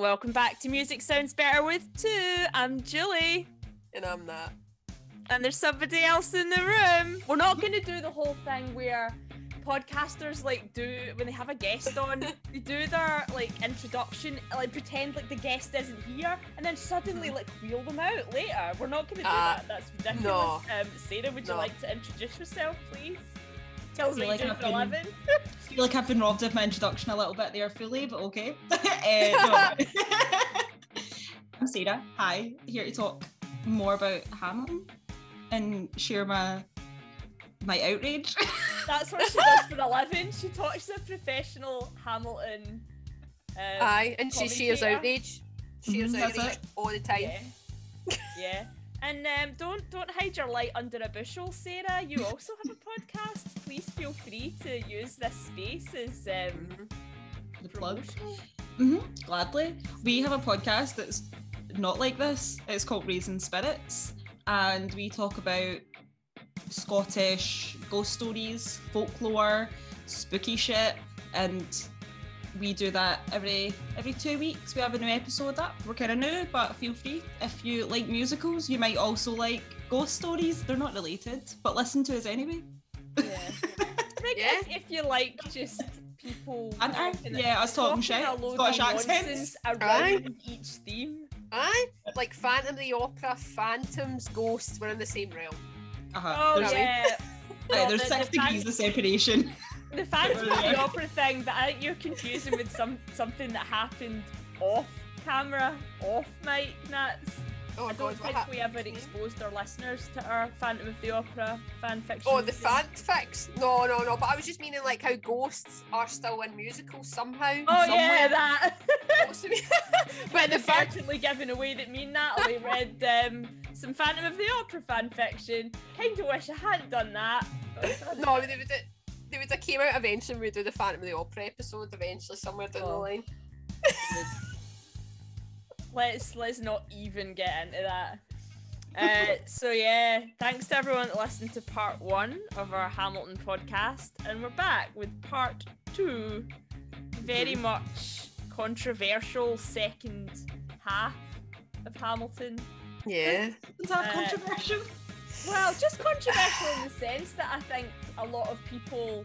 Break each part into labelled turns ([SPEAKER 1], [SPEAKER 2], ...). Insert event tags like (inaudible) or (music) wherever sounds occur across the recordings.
[SPEAKER 1] Welcome back to Music Sounds Better with Two. I'm Julie.
[SPEAKER 2] And I'm not.
[SPEAKER 1] And there's somebody else in the room. We're not going to do the whole thing where podcasters like do when they have a guest on (laughs) they do their like introduction like pretend like the guest isn't here and then suddenly like wheel them out later we're not going to do
[SPEAKER 2] Uh,
[SPEAKER 1] that that's ridiculous
[SPEAKER 2] no.
[SPEAKER 1] um sarah would you like to introduce yourself please tell us
[SPEAKER 3] feel like I've been-
[SPEAKER 1] 11
[SPEAKER 3] I feel like I've been robbed of my introduction a little bit there fully, but okay. (laughs) Uh, no. (laughs) I'm Sarah. Hi, here to talk more about Hamilton and share my my outrage. (laughs)
[SPEAKER 1] That's what she does for a living. She talks to a professional Hamilton. Um,
[SPEAKER 2] Aye, and she shares
[SPEAKER 1] commentator.
[SPEAKER 2] outrage. Shares
[SPEAKER 3] Mhm,
[SPEAKER 2] outrage all the time.
[SPEAKER 1] Yeah. yeah. And um, don't don't hide your light under a bushel, Sarah. You also have a podcast. Please feel free to use this space as um,
[SPEAKER 3] the plug.
[SPEAKER 1] promotional.
[SPEAKER 3] hmm Gladly. We have a podcast that's not like this. It's called Raising Spirits, and we talk about Scottish ghost stories, folklore, spooky shit, and we do that every every two weeks. We have a new episode up. We're kind of new, but feel free if you like musicals. You might also like ghost stories. They're not related, but listen to us anyway.
[SPEAKER 1] Yeah. I think
[SPEAKER 2] Yeah.
[SPEAKER 1] if, if you like just people
[SPEAKER 3] And I-
[SPEAKER 1] talking-
[SPEAKER 3] yeah, us talking shit,
[SPEAKER 1] a load
[SPEAKER 3] Scottish
[SPEAKER 1] of
[SPEAKER 3] accents.
[SPEAKER 1] nonsense around
[SPEAKER 2] Aye.
[SPEAKER 1] each theme.
[SPEAKER 2] Aye, like Phantom of the Opera, Phantoms, Ghosts, we're in the same realm.
[SPEAKER 3] Uh-huh.
[SPEAKER 1] Oh
[SPEAKER 3] there's,
[SPEAKER 1] yeah.
[SPEAKER 3] yeah,
[SPEAKER 1] Well,
[SPEAKER 3] there's
[SPEAKER 1] the-
[SPEAKER 3] six
[SPEAKER 1] the fan-
[SPEAKER 3] degrees of separation.
[SPEAKER 1] The Phantom of the (laughs) Opera thing, but I think you're confusing with some something that happened off camera, off mic, nuts.
[SPEAKER 2] Oh
[SPEAKER 1] I don't
[SPEAKER 2] what
[SPEAKER 1] think we ever exposed our listeners to our Phantom of the Opera fan fiction.
[SPEAKER 2] Oh, the fanfics? No, no, no. But I was just meaning like how ghosts are still in musicals somehow.
[SPEAKER 1] Oh
[SPEAKER 2] somewhere.
[SPEAKER 1] yeah, that.
[SPEAKER 2] Supposed to be. but the.
[SPEAKER 1] Unfortunately, giving away that me and Natalie read um, some Phantom of the Opera fan fiction. Kind of wish I hadn't done that.
[SPEAKER 2] No, they would. They would have came out eventually. We'd do the Phantom of the Opera episode eventually somewhere down the
[SPEAKER 1] Oh.
[SPEAKER 2] line.
[SPEAKER 1] Let's let's not even get into that. Uh, (laughs) so yeah, thanks to everyone that listened to part one of our Hamilton podcast, and we're back with part two. Very much controversial second half of Hamilton.
[SPEAKER 2] Yeah.
[SPEAKER 3] Is that
[SPEAKER 1] Uh,
[SPEAKER 3] controversial?
[SPEAKER 1] Well, just controversial in the sense that I think a lot of people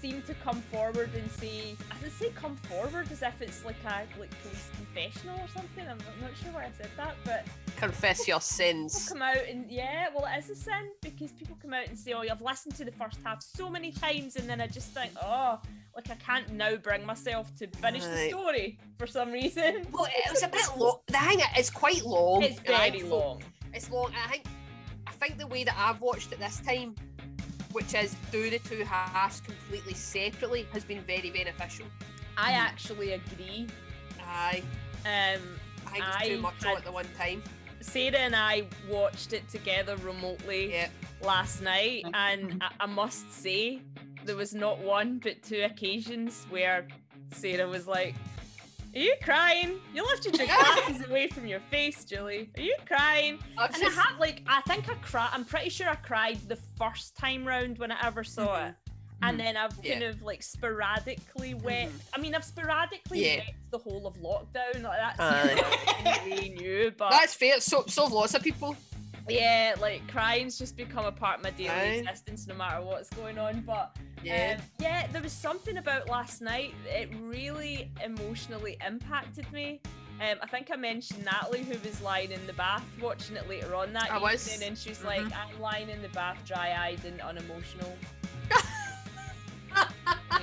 [SPEAKER 1] seem to come forward and say, I would say come forward as if it's like a like police confessional or something. I'm, I'm not sure why I said that, but
[SPEAKER 2] Confess your
[SPEAKER 1] people
[SPEAKER 2] sins.
[SPEAKER 1] come out and yeah, well, it is a sin because people come out and say, "Oh, I've listened to the first half so many times," and then I just think, "Oh, like I can't now bring myself to finish the story for some reason." (laughs)
[SPEAKER 2] Well, it was a bit long. The hang is quite long.
[SPEAKER 1] It's very long.
[SPEAKER 2] It's long. I think. I think the way that I've watched it this time, which is do the two halves completely separately, has been very beneficial.
[SPEAKER 1] I actually agree.
[SPEAKER 2] Aye.
[SPEAKER 1] Um,
[SPEAKER 2] I think it's
[SPEAKER 1] I
[SPEAKER 2] too much all at the one time.
[SPEAKER 1] Sarah and I watched it together remotely
[SPEAKER 2] Yeah.
[SPEAKER 1] last night,
[SPEAKER 3] Mhm.
[SPEAKER 1] and I, I must say, there was not one but two occasions where Sarah was like, Are you crying? You lifted your glasses away from your face, Julie. Are you crying?
[SPEAKER 2] Oh,
[SPEAKER 1] and I
[SPEAKER 2] just-
[SPEAKER 1] had like, I think I cried. I'm pretty sure I cried the first time round when I ever saw mm-hmm. it. And mm-hmm. then I've kind
[SPEAKER 2] Yeah.
[SPEAKER 1] of like sporadically wept. Mm-hmm. I mean, I've sporadically
[SPEAKER 2] Yeah.
[SPEAKER 1] wept the whole of lockdown. Like that's
[SPEAKER 2] Aye.
[SPEAKER 1] really (laughs) new, but
[SPEAKER 2] That's fair. So, so have lots of people.
[SPEAKER 1] yeah, like crying's just become a part of my daily
[SPEAKER 2] Aye.
[SPEAKER 1] existence, no matter what's going on. But
[SPEAKER 2] Yeah.
[SPEAKER 1] um, yeah, there was something about last night. It really emotionally impacted me. Um, I think I mentioned Natalie, who was lying in the bath watching it later on that
[SPEAKER 2] I
[SPEAKER 1] evening,
[SPEAKER 2] was. Mm-hmm.
[SPEAKER 1] and she was like, "I'm lying in the bath, dry-eyed and unemotional."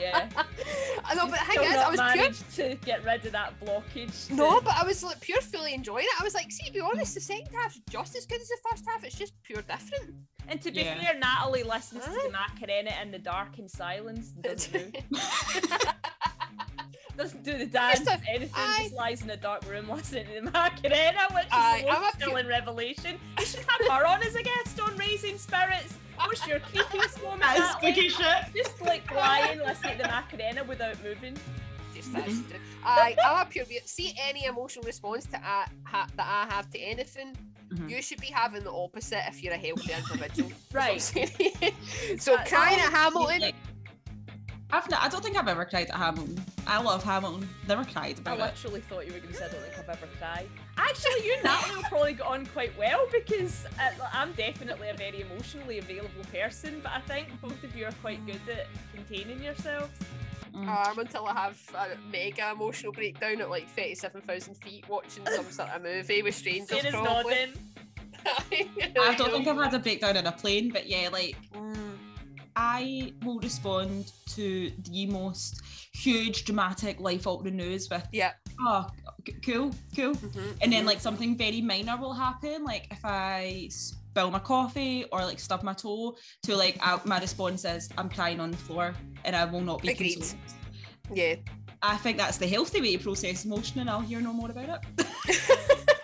[SPEAKER 1] Yeah, (laughs)
[SPEAKER 2] I know, but the thing is, I
[SPEAKER 1] not
[SPEAKER 2] was pure.
[SPEAKER 1] managed to get rid of that blockage. to-
[SPEAKER 2] No, but I was like pure fully enjoying it. I was like, see, to be honest, the second half's just as good as the first half. It's just pure different.
[SPEAKER 1] And to be
[SPEAKER 3] Yeah.
[SPEAKER 1] fair, Natalie listens to
[SPEAKER 2] Aye.
[SPEAKER 1] the Macarena in the dark and silence. and Doesn't do, (laughs) (laughs) doesn't do the dance,
[SPEAKER 2] Just a-
[SPEAKER 1] anything.
[SPEAKER 2] aye.
[SPEAKER 1] Just lies in the dark room listening to the Macarena, which
[SPEAKER 2] Aye,
[SPEAKER 1] is the
[SPEAKER 2] I'm
[SPEAKER 1] most
[SPEAKER 2] a pu-
[SPEAKER 1] chilling revelation. You should have her on as a guest on Raising Spirits. What's your creepiest moment?
[SPEAKER 3] That is
[SPEAKER 1] Natalie?
[SPEAKER 3] spooky shit.
[SPEAKER 1] Just like lying, listening to the Macarena without moving.
[SPEAKER 2] just that. I, I'm a pure. See any emotional response to I, ha, that I have to anything.
[SPEAKER 3] Mhm.
[SPEAKER 2] You should be having the opposite if you're a healthy individual.
[SPEAKER 1] Right. (laughs)
[SPEAKER 2] I'm so
[SPEAKER 1] That's-
[SPEAKER 2] crying at Hamilton.
[SPEAKER 3] Like, I've not, I don't think I've ever cried at Hamilton. I love Hamilton. Never cried
[SPEAKER 1] I
[SPEAKER 3] about it.
[SPEAKER 1] literally thought you were going to say I don't think I've ever cried. Actually, you and (laughs) Natalie will probably get on quite well because uh, I'm definitely a very emotionally available person, but I think both of you are quite good at containing yourselves.
[SPEAKER 3] Mm.
[SPEAKER 2] arm until I have a mega emotional breakdown at like 37,000 feet watching some sort of movie with strangers.
[SPEAKER 1] Sarah's
[SPEAKER 2] probably.
[SPEAKER 1] nodding. (laughs)
[SPEAKER 3] I don't think I've had a breakdown in a plane, but yeah, like
[SPEAKER 2] Mm,
[SPEAKER 3] I will respond to the most huge, dramatic, life-altering news with,
[SPEAKER 2] yeah.
[SPEAKER 3] oh, c- cool, cool.
[SPEAKER 2] mhm,
[SPEAKER 3] And then
[SPEAKER 2] mhm.
[SPEAKER 3] like something very minor will happen, like if I spill my coffee or like stub my toe, to like I, my response is I'm crying on the floor and I will not be
[SPEAKER 2] Agreed.
[SPEAKER 3] consoled.
[SPEAKER 2] yeah.
[SPEAKER 3] I think that's the healthy way to process emotion, and I'll hear no more about it. (laughs)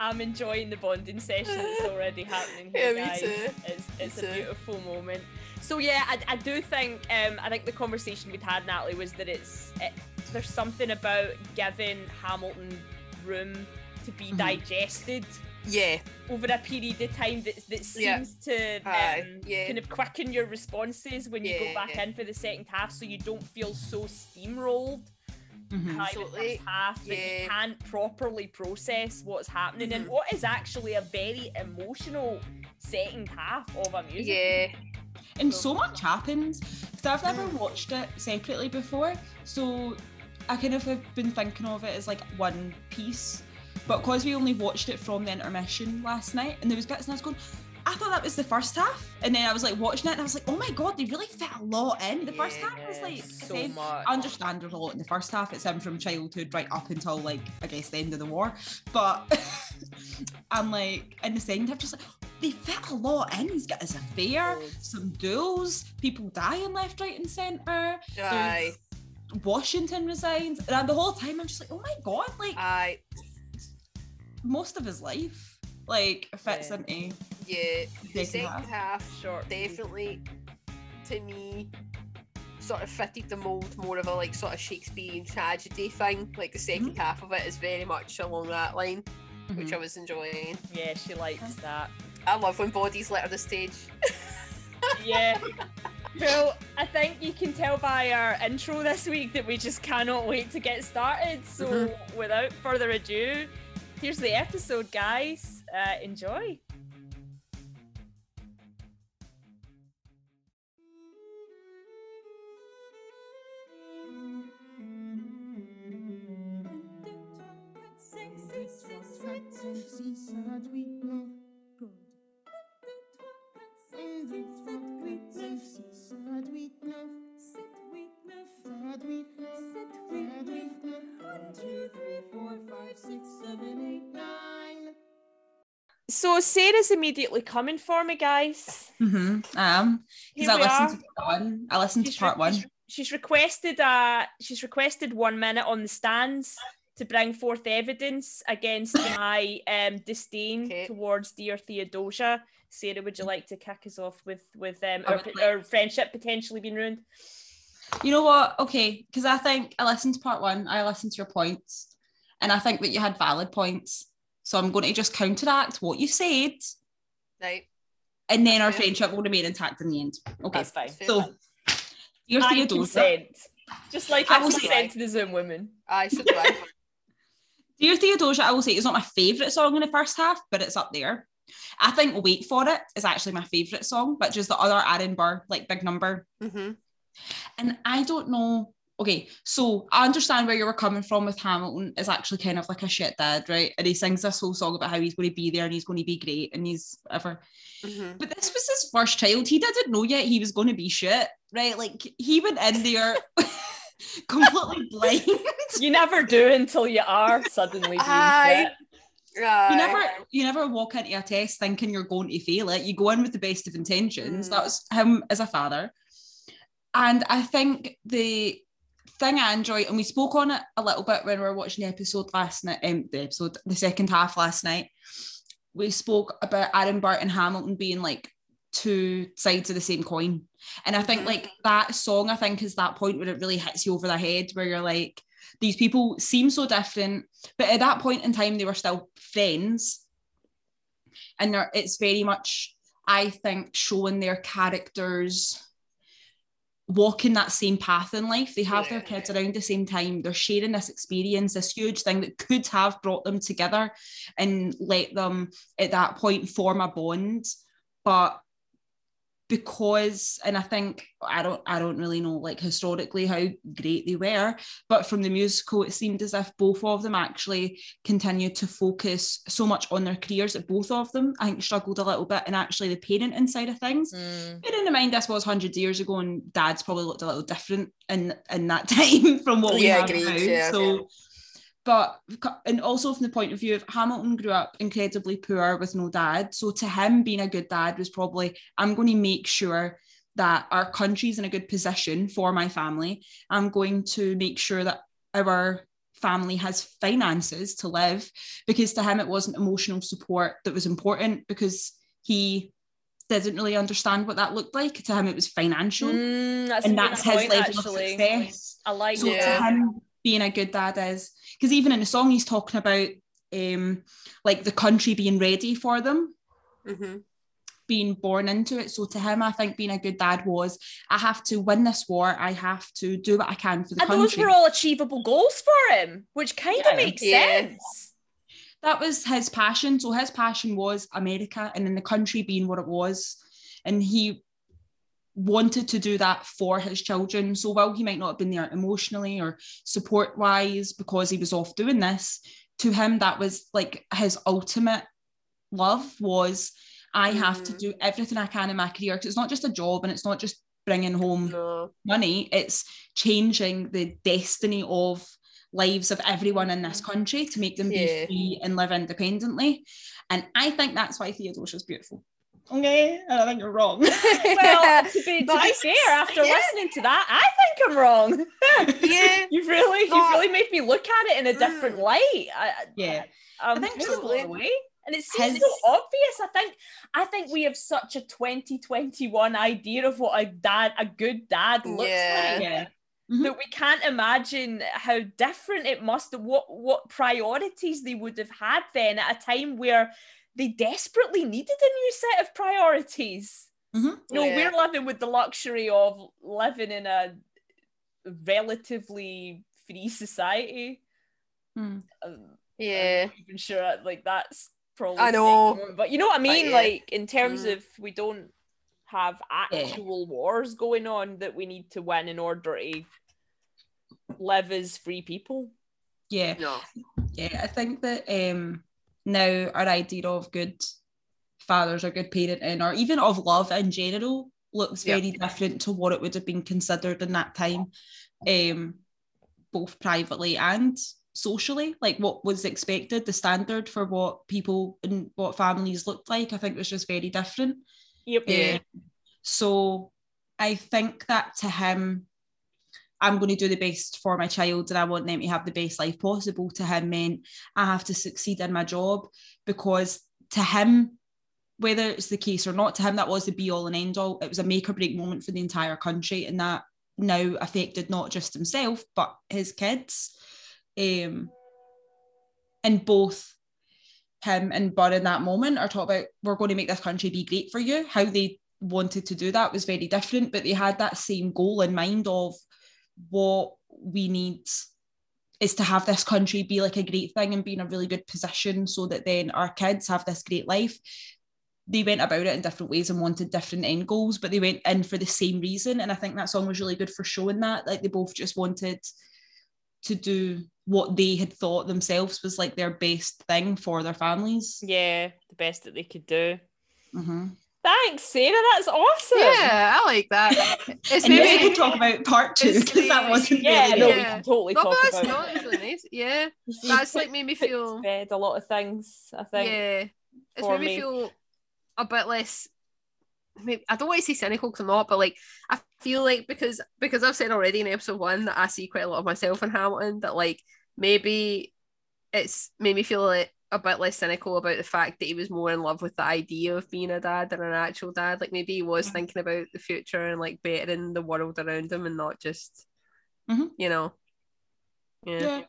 [SPEAKER 1] I'm enjoying the bonding session that's (laughs) already happening
[SPEAKER 2] Yeah,
[SPEAKER 1] here,
[SPEAKER 2] me
[SPEAKER 1] guys.
[SPEAKER 2] too.
[SPEAKER 1] It's, it's
[SPEAKER 2] Me
[SPEAKER 1] a
[SPEAKER 2] too.
[SPEAKER 1] beautiful moment. So yeah, I, I do think um, I think the conversation we'd had, Natalie, was that it's it, there's something about giving Hamilton room to be
[SPEAKER 3] Mhm.
[SPEAKER 1] digested
[SPEAKER 2] yeah.
[SPEAKER 1] over a period of time that that
[SPEAKER 2] Yeah.
[SPEAKER 1] seems to
[SPEAKER 2] Aye,
[SPEAKER 1] um,
[SPEAKER 2] yeah.
[SPEAKER 1] kind of quicken your responses when you go back
[SPEAKER 2] Yeah.
[SPEAKER 1] in for the second half, so you don't feel so steamrolled
[SPEAKER 3] Mhm.
[SPEAKER 1] the first half that you can't properly process what's happening and
[SPEAKER 2] Mhm.
[SPEAKER 1] what is actually a very emotional second half of a music.
[SPEAKER 2] Yeah.
[SPEAKER 3] And so much happens because I've never watched it separately before. So I kind of have been thinking of it as like one piece. But because we only watched it from the intermission last night, and there was bits, and I was going, I thought that was the first half, and then I was like watching it, and I was like, oh my god, they really fit a lot in. The first half was like,
[SPEAKER 1] so much.
[SPEAKER 3] I understand there's a lot in the first half. It's him from childhood right up until like I guess the end of the war. But (laughs) I'm like in the second half, just like they fit a lot in. He's got his affair, some duels, people dying left, right, and centre.
[SPEAKER 2] Aye.
[SPEAKER 3] Washington resigns, and the whole time I'm just like, oh my god, like
[SPEAKER 2] Aye.
[SPEAKER 3] most of his life, like fits
[SPEAKER 1] Yeah.
[SPEAKER 3] into
[SPEAKER 2] Yeah. The
[SPEAKER 3] second
[SPEAKER 2] second
[SPEAKER 3] half.
[SPEAKER 2] half
[SPEAKER 1] Short.
[SPEAKER 2] definitely to me sort of fitted the mold more of a like sort of Shakespearean tragedy thing. Like the 2nd half of it is very much along that line, which
[SPEAKER 3] Mhm.
[SPEAKER 2] I was enjoying.
[SPEAKER 1] Yeah, she likes that.
[SPEAKER 2] I love when bodies litter the stage. (laughs)
[SPEAKER 1] Yeah. Well, I think you can tell by our intro this week that we just cannot wait to get started. So,
[SPEAKER 2] Mm-hmm.
[SPEAKER 1] without further ado, here's the episode, guys. Uh, enjoy. So, Sarah's immediately coming for me, guys.
[SPEAKER 3] Mm-hmm. Um,
[SPEAKER 1] Here
[SPEAKER 3] because I
[SPEAKER 1] we are.
[SPEAKER 3] listened to part one. I listened
[SPEAKER 1] She's
[SPEAKER 3] to part
[SPEAKER 1] re-
[SPEAKER 3] one.
[SPEAKER 1] she's- She's requested uh she's requested one minute on the stands to bring forth evidence against (laughs) my um disdain
[SPEAKER 2] Okay.
[SPEAKER 1] towards dear Theodosia. Sarah, would you like to kick us off with with um our,
[SPEAKER 3] like-
[SPEAKER 1] our friendship potentially being ruined?
[SPEAKER 3] You know what? Okay, because I think I listened to part one. I listened to your points, and I think that you had valid points. So I'm going to just counteract what you said,
[SPEAKER 2] Right.
[SPEAKER 3] and then our
[SPEAKER 2] fair.
[SPEAKER 3] friendship will remain intact in the end. Okay.
[SPEAKER 1] That's fine.
[SPEAKER 2] Fair
[SPEAKER 3] So,
[SPEAKER 2] enough.
[SPEAKER 3] dear
[SPEAKER 1] I
[SPEAKER 3] Theodosia,
[SPEAKER 1] consent. Just like
[SPEAKER 3] I
[SPEAKER 1] I
[SPEAKER 3] will say-
[SPEAKER 1] consent to the Zoom women.
[SPEAKER 2] I should I?
[SPEAKER 3] Dear Theodosia, I will say it's not my favourite song in the first half, but it's up there. I think Wait For It is actually my favourite song, but just the other Aaron Burr, like big number.
[SPEAKER 2] mm-hmm.
[SPEAKER 3] And I don't know. Okay, so I understand where you were coming from with Hamilton is actually kind of like a shit dad, right? And he sings this whole song about how he's going to be there and he's going to be great and he's ever.
[SPEAKER 2] Mm-hmm.
[SPEAKER 3] But this was his first child. He didn't know yet he was going to be shit, right? Like he went in there (laughs) completely (laughs) blind.
[SPEAKER 1] You never do until you are suddenly being
[SPEAKER 2] Aye.
[SPEAKER 1] fit.
[SPEAKER 2] Right.
[SPEAKER 3] you never you never walk into a test thinking you're going to fail it you go in with the best of intentions
[SPEAKER 2] Mm.
[SPEAKER 3] that was him as a father and i think the thing i enjoy and we spoke on it a little bit when we were watching the episode last night um, the episode the second half last night. We spoke about aaron burr and hamilton being like two sides of the same coin. And i think
[SPEAKER 2] Mhm.
[SPEAKER 3] like that song i think is that point where it really hits you over the head where you're like these people seem so different but at that point in time they were still friends. And they're, it's very much i think showing their characters walking that same path in life. They have their kids around the same time. They're sharing this experience, this huge thing that could have brought them together and let them at that point form a bond. But because and I think I don't I don't really know like historically how great they were, but from the musical it seemed as if both of them actually continued to focus so much on their careers that both of them I think struggled a little bit and actually the parenting side of things
[SPEAKER 1] Mm.
[SPEAKER 3] bearing in mind this was hundreds of years ago and dad's probably looked a little different in in that (laughs) time from what we
[SPEAKER 2] Yeah,
[SPEAKER 3] have
[SPEAKER 2] agreed,
[SPEAKER 3] now.
[SPEAKER 2] yeah,
[SPEAKER 3] so
[SPEAKER 2] yeah.
[SPEAKER 3] But and also from the point of view of Hamilton grew up incredibly poor with no dad. So to him being a good dad was probably I'm going to make sure that our country's in a good position for my family. I'm going to make sure that our family has finances to live because to him it wasn't emotional support that was important because he didn't really understand what that looked like. To him it was financial.
[SPEAKER 1] Mm, that's
[SPEAKER 3] and that's his
[SPEAKER 1] point,
[SPEAKER 3] level
[SPEAKER 1] actually.
[SPEAKER 3] of success.
[SPEAKER 1] I like
[SPEAKER 3] So
[SPEAKER 2] Yeah.
[SPEAKER 3] to him, being a good dad is because even in the song he's talking about um like the country being ready for them,
[SPEAKER 2] Mhm.
[SPEAKER 3] being born into it. So to him, I think being a good dad was I have to win this war. I have to do what I can for the
[SPEAKER 1] And
[SPEAKER 3] country.
[SPEAKER 1] those were all achievable goals for him, which kind of
[SPEAKER 3] Yeah.
[SPEAKER 1] makes
[SPEAKER 2] Yeah.
[SPEAKER 1] sense.
[SPEAKER 3] that was his passion. So his passion was America and then the country being what it was. And he wanted to do that for his children. So while he might not have been there emotionally or support wise because he was off doing this, to him that was like his ultimate love was I have to
[SPEAKER 2] Mhm.
[SPEAKER 3] do everything I can in my career because it's not just a job and it's not just bringing home
[SPEAKER 2] No.
[SPEAKER 3] money, it's changing the destiny of lives of everyone in this country to make them
[SPEAKER 2] Yeah.
[SPEAKER 3] be free and live independently. And I think that's why Theodosia's beautiful. Okay, and I think you're wrong.
[SPEAKER 1] Well, (laughs) to be, to be fair, after
[SPEAKER 2] Yeah.
[SPEAKER 1] listening to that, I think I'm wrong. (laughs)
[SPEAKER 2] yeah. (laughs)
[SPEAKER 1] You've really,
[SPEAKER 2] No.
[SPEAKER 1] you've really made me look at it in a different
[SPEAKER 2] Mm.
[SPEAKER 1] light. I, I-
[SPEAKER 3] Yeah.
[SPEAKER 1] I'm
[SPEAKER 3] I think so.
[SPEAKER 1] away. And it seems
[SPEAKER 3] His-
[SPEAKER 1] so obvious. I think I think we have such a 2021 idea of what a dad, a good dad looks
[SPEAKER 2] Yeah.
[SPEAKER 1] like.
[SPEAKER 3] yeah.
[SPEAKER 1] That we can't imagine how different it must what what priorities they would have had then at a time where they desperately needed a new set of priorities.
[SPEAKER 3] Mhm.
[SPEAKER 1] You know,
[SPEAKER 2] Yeah.
[SPEAKER 1] we're living with the luxury of living in a relatively free society.
[SPEAKER 3] Hmm.
[SPEAKER 1] Um,
[SPEAKER 2] Yeah.
[SPEAKER 1] I'm even sure like that's probably
[SPEAKER 2] I know.
[SPEAKER 1] but you know what I mean
[SPEAKER 2] yeah.
[SPEAKER 1] like in terms
[SPEAKER 2] Mm.
[SPEAKER 1] of we don't have actual wars going on that we need to win in order to live as free people
[SPEAKER 3] Yeah.
[SPEAKER 2] No.
[SPEAKER 3] Yeah. I think that um now our idea of good fathers or good parenting or even of love in general looks
[SPEAKER 2] Yeah.
[SPEAKER 3] very different to what it would have been considered in that time. Um both privately and socially, like what was expected, the standard for what people and what families looked like, I think was just very different.
[SPEAKER 1] yep
[SPEAKER 2] Yeah.
[SPEAKER 3] Um, so I think that to him, I'm going to do the best for my child and I want them to have the best life possible. To him meant I have to succeed in my job because to him, whether it's the case or not, to him that was the be all and end all. It was a make or break moment for the entire country, and that now affected not just himself but his kids. Um, and both him and Burr in that moment are talking about we're going to make this country be great for you. How they wanted to do that was very different, but they had that same goal in mind of what we need is to have this country be like a great thing and be in a really good position so that then our kids have this great life. They went about it in different ways and wanted different end goals, but they went in for the same reason. And I think that song was really good for showing that. Like they both just wanted to do what they had thought themselves was like their best thing for their families.
[SPEAKER 1] yeah the best that they could do
[SPEAKER 3] Mm-hmm.
[SPEAKER 1] Thanks sarah that's awesome
[SPEAKER 2] Yeah, I like that. It's
[SPEAKER 3] And maybe we can talk about part two because that wasn't
[SPEAKER 1] yeah
[SPEAKER 3] really
[SPEAKER 1] no
[SPEAKER 3] it.
[SPEAKER 1] we can totally
[SPEAKER 2] No,
[SPEAKER 1] talk
[SPEAKER 2] but that's
[SPEAKER 1] about
[SPEAKER 2] not. It's really nice. Yeah, (laughs) that's like made me feel.
[SPEAKER 1] bed a lot of things i think
[SPEAKER 2] Yeah, it's made me
[SPEAKER 1] me.
[SPEAKER 2] feel a bit less. Maybe, I don't want to say cynical because I'm not, but like I feel like because because I've said already in episode one that I see quite a lot of myself in Hamilton that like maybe it's made me feel like a bit less cynical about the fact that he was more in love with the idea of being a dad than an actual dad. Like maybe he was
[SPEAKER 3] Mhm.
[SPEAKER 2] thinking about the future and like bettering the world around him and not just
[SPEAKER 3] Mhm.
[SPEAKER 2] you know. Yeah.
[SPEAKER 3] Yeah.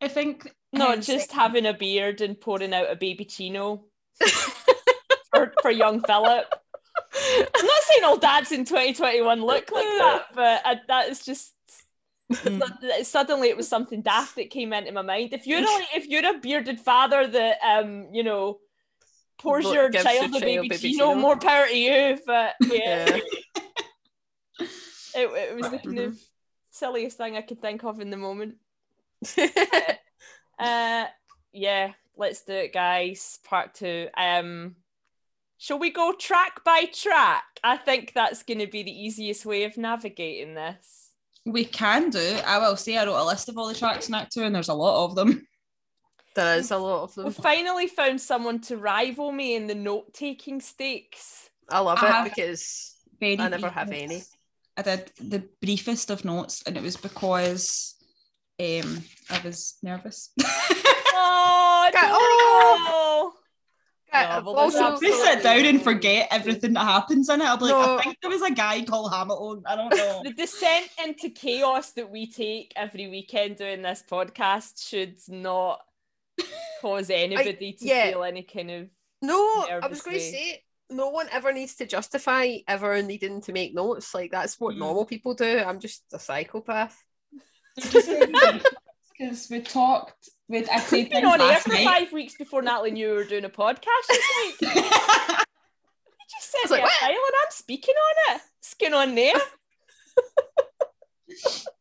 [SPEAKER 3] I think
[SPEAKER 1] not just (laughs) having a beard and pouring out a babyccino (laughs) for, for young philip I'm not saying all dads in 2021 look (laughs) like that, but I, that is just
[SPEAKER 3] Mm.
[SPEAKER 1] suddenly it was something daft that came into my mind. If you're a, if you're a bearded father that um you know pours your child a baby
[SPEAKER 2] babyccino.
[SPEAKER 1] more power to you. But (laughs) yeah,
[SPEAKER 2] Yeah.
[SPEAKER 1] it, it was the kind of silliest thing I could think of in the moment. (laughs) Uh, yeah, let's do it, guys. Part two. Um, shall we go track by track? I think that's going to be the easiest way of navigating this.
[SPEAKER 3] We can do. I will say I wrote a list of all the tracks in Act Two, and there's a lot of them.
[SPEAKER 2] there is a lot of them.
[SPEAKER 1] We
[SPEAKER 2] them.
[SPEAKER 1] finally found someone to rival me in the note-taking stakes.
[SPEAKER 2] I love
[SPEAKER 3] I
[SPEAKER 2] it because I never have any.
[SPEAKER 3] I did the briefest of notes, and it was because um, I was nervous.
[SPEAKER 1] Oh,
[SPEAKER 2] Got-
[SPEAKER 1] oh.
[SPEAKER 2] Yeah,
[SPEAKER 1] well, there's
[SPEAKER 2] also-
[SPEAKER 3] I sit down and forget everything that happens in it. I'm like,
[SPEAKER 2] No.
[SPEAKER 3] I think there was a guy called Hamilton. I don't know. (laughs)
[SPEAKER 1] The descent into chaos that we take every weekend doing this podcast should not cause (laughs) anybody to
[SPEAKER 2] yeah.
[SPEAKER 1] feel any kind of
[SPEAKER 2] No, I was going to say no one ever needs to justify ever needing to make notes. Like that's what
[SPEAKER 3] Mhm.
[SPEAKER 2] normal people do. I'm just a psychopath.
[SPEAKER 3] Because (laughs) we talked with I said
[SPEAKER 1] We've been on air for
[SPEAKER 3] night.
[SPEAKER 1] five weeks before Natalie knew we were doing a podcast. She's like, (laughs) you just
[SPEAKER 2] was like,
[SPEAKER 1] a file and I'm speaking on it. Skin on there. (laughs)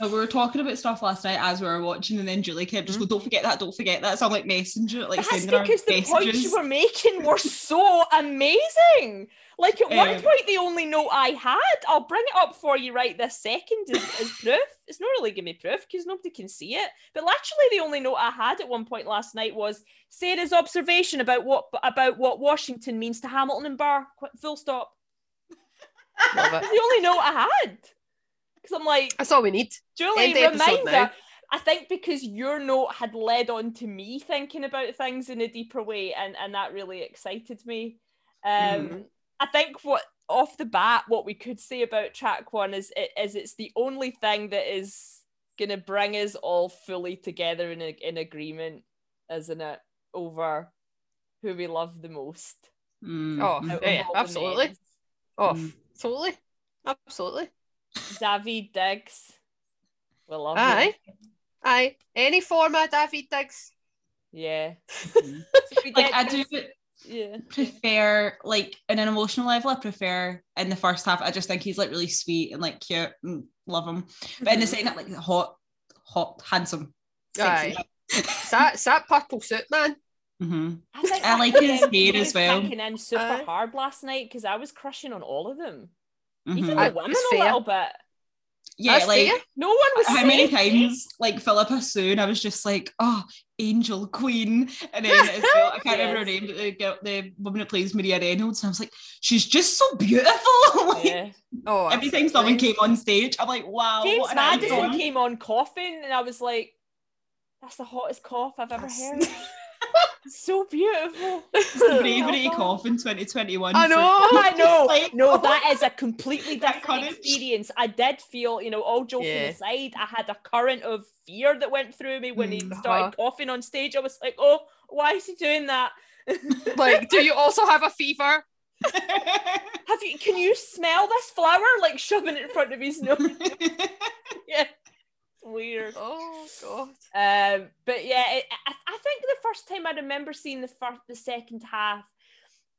[SPEAKER 3] No, we were talking about stuff last night as we were watching, and then Julie kept just go, "Don't forget that, don't forget that." So I'm like messenger, like
[SPEAKER 1] That's
[SPEAKER 3] sending her
[SPEAKER 1] because the points you were making were so amazing. Like at one
[SPEAKER 3] Um,
[SPEAKER 1] point, the only note I had, I'll bring it up for you right this second is, as (laughs) proof. It's not really giving me proof because nobody can see it. But literally, the only note I had at one point last night was Sarah's observation about what about what Washington means to Hamilton and Burr. Full stop.
[SPEAKER 2] Love
[SPEAKER 1] That's
[SPEAKER 2] it.
[SPEAKER 1] the only note I had. Because I'm like,
[SPEAKER 2] That's all we need.
[SPEAKER 1] Julie,
[SPEAKER 2] End the episode
[SPEAKER 1] reminder. I think because your note had led on to me thinking about things in a deeper way, and, and that really excited me. Um,
[SPEAKER 2] Mhm.
[SPEAKER 1] I think what off the bat, what we could say about track one is it is it's the only thing that is gonna bring us all fully together in a, in agreement, isn't it? Over who we love the most.
[SPEAKER 3] Mm,
[SPEAKER 2] Oh,
[SPEAKER 3] mm.
[SPEAKER 1] out of
[SPEAKER 2] Yeah, absolutely.
[SPEAKER 1] names.
[SPEAKER 2] Oh,
[SPEAKER 3] Mm.
[SPEAKER 2] totally. Absolutely.
[SPEAKER 1] Daveed Diggs. We love you.
[SPEAKER 2] Aye. Aye. Any form of Daveed Diggs.
[SPEAKER 1] Yeah. So (laughs) we
[SPEAKER 3] like I do
[SPEAKER 1] Yeah.
[SPEAKER 3] prefer like in an emotional level i prefer in the first half i just think he's like really sweet and like cute and love him but in the second half like hot hot handsome sexy.
[SPEAKER 2] It's that, that purple suit, man.
[SPEAKER 3] Mhm.
[SPEAKER 1] I, think
[SPEAKER 3] I like his
[SPEAKER 1] he
[SPEAKER 3] hair
[SPEAKER 1] was
[SPEAKER 3] as well.
[SPEAKER 1] kicking in super
[SPEAKER 2] Aye.
[SPEAKER 1] hard last night because I was crushing on all of them, even
[SPEAKER 3] Mhm.
[SPEAKER 1] the women
[SPEAKER 2] it's
[SPEAKER 1] a little bit.
[SPEAKER 3] yeah
[SPEAKER 2] That's
[SPEAKER 3] like
[SPEAKER 2] fair.
[SPEAKER 1] No one was.
[SPEAKER 3] how many
[SPEAKER 1] saying
[SPEAKER 3] times like Phillipa Soo I was just like oh angel queen and then as well, I can't remember her (laughs) name but the, girl- the woman that plays Maria Reynolds and I was like she's just so beautiful (laughs) like,
[SPEAKER 1] Yeah.
[SPEAKER 2] Oh,
[SPEAKER 3] every time someone
[SPEAKER 2] absolutely.
[SPEAKER 3] came on stage I'm like wow
[SPEAKER 1] James
[SPEAKER 3] what an
[SPEAKER 1] Madison
[SPEAKER 3] icon.
[SPEAKER 1] came on coughing, and I was like, "That's the hottest cough I've ever
[SPEAKER 2] That's-
[SPEAKER 1] heard. (laughs) It's so beautiful."
[SPEAKER 3] It's the bravery cough in 2021
[SPEAKER 2] I
[SPEAKER 3] for-
[SPEAKER 2] know.
[SPEAKER 1] I know.
[SPEAKER 3] Like,
[SPEAKER 1] no,
[SPEAKER 3] oh.
[SPEAKER 1] that is a completely different
[SPEAKER 3] courage.
[SPEAKER 1] experience. I did feel, you know, all joking
[SPEAKER 2] Yeah.
[SPEAKER 1] aside, I had a current of fear that went through me when he
[SPEAKER 3] Mm.
[SPEAKER 1] started
[SPEAKER 2] Uh-huh.
[SPEAKER 1] coughing on stage. I was like, oh, why is he doing that? (laughs)
[SPEAKER 2] Like, do you also have a fever?
[SPEAKER 1] Have you? Can you smell this flower? Like shoving it in front of his nose. (laughs) yeah, it's weird.
[SPEAKER 2] Oh god.
[SPEAKER 1] Um, but yeah, it, I, I think the first time I remember seeing the first, the second half,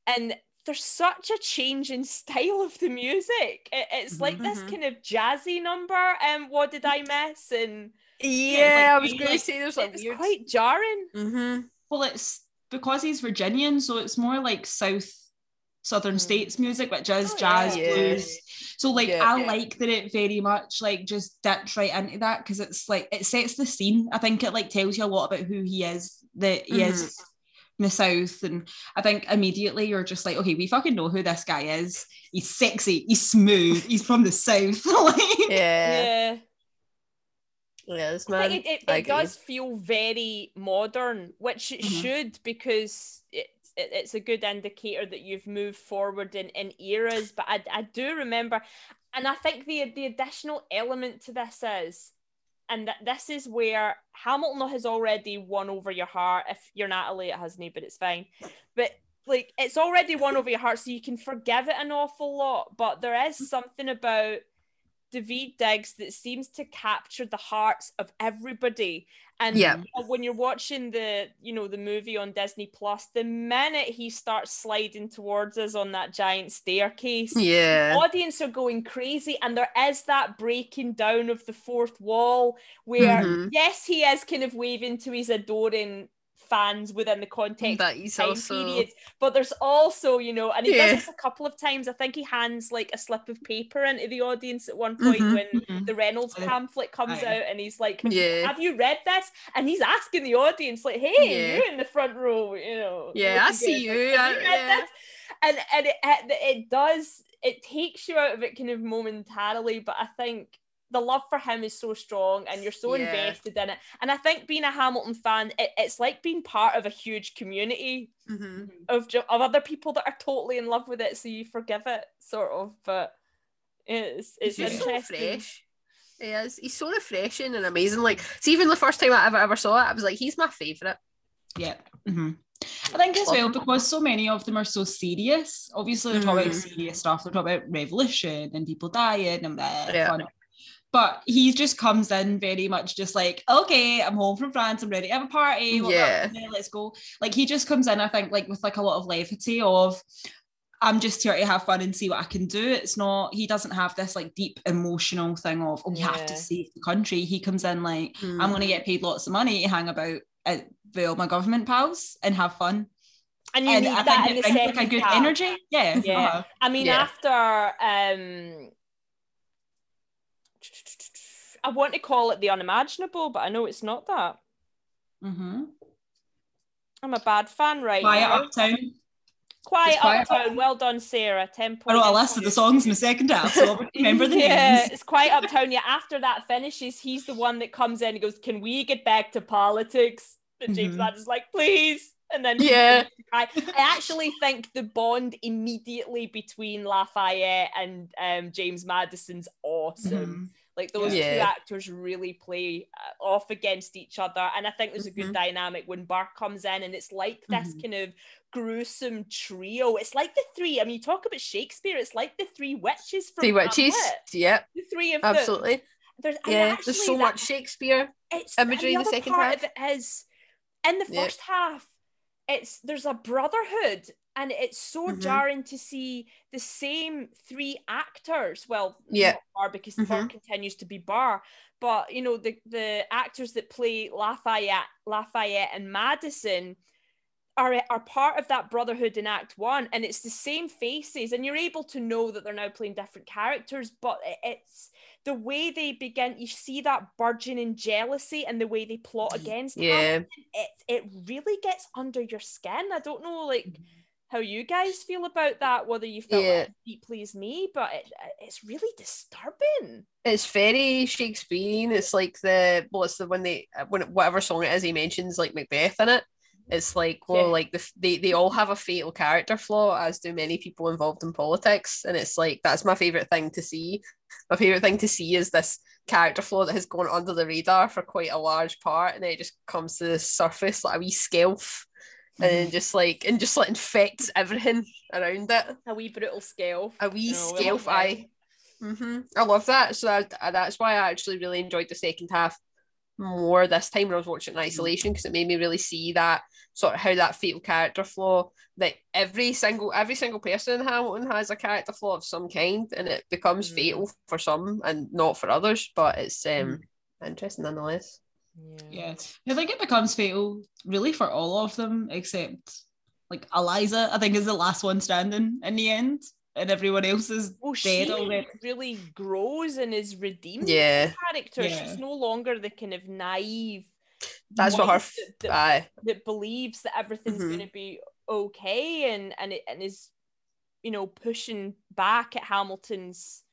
[SPEAKER 1] and there's such a change in (laughs) style of the music. It, it's like this
[SPEAKER 2] Mhm.
[SPEAKER 1] kind of jazzy number. Um, what did I miss? And
[SPEAKER 2] Yeah, I
[SPEAKER 3] like,
[SPEAKER 2] was going to say there's like
[SPEAKER 1] it's
[SPEAKER 2] weird.
[SPEAKER 1] quite jarring.
[SPEAKER 2] Mm-hmm.
[SPEAKER 3] well, it's because he's Virginian, so it's more like South Southern
[SPEAKER 1] Mm.
[SPEAKER 3] States music, which is
[SPEAKER 1] Oh,
[SPEAKER 3] jazz
[SPEAKER 2] yeah.
[SPEAKER 3] blues. So like
[SPEAKER 2] Yeah.
[SPEAKER 3] I
[SPEAKER 2] Yeah.
[SPEAKER 3] like that it very much like just dips right into that because it's like it sets the scene. I think it like tells you a lot about who he is, that he is in the South. And I think immediately you're just like, okay, we fucking know who this guy is. He's sexy, he's smooth, he's from the South. (laughs) like
[SPEAKER 2] Yeah.
[SPEAKER 1] Yeah.
[SPEAKER 2] Yes, man.
[SPEAKER 1] think it, it, it does feel very modern, which it
[SPEAKER 3] Mhm.
[SPEAKER 1] should because it's it, it's a good indicator that you've moved forward in, in eras. But I, I do remember, and I think the the additional element to this is, and that this is where Hamilton has already won over your heart. If you're Natalie, it hasn't, but it's fine. But like it's already won over your heart, so you can forgive it an awful lot. But there is something about Daveed Diggs that seems to capture the hearts of everybody. And
[SPEAKER 2] Yeah.
[SPEAKER 1] you know, when you're watching the, you know, the movie on Disney Plus, the minute he starts sliding towards us on that giant staircase,
[SPEAKER 2] Yeah.
[SPEAKER 1] audience are going crazy and there is that breaking down of the fourth wall where
[SPEAKER 2] Mhm.
[SPEAKER 1] yes he is kind of waving to his adoring fans within the context
[SPEAKER 2] But he's
[SPEAKER 1] time
[SPEAKER 2] also
[SPEAKER 1] period but there's also you know and he
[SPEAKER 2] Yeah.
[SPEAKER 1] does this a couple of times i think he hands like a slip of paper into the audience at one point
[SPEAKER 2] Mhm.
[SPEAKER 1] when
[SPEAKER 3] Mhm.
[SPEAKER 1] the reynolds pamphlet comes
[SPEAKER 3] aye.
[SPEAKER 1] out and he's like
[SPEAKER 2] Yeah.
[SPEAKER 1] have you read this and he's asking the audience like hey
[SPEAKER 2] Yeah.
[SPEAKER 1] you in the front row you know
[SPEAKER 2] Yeah, I see
[SPEAKER 1] good.
[SPEAKER 2] you,
[SPEAKER 1] Have
[SPEAKER 2] I-
[SPEAKER 1] read
[SPEAKER 2] yeah.
[SPEAKER 1] and and it, it it does it takes you out of it kind of momentarily but i think the love for him is so strong and you're so
[SPEAKER 2] Yeah.
[SPEAKER 1] invested in it and i think being a hamilton fan it, it's like being part of a huge community
[SPEAKER 2] Mhm.
[SPEAKER 1] of of other people that are totally in love with it so you forgive it sort of but it's it's
[SPEAKER 2] He's just so fresh. He is. He's so refreshing and amazing. Like, see, even the first time I ever ever saw it, I was like, he's my favorite.
[SPEAKER 3] Yeah. mhm. I think as well because so many of them are so serious. Obviously, they're talking about
[SPEAKER 2] Mhm.
[SPEAKER 3] serious stuff. They're talking about revolution and people dying and that.
[SPEAKER 2] Yeah.
[SPEAKER 3] Fun. But he just comes in very much just like, okay, I'm home from France. I'm ready to have a party. What
[SPEAKER 2] Yeah.
[SPEAKER 3] about- let's go. Like he just comes in, I think, like with like a lot of levity of. I'm just here to have fun and see what I can do. It's not, he doesn't have this like deep emotional thing of, oh, you have to save the country. He comes in like,
[SPEAKER 2] Mm.
[SPEAKER 3] I'm going to get paid lots of money to hang about at, with all my government pals and have fun.
[SPEAKER 1] and you
[SPEAKER 3] and
[SPEAKER 1] need
[SPEAKER 3] I
[SPEAKER 1] that
[SPEAKER 3] think
[SPEAKER 1] in
[SPEAKER 3] it
[SPEAKER 1] the
[SPEAKER 3] brings
[SPEAKER 1] second
[SPEAKER 3] like a good
[SPEAKER 1] half.
[SPEAKER 3] energy. Yeah.
[SPEAKER 1] Yeah.
[SPEAKER 3] uh-huh.
[SPEAKER 1] I mean,
[SPEAKER 2] Yeah.
[SPEAKER 1] after um, I want to call it the unimaginable, but I know it's not that.
[SPEAKER 3] Mm-hmm.
[SPEAKER 1] I'm a bad fan right
[SPEAKER 3] Quiet
[SPEAKER 1] now.
[SPEAKER 3] Uptown.
[SPEAKER 1] Quiet,
[SPEAKER 3] Quiet
[SPEAKER 1] Uptown. Well done, Sarah. Ten
[SPEAKER 3] I wrote a list of the songs in the second half, so I'll (laughs) remember the
[SPEAKER 1] yeah,
[SPEAKER 3] names.
[SPEAKER 1] it's Quiet Uptown. Yeah, after that finishes, he's the one that comes in and goes, "Can we get back to politics?" And James
[SPEAKER 3] Mhm.
[SPEAKER 1] Ladd is like, "Please." And then
[SPEAKER 2] Yeah.
[SPEAKER 1] begins to cry. I actually think the bond immediately between Lafayette and um, James Madison's awesome.
[SPEAKER 3] Mhm.
[SPEAKER 1] Like those
[SPEAKER 2] Yeah.
[SPEAKER 1] two actors really play uh, off against each other, and I think there's a good
[SPEAKER 2] Mhm.
[SPEAKER 1] dynamic when Burr comes in, and it's like this
[SPEAKER 3] Mhm.
[SPEAKER 1] kind of gruesome trio. It's like the three. I mean, you talk about Shakespeare. It's like the three witches from
[SPEAKER 2] Three witches. Yep,
[SPEAKER 1] The three of them.
[SPEAKER 2] absolutely.
[SPEAKER 1] There's,
[SPEAKER 2] Yeah,
[SPEAKER 1] actually
[SPEAKER 2] there's so
[SPEAKER 1] that-
[SPEAKER 2] much Shakespeare.
[SPEAKER 1] it's
[SPEAKER 2] imagery in
[SPEAKER 1] and
[SPEAKER 2] the second
[SPEAKER 1] part
[SPEAKER 2] half.
[SPEAKER 1] of it is in the
[SPEAKER 2] Yeah.
[SPEAKER 1] first half it's there's a brotherhood and it's so
[SPEAKER 2] Mhm.
[SPEAKER 1] jarring to see the same three actors. Well
[SPEAKER 2] Yeah.
[SPEAKER 1] not burr because the burr continues to be burr. But you know the the actors that play lafayette lafayette and madison are, are part of that brotherhood in act one. And it's the same faces. And you're able to know that they're now playing different characters. But it's the way they begin you see that burgeoning jealousy and the way they plot against
[SPEAKER 2] Yeah.
[SPEAKER 1] It, it really gets under your skin. I don't know like how you guys feel about that whether you felt
[SPEAKER 2] Yeah.
[SPEAKER 1] it as deeply as me but it, it's really disturbing
[SPEAKER 2] It's very Shakespearean. It's like the what's the when they uh, when whatever song it is he mentions like Macbeth in it. It's like well,
[SPEAKER 1] Yeah.
[SPEAKER 2] like the, they they all have a fatal character flaw, as do many people involved in politics, and it's like that's my favorite thing to see. My favorite thing to see is this character flaw that has gone under the radar for quite a large part, and then it just comes to the surface like a wee scalf, and then just like and just like infects everything around it.
[SPEAKER 1] a wee brutal scale
[SPEAKER 2] A wee
[SPEAKER 1] No, love
[SPEAKER 2] eye.
[SPEAKER 1] it.
[SPEAKER 2] hmm I love that. So that, that's why I actually really enjoyed the second half more this time when I was watching in isolation because it made me really see that sort of how that fatal character flaw that every single every single person in Hamilton has a character flaw of some kind and it becomes
[SPEAKER 1] Mm.
[SPEAKER 2] fatal for some and not for others. But it's um interesting nonetheless.
[SPEAKER 3] Yeah, I think it becomes fatal really for all of them except like Eliza. I think is the last one standing in the end, and everyone else is
[SPEAKER 1] well
[SPEAKER 3] dead
[SPEAKER 1] she
[SPEAKER 3] already.
[SPEAKER 1] really grows and is redeemed
[SPEAKER 2] Yeah.
[SPEAKER 1] character
[SPEAKER 3] Yeah.
[SPEAKER 1] she's no longer the kind of naive
[SPEAKER 2] That's what her f-
[SPEAKER 1] that, that,
[SPEAKER 2] aye.
[SPEAKER 1] that believes that everything's
[SPEAKER 2] Mhm.
[SPEAKER 1] going to be okay and and it and is you know pushing back at Hamilton's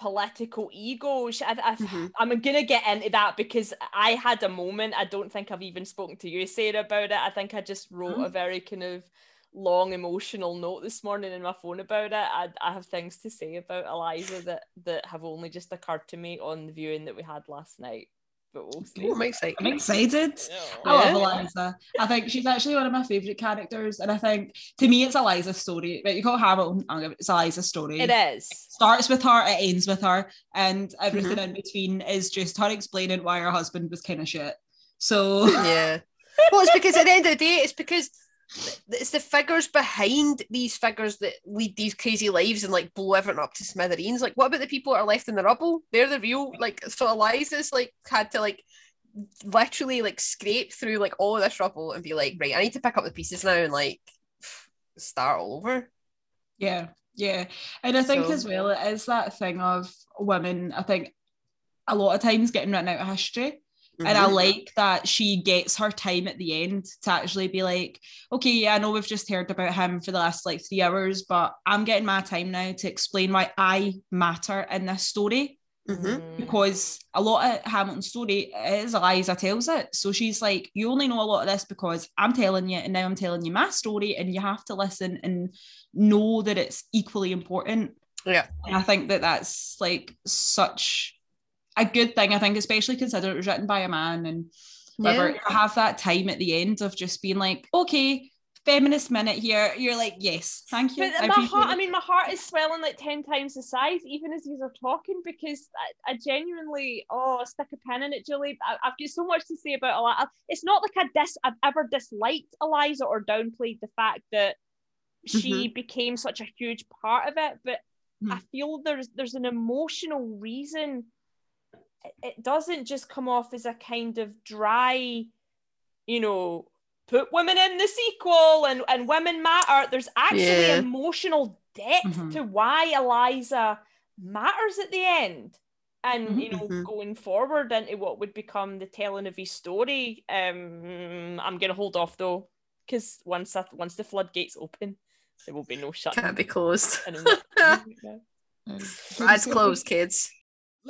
[SPEAKER 1] political egos. I, I,
[SPEAKER 2] Mhm.
[SPEAKER 1] I'm gonna get into that because I had a moment I don't think I've even spoken to you Sarah about it I think I just wrote a very kind of long emotional note this morning in my phone about it I, I have things to say about Eliza that that have only just occurred to me on the viewing that we had last night but we'll see.
[SPEAKER 2] Oh, I'm excited.
[SPEAKER 3] I'm excited. I love Eliza. I think she's actually one of my favourite characters. And I think to me it's Eliza's story. But you call it Hamilton, I'll give it- it's Eliza's story.
[SPEAKER 1] It is.
[SPEAKER 3] starts with her, it ends with her, and everything
[SPEAKER 2] Mm-hmm.
[SPEAKER 3] in between is just her explaining why her husband was kind of shit. So
[SPEAKER 2] Yeah. (laughs) Well, it's because at the end of the day, it's because th- it's the figures behind these figures that lead these crazy lives and like blow everything up to smithereens. Like, what about the people that are left in the rubble? They're the real like. So Eliza's like had to like literally like scrape through like all of this rubble and be like, right, I need to pick up the pieces now and like (sighs) start all over.
[SPEAKER 3] yeah, yeah. And I think
[SPEAKER 2] So-
[SPEAKER 3] as well, it is that thing of women, I think a lot of times getting written out of history. And I
[SPEAKER 2] Mhm.
[SPEAKER 3] like that she gets her time at the end to actually be like, okay, yeah, I know we've just heard about him for the last like three hours, but I'm getting my time now to explain why I matter in this story.
[SPEAKER 2] Mhm.
[SPEAKER 1] Mm.
[SPEAKER 3] because a lot of Hamilton's story is Eliza tells it. So she's like, you only know a lot of this because I'm telling you, and now I'm telling you my story, and you have to listen and know that it's equally important.
[SPEAKER 2] Yeah.
[SPEAKER 3] And I think that that's like such a good thing. I think, especially considering it was written by a man and whatever,
[SPEAKER 2] Yeah.
[SPEAKER 3] have that time at the end of just being like, okay, feminist minute here. You're like, yes, thank you.
[SPEAKER 1] But
[SPEAKER 3] I
[SPEAKER 1] my heart, I mean, my heart is swelling like 10 times the size, even as you are talking, because I, I genuinely, oh, stick a pin in it, Julie. I, I've got so much to say about Eliza. It's not like I dis, I've ever disliked Eliza or downplayed the fact that she became such a huge part of it, but I
[SPEAKER 3] Mhm.
[SPEAKER 1] feel there's there's an emotional reason. It, doesn't just come off as a kind of dry, you know, put women in the sequel and, and women matter. There's actually
[SPEAKER 2] Yeah.
[SPEAKER 1] emotional depth
[SPEAKER 3] Mhm.
[SPEAKER 1] to why Eliza matters at the end. And you know,
[SPEAKER 2] Mhm.
[SPEAKER 1] going forward into what would become the telling of his story, um, I'm gonna hold off though, because once that once the floodgates open, there will be no shutting.
[SPEAKER 2] Can't be closed. (laughs) It's closed, kids.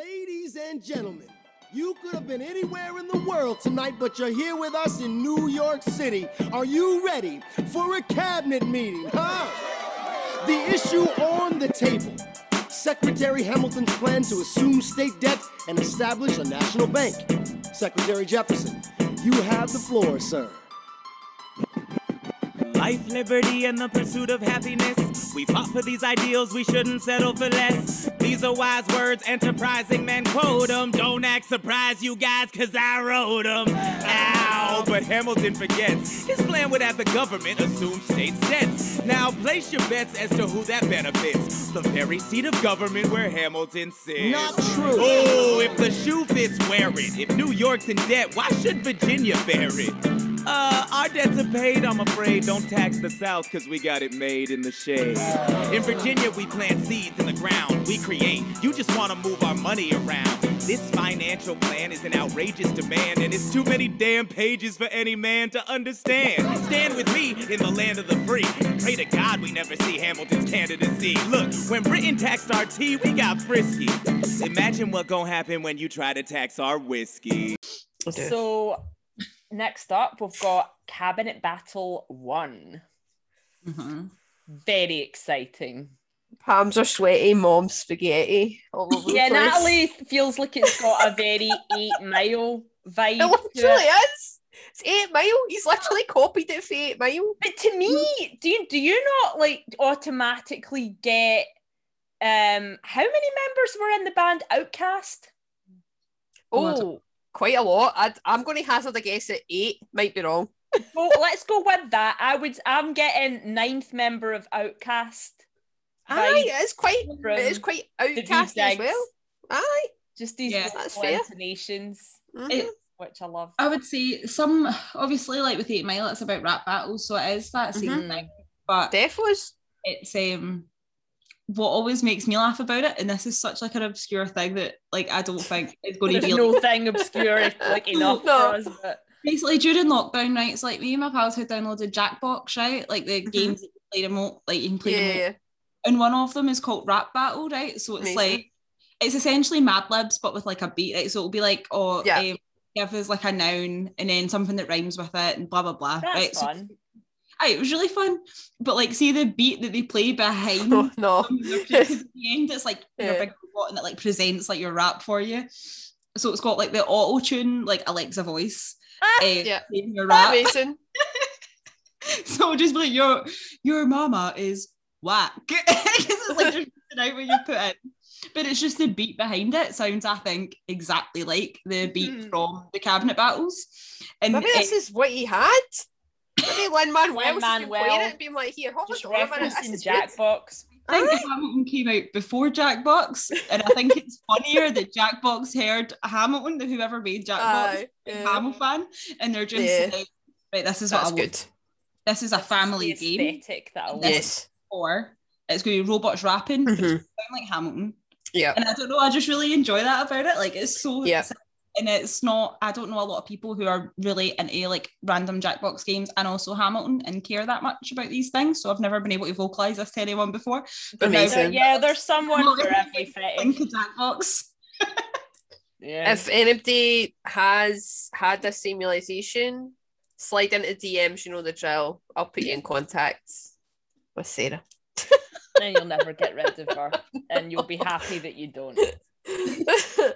[SPEAKER 4] Ladies and gentlemen, you could have been anywhere in the world tonight, but you're here with us in New York City. Are you ready for a cabinet meeting, huh? The issue on the table Secretary Hamilton's plan to assume state debt and establish a national bank. Secretary Jefferson, you have the floor, sir.
[SPEAKER 5] Life, liberty, and the pursuit of happiness. We fought for these ideals, we shouldn't settle for less. These are wise words, enterprising men quote them. Don't act surprised, you guys, cause I wrote them. Ow, but Hamilton forgets. His plan would have the government assume state debts. Now place your bets as to who that benefits. The very seat of government where Hamilton sits.
[SPEAKER 4] Not true.
[SPEAKER 5] Oh, if the shoe fits, wear it. If New York's in debt, why should Virginia bear it? Uh, our debts are paid, I'm afraid. Don't tax the South, cause we got it made in the shade. In Virginia, we plant seeds in the ground. We create. You just wanna move our money around. This financial plan is an outrageous demand, and it's too many damn pages for any man to understand. Stand with me in the land of the free. Pray to God we never see Hamilton's candidacy. Look, when Britain taxed our tea, we got frisky. Imagine what gon' happen when you try to tax our whiskey.
[SPEAKER 1] So next up, we've got Cabinet Battle One.
[SPEAKER 3] Mhm.
[SPEAKER 1] Very exciting.
[SPEAKER 2] Palms are sweaty, mom's spaghetti all over the
[SPEAKER 1] Yeah,
[SPEAKER 2] place.
[SPEAKER 1] Natalie feels like it's got a very eight mile vibe. (laughs)
[SPEAKER 2] It
[SPEAKER 1] to
[SPEAKER 2] literally
[SPEAKER 1] it.
[SPEAKER 2] is. It's eight mile. He's literally copied it for eight mile.
[SPEAKER 1] But to me, do you do you not like automatically get um how many members were in the band OutKast?
[SPEAKER 3] Oh,
[SPEAKER 2] Oh, quite a lot. I'd, I'm going to hazard a guess at eight. Might be wrong. (laughs)
[SPEAKER 1] Well, let's go with that. I would I'm getting ninth member of OutKast.
[SPEAKER 2] Aye, it is quite. It is quite OutKast as well. Aye.
[SPEAKER 1] Just these
[SPEAKER 3] Yeah,
[SPEAKER 2] that's
[SPEAKER 1] little
[SPEAKER 2] fair.
[SPEAKER 1] intonations,
[SPEAKER 2] Mhm.
[SPEAKER 3] It-
[SPEAKER 1] which I love.
[SPEAKER 3] I would say some obviously like with Eight Mile, it's about rap battles, so it is that same
[SPEAKER 1] Mhm.
[SPEAKER 3] thing. But
[SPEAKER 2] Def was.
[SPEAKER 3] it's um what always makes me laugh about it, and this is such like an obscure thing that like I don't think it's going to be like,
[SPEAKER 1] no thing obscure like enough (laughs)
[SPEAKER 2] No.
[SPEAKER 1] for us, but
[SPEAKER 3] basically during lockdown, right? It's like me and my pals had downloaded Jackbox, right? Like the
[SPEAKER 2] Mhm.
[SPEAKER 3] games that you play remote, like you can play remote.
[SPEAKER 2] Yeah.
[SPEAKER 3] And one of them is called Rap Battle, right? So it's
[SPEAKER 2] Amazing.
[SPEAKER 3] like it's essentially Mad Libs, but with like a beat, right? So it'll be like, oh,
[SPEAKER 2] Yeah.
[SPEAKER 3] um, give us like a noun and then something that rhymes with it and blah blah blah.
[SPEAKER 1] that's
[SPEAKER 3] right? So
[SPEAKER 1] fun.
[SPEAKER 3] Aye, it was really fun. But like see the beat that they play behind (laughs)
[SPEAKER 2] Oh, no. (laughs)
[SPEAKER 3] the end it's like your
[SPEAKER 2] Yeah.
[SPEAKER 3] big robot and it like presents like your rap for you. so it's got like the auto tune, like Alexa voice.
[SPEAKER 1] Ah,
[SPEAKER 3] uh,
[SPEAKER 2] yeah.
[SPEAKER 3] your rap.
[SPEAKER 2] Amazing. (laughs)
[SPEAKER 3] so just like your your mama is whack because it's like just out what you put in. But it's just the beat behind it sounds, I think, exactly like the beat
[SPEAKER 1] Mhm.
[SPEAKER 3] from the cabinet battles. And
[SPEAKER 2] Maybe this is what he had. Maybe Lin Manuel was just been it and being like, here, hold
[SPEAKER 1] just
[SPEAKER 2] on a minute, this
[SPEAKER 1] referencing Jackbox.
[SPEAKER 3] I think
[SPEAKER 2] Aye.
[SPEAKER 3] Hamilton came out before Jackbox, and I think it's funnier that Jackbox heard Hamilton, that whoever made. Jackbox,
[SPEAKER 2] Aye,
[SPEAKER 3] is
[SPEAKER 2] yeah.
[SPEAKER 3] Hamill fan, and they're just
[SPEAKER 2] Yeah.
[SPEAKER 3] like, right, this is what I
[SPEAKER 2] That's
[SPEAKER 3] want.
[SPEAKER 2] good.
[SPEAKER 3] This is a family
[SPEAKER 1] The
[SPEAKER 3] game.
[SPEAKER 1] aesthetic that I want.
[SPEAKER 3] This-
[SPEAKER 2] Yes.
[SPEAKER 3] Or it's going to be robots rapping, but it's
[SPEAKER 2] Mhm.
[SPEAKER 3] sound like Hamilton.
[SPEAKER 2] Yeah.
[SPEAKER 3] And I don't know, I just really enjoy that about it. Like it's so
[SPEAKER 2] Yeah.
[SPEAKER 3] And it's not I don't know a lot of people who are really into like random Jackbox games and also Hamilton and care that much about these things. So I've never been able to vocalize this to anyone before. But
[SPEAKER 2] Amazing.
[SPEAKER 1] So, yeah, there's someone for
[SPEAKER 3] if-
[SPEAKER 1] every (laughs) fetish.
[SPEAKER 3] Think Jackbox.
[SPEAKER 1] Yeah.
[SPEAKER 2] If anybody has had a simulation, slide into DMs, you know the drill. I'll put you in contact with Sarah.
[SPEAKER 1] then you'll never get rid of her, and you'll be happy that you don't. (laughs)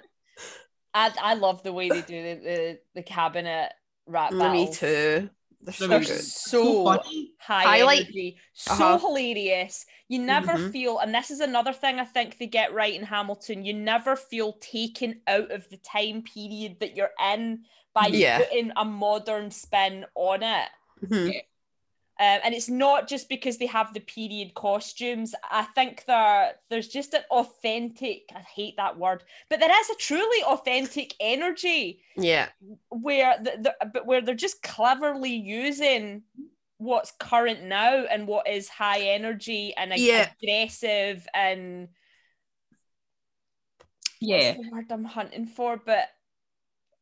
[SPEAKER 1] I, I love the way they do the the, the cabinet rap
[SPEAKER 2] Me too. They're so
[SPEAKER 1] They're
[SPEAKER 2] good.
[SPEAKER 1] so
[SPEAKER 3] funny.
[SPEAKER 1] high
[SPEAKER 2] Highlight-
[SPEAKER 1] energy, so
[SPEAKER 2] Uh-huh.
[SPEAKER 1] hilarious. You never
[SPEAKER 2] Mhm.
[SPEAKER 1] feel, and this is another thing I think they get right in Hamilton. You never feel taken out of the time period that you're in by
[SPEAKER 2] Yeah.
[SPEAKER 1] putting a modern spin on it.
[SPEAKER 2] Mhm.
[SPEAKER 1] Um, and it's not just because they have the period costumes. I think there there's just an authentic. I hate that word, but there is a truly authentic energy
[SPEAKER 2] Yeah.
[SPEAKER 1] where the, the but where they're just cleverly using what's current now and what is high energy and ag-
[SPEAKER 2] Yeah.
[SPEAKER 1] aggressive and
[SPEAKER 3] Yeah.
[SPEAKER 1] what's the word I'm hunting for, but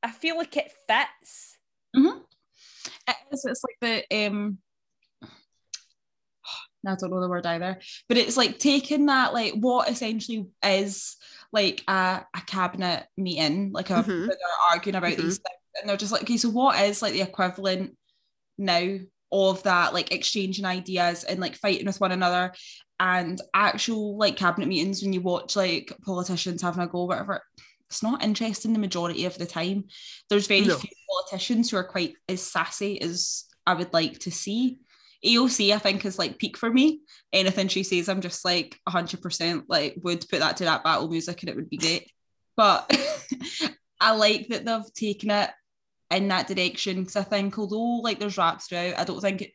[SPEAKER 1] I feel like it fits.
[SPEAKER 3] It is, it's like the um I don't know the word either, but it's like taking that like what essentially is like a, a cabinet meeting, like a
[SPEAKER 2] Mhm.
[SPEAKER 3] where they're arguing about these things, and they're just like, okay, so what is like the equivalent now of that, like exchanging ideas and like fighting with one another, and actual like cabinet meetings when you watch like politicians having a go, whatever. It's not interesting the majority of the time. There's very
[SPEAKER 2] No.
[SPEAKER 3] few politicians who are quite as sassy as I would like to see. AOC, I think, is like peak for me. Anything she says, I'm just like 100% like would put that to that battle music and it would be great. But (laughs) I like that they've taken it in that direction because I think although like there's raps throughout, I don't think it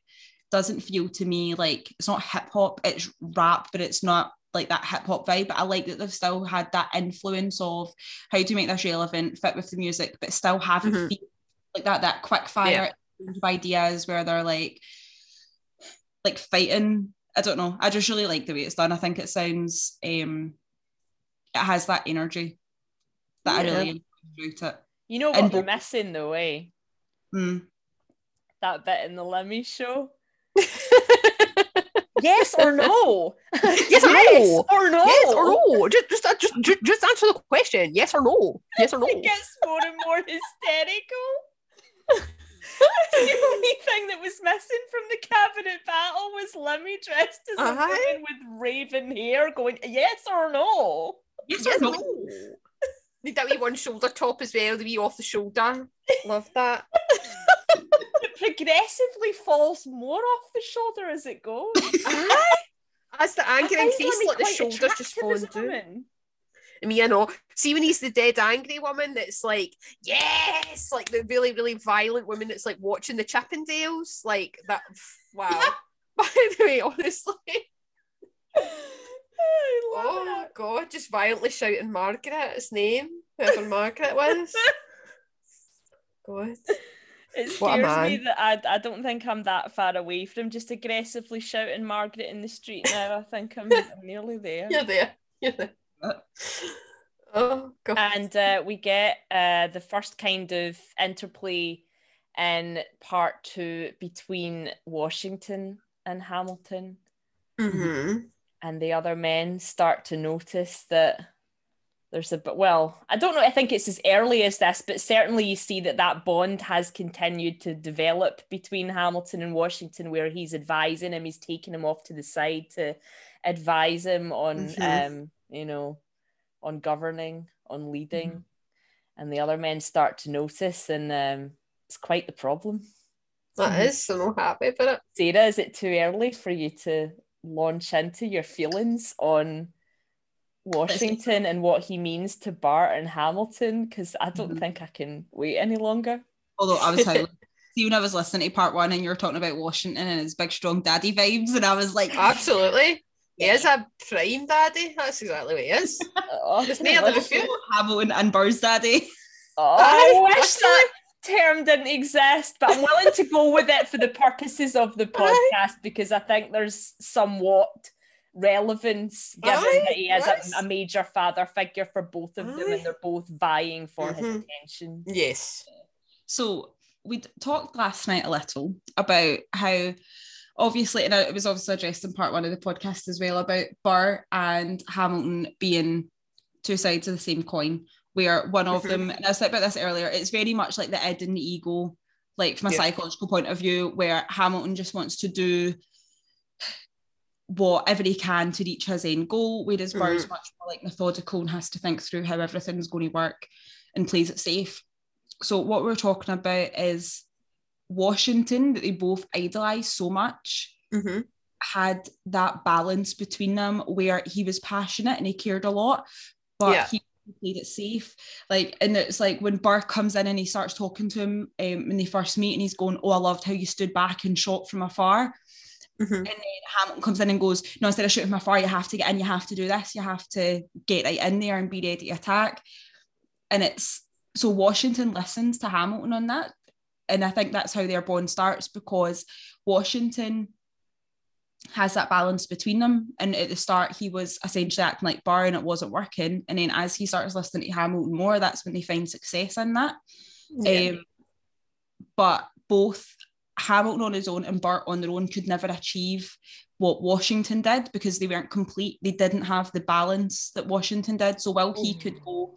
[SPEAKER 3] doesn't feel to me like it's not hip hop, it's rap, but it's not like that hip hop vibe. But I like that they've still had that influence of how do you make this relevant, fit with the music, but still have
[SPEAKER 2] Mhm.
[SPEAKER 3] feel like that that quick fire of ideas where they're like like fighting. I don't know. I just really like the way it's done. I think it sounds um it has that energy that
[SPEAKER 2] Yeah.
[SPEAKER 3] I really enjoyed it.
[SPEAKER 1] You know
[SPEAKER 3] And
[SPEAKER 1] what we're
[SPEAKER 3] bo-
[SPEAKER 1] missing though, eh?
[SPEAKER 3] Mm.
[SPEAKER 1] That bit in the Limmy show. (laughs) (laughs) Yes or no?
[SPEAKER 2] Yes or no?
[SPEAKER 1] or no?
[SPEAKER 2] Yes or no? Just, just, just, just, just answer the question. Yes or no? Yes or no? (laughs)
[SPEAKER 1] It gets more and more hysterical. (laughs) the (laughs) only thing that was missing from the cabinet battle was Limmy dressed as a
[SPEAKER 2] Aye.
[SPEAKER 1] woman with raven hair going, yes or no?
[SPEAKER 3] Yes,
[SPEAKER 2] Yes
[SPEAKER 3] or
[SPEAKER 2] or
[SPEAKER 3] no?
[SPEAKER 2] no? Need that wee one shoulder top as well, the wee off the shoulder. Love that.
[SPEAKER 1] It progressively falls more off the shoulder as it goes. (laughs)
[SPEAKER 2] Aye. As the
[SPEAKER 1] I
[SPEAKER 2] anger increases,
[SPEAKER 1] Limmy
[SPEAKER 2] like the
[SPEAKER 1] quite
[SPEAKER 2] shoulders just
[SPEAKER 1] attractive
[SPEAKER 2] falling down. I mean, I know. See when he's the dead angry woman that's like, yes, like the really, really violent woman that's like watching the Chippendales, like that. Wow. (laughs) (laughs) By the way, honestly, oh
[SPEAKER 1] it.
[SPEAKER 2] god, just violently shouting Margaret's name, whoever Margaret was. (laughs) God,
[SPEAKER 1] It scares me that I, I don't think I'm that far away from just aggressively shouting Margaret in the street now. I think I'm, I'm nearly there.
[SPEAKER 2] you're there. You're there. Oh god.
[SPEAKER 1] And uh, we get uh, the first kind of interplay in part two between Washington and Hamilton.
[SPEAKER 2] hmm
[SPEAKER 1] and the other men start to notice that there's a but well i don't know i think it's as early as this but certainly you see that that bond has continued to develop between hamilton and washington where he's advising him he's taking him off to the side to advise him on
[SPEAKER 2] Mhm.
[SPEAKER 1] um you know on governing on leading and the other men start to notice, and um, it's quite the problem.
[SPEAKER 2] That is, so not happy about it.
[SPEAKER 1] Sarah, is it too early for you to launch into your feelings on Washington and what he means to Burr and Hamilton? Because I don't
[SPEAKER 3] Mhm.
[SPEAKER 1] think I can wait any longer.
[SPEAKER 3] Although I was like, (laughs) see when I was listening to part one and you were talking about Washington and his big strong daddy vibes, and I was like,
[SPEAKER 2] Absolutely. He is a prime daddy. That's exactly what he is. (laughs)
[SPEAKER 1] Oh,
[SPEAKER 2] Just
[SPEAKER 1] can
[SPEAKER 2] me
[SPEAKER 1] I
[SPEAKER 2] a little
[SPEAKER 1] wish-
[SPEAKER 3] Hamilton and Burr's daddy.
[SPEAKER 1] Oh, (laughs) I wish that term didn't exist, but I'm willing to go with it for the purposes of the (laughs)
[SPEAKER 2] Aye.
[SPEAKER 1] podcast because I think there's somewhat relevance given
[SPEAKER 2] Aye,
[SPEAKER 1] that he is
[SPEAKER 2] yes.
[SPEAKER 1] a, a major father figure for both of them and they're both vying for his
[SPEAKER 2] Mhm.
[SPEAKER 1] attention.
[SPEAKER 2] Yes.
[SPEAKER 3] So we talked last night a little about how obviously, and it was obviously addressed in part one of the podcast as well about Burr and Hamilton being two sides of the same coin, where one of
[SPEAKER 2] Mhm.
[SPEAKER 3] them, and I said about this earlier, it's very much like the id and the ego, like from a
[SPEAKER 2] Yeah.
[SPEAKER 3] psychological point of view, where Hamilton just wants to do whatever he can to reach his end goal, whereas Burr is much more like methodical and has to think through how everything's going to work and plays it safe. So what we're talking about is Washington that they both idolize so much
[SPEAKER 2] Mm-hmm.
[SPEAKER 3] had that balance between them where he was passionate and he cared a lot, but
[SPEAKER 2] Yeah.
[SPEAKER 3] he played it safe. Like, and it's like when Burr comes in and he starts talking to him um, when they first meet, and he's going, "Oh, I loved how you stood back and shot from afar."
[SPEAKER 2] Mm-hmm.
[SPEAKER 3] And then Hamilton comes in and goes, No, instead of shooting from afar, you have to get in, you have to do this, you have to get right in there and be ready to attack. And it's so Washington listens to Hamilton on that. And I think that's how their bond starts because Washington has that balance between them. And at the start, he was essentially acting like Burr and it wasn't working. And then as he starts listening to Hamilton more, that's when they find success in that.
[SPEAKER 2] Yeah.
[SPEAKER 3] Um, but both Hamilton on his own and Burr on their own could never achieve what Washington did because they weren't complete. They didn't have the balance that Washington did. So while he could go,